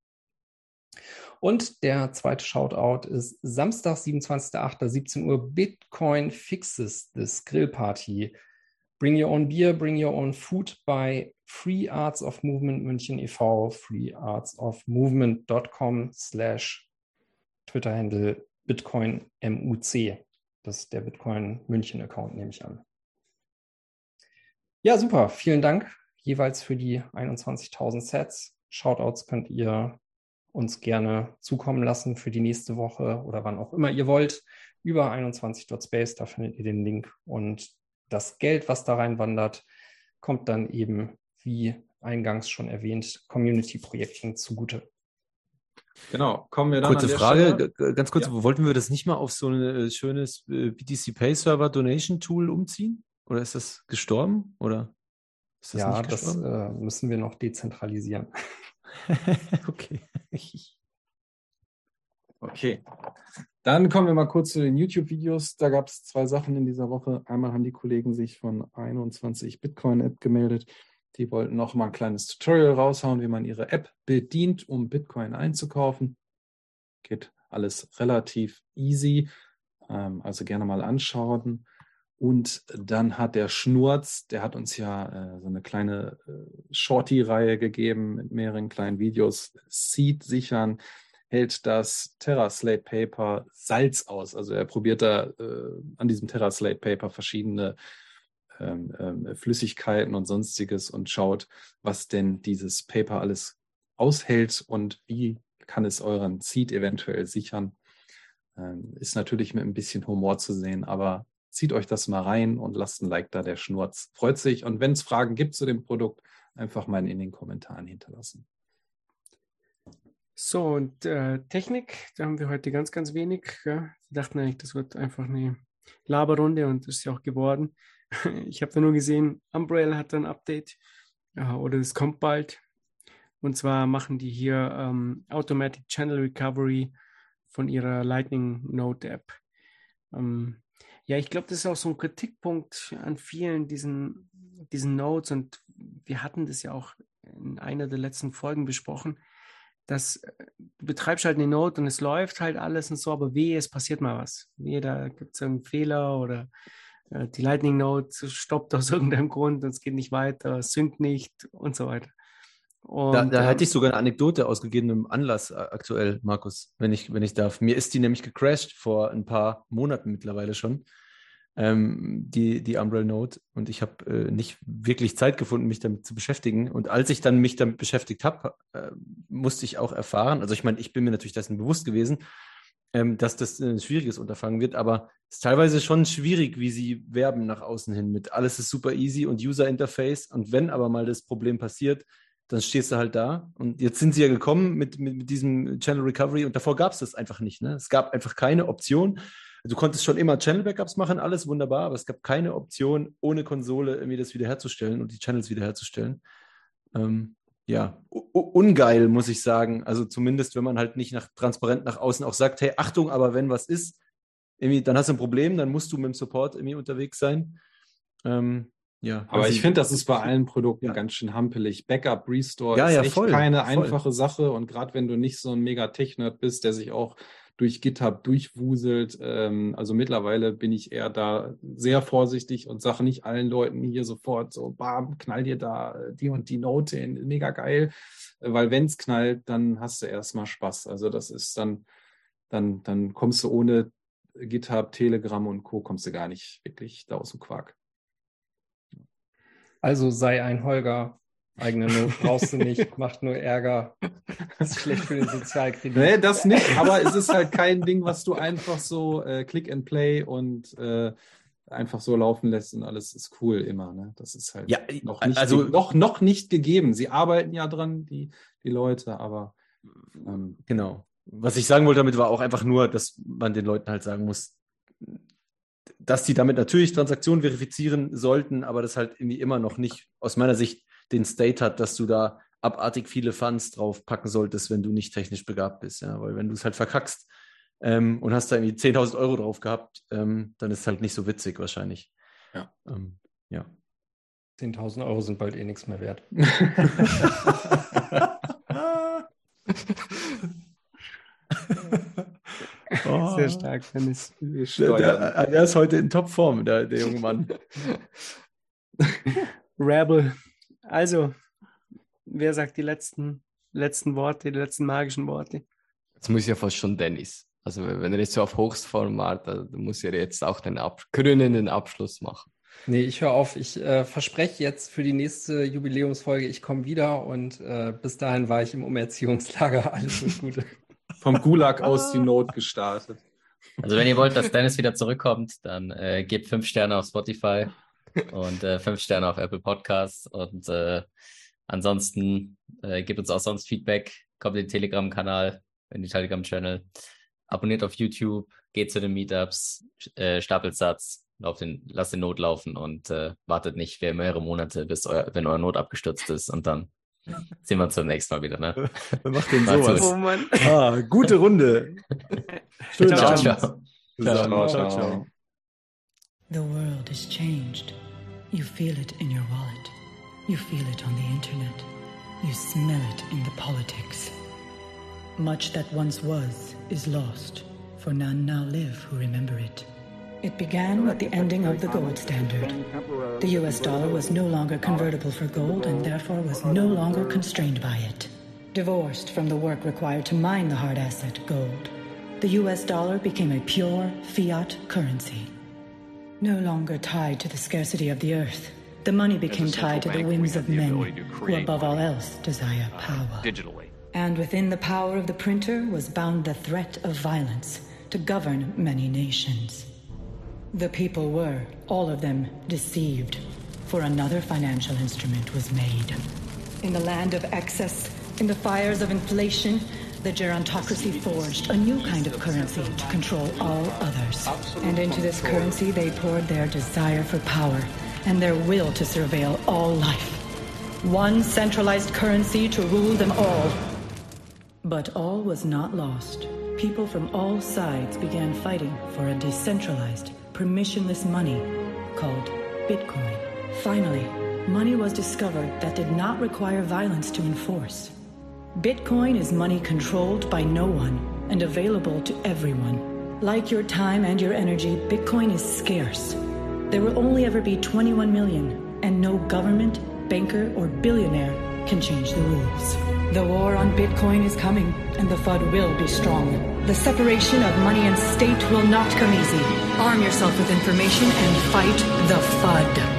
Und der zweite Shoutout ist Samstag, 27.08., 17 Uhr, Bitcoin Fixes, this Grill Party. Bring your own beer, bring your own food bei Free Arts of Movement München e.V., freeartsofmovement.com slash Twitter-Handle Bitcoin MUC. Das ist der Bitcoin München Account, nehme ich an. Ja, super. Vielen Dank jeweils für die 21.000 Sets. Shoutouts könnt ihr uns gerne zukommen lassen für die nächste Woche oder wann auch immer ihr wollt über 21.space. Da findet ihr den Link und das Geld, was da reinwandert, kommt dann eben, wie eingangs schon erwähnt, Community-Projekten zugute. Genau, kommen wir dann Kurze an der Frage, Stelle. ganz kurz, Ja. wollten wir das nicht mal auf so ein äh, schönes äh, BTC Pay Server Donation Tool umziehen? Oder ist das gestorben? Oder ist das ja, nicht das äh, müssen wir noch dezentralisieren. okay. Okay. Dann kommen wir mal kurz zu den YouTube-Videos. Da gab es zwei Sachen in dieser Woche. Einmal haben die Kollegen sich von 21 Bitcoin App gemeldet. Die wollten noch mal ein kleines Tutorial raushauen, wie man ihre App bedient, um Bitcoin einzukaufen. Geht alles relativ easy. Ähm, also gerne mal anschauen. Und dann hat der Schnurz, der hat uns ja äh, so eine kleine äh, Shorty-Reihe gegeben mit mehreren kleinen Videos. Seed sichern, hält das TerraSlate Paper Salz aus. Also er probiert da äh, an diesem TerraSlate Paper verschiedene ähm, ähm, Flüssigkeiten und sonstiges und schaut, was denn dieses Paper alles aushält und wie kann es euren Seed eventuell sichern. Ähm, ist natürlich mit ein bisschen Humor zu sehen, aber zieht euch das mal rein und lasst ein Like da, der Schnurz. Freut sich. Und wenn es Fragen gibt zu dem Produkt, einfach mal in den Kommentaren hinterlassen. So, und äh, Technik, da haben wir heute ganz, ganz wenig. Ja. Wir dachten eigentlich, das wird einfach eine Laberrunde und das ist ja auch geworden. Ich habe da nur gesehen, Umbrella hat ein Update ja, oder es kommt bald. Und zwar machen die hier ähm, Automatic Channel Recovery von ihrer Lightning Node App. Ähm, ja, ich glaube, das ist auch so ein Kritikpunkt an vielen diesen, diesen Nodes und wir hatten das ja auch in einer der letzten Folgen besprochen dass äh, du betreibst halt eine Node und es läuft halt alles und so, aber wehe, es passiert mal was. Wehe, da gibt es einen Fehler oder äh, die Lightning Node stoppt aus irgendeinem Grund und es geht nicht weiter, es synkt nicht und so weiter. Und, Da, da ähm, hätte ich sogar eine Anekdote aus gegebenem Anlass äh, aktuell, Markus, wenn ich, wenn ich darf. Mir ist die nämlich gecrashed vor ein paar Monaten mittlerweile schon, ähm, die, die Umbrella Note. Und ich habe äh, nicht wirklich Zeit gefunden, mich damit zu beschäftigen. Und als ich dann mich damit beschäftigt habe, äh, musste ich auch erfahren, also ich meine, ich bin mir natürlich dessen bewusst gewesen, ähm, dass das ein schwieriges Unterfangen wird, aber es ist teilweise schon schwierig, wie sie werben nach außen hin mit alles ist super easy und User Interface und wenn aber mal das Problem passiert, dann stehst du halt da und jetzt sind sie ja gekommen mit, mit, mit diesem Channel Recovery und davor gab es das einfach nicht. Ne? Es gab einfach keine Option. Du konntest schon immer Channel Backups machen, alles wunderbar, aber es gab keine Option, ohne Konsole irgendwie das wiederherzustellen und die Channels wiederherzustellen. Ähm, ja, ungeil, muss ich sagen. Also zumindest, wenn man halt nicht nach, transparent nach außen auch sagt, hey, Achtung, aber wenn was ist, irgendwie, dann hast du ein Problem, dann musst du mit dem Support irgendwie unterwegs sein. Ähm, ja, Aber also- ich finde, das ist bei allen Produkten ganz schön hampelig. Backup, Restore Ja, ist ja, echt voll, keine voll. einfache Sache. Und gerade wenn du nicht so ein mega Tech-Nerd bist, der sich auch durch GitHub durchwuselt, ähm, also mittlerweile bin ich eher da sehr vorsichtig und sage nicht allen Leuten hier sofort so, bam, knall dir da äh, die und die Note hin, mega geil. Äh, Weil wenn es knallt, dann hast du erstmal Spaß. Also das ist dann, dann, dann kommst du ohne GitHub, Telegram und Co. kommst du gar nicht wirklich da aus dem Quark. Also sei ein Holger. Eigene Not brauchst du nicht, macht nur Ärger. ist schlecht für den Sozialkredit. Nee, das nicht, aber es ist halt kein Ding, was du einfach so äh, Click and Play und äh, einfach so laufen lässt und alles ist cool immer. Ne? Das ist halt Ja, noch, nicht also- noch, noch nicht gegeben. Sie arbeiten ja dran, die, die Leute, aber ähm, Genau. Was ich sagen wollte damit war auch einfach nur, dass man den Leuten halt sagen muss, dass die damit natürlich Transaktionen verifizieren sollten, aber das halt irgendwie immer noch nicht aus meiner Sicht den State hat, dass du da abartig viele Funds drauf packen solltest, wenn du nicht technisch begabt bist. Ja? Weil wenn du es halt verkackst ähm, und hast da irgendwie 10.000 Euro drauf gehabt, ähm, dann ist es halt nicht so witzig wahrscheinlich. Ja. Ähm, ja. 10.000 Euro sind bald eh nichts mehr wert. Oh. Sehr stark, Dennis. Der, der, der ist heute in Topform, der, der junge Mann. Rebel. Also, wer sagt die letzten, letzten Worte, die letzten magischen Worte? Jetzt muss ja fast schon Dennis. Also wenn er jetzt so auf Höchstform war, dann muss er jetzt auch den Ab krönenden Abschluss machen. Nee, ich höre auf. Ich äh, verspreche jetzt für die nächste Jubiläumsfolge, ich komme wieder und äh, bis dahin war ich im Umerziehungslager. Alles Gute. vom Gulag aus die Not gestartet. Also wenn ihr wollt, dass Dennis wieder zurückkommt, dann äh, gebt fünf Sterne auf Spotify und äh, fünf Sterne auf Apple Podcasts und äh, ansonsten äh, gebt uns auch sonst Feedback, kommt in den Telegram-Kanal, in den Telegram-Channel, abonniert auf YouTube, geht zu den Meetups, äh, stapelt Satz, lauft den, lasst den Not laufen und äh, wartet nicht für mehrere Monate, bis euer, wenn euer Not abgestürzt ist und dann sehen wir uns zum nächsten Mal wieder. Ne? Wer macht denn Macht's sowas? Oh Mann. Ah, gute Runde. Schönen Ciao, Abend. ciao. Zusammen. Ciao, ciao. The world has changed. You feel it in your wallet. You feel it on the internet. You smell it in the politics. Much that once was is lost, for none now live who remember it. It began with the ending of the gold standard. The US dollar was no longer convertible for gold and therefore was no longer constrained by it. Divorced from the work required to mine the hard asset gold, the US dollar became a pure fiat currency. No longer tied to the scarcity of the earth, the money became tied to the whims of men who, above all else, desire power. digitally. And within the power of the printer was bound the threat of violence to govern many nations. The people were, all of them, deceived, for another financial instrument was made. In the land of excess, in the fires of inflation, the gerontocracy forged a new kind of currency to control all others. And into this currency they poured their desire for power and their will to surveil all life. One centralized currency to rule them all. But all was not lost. People from all sides began fighting for a decentralized, permissionless money called Bitcoin. Finally, money was discovered that did not require violence to enforce. Bitcoin is money controlled by no one and available to everyone. Like your time and your energy, Bitcoin is scarce. There will only ever be 21 million, and no government, banker, or billionaire can change the rules. The war on Bitcoin is coming, and the FUD will be strong. The separation of money and state will not come easy. Arm yourself with information and fight the FUD.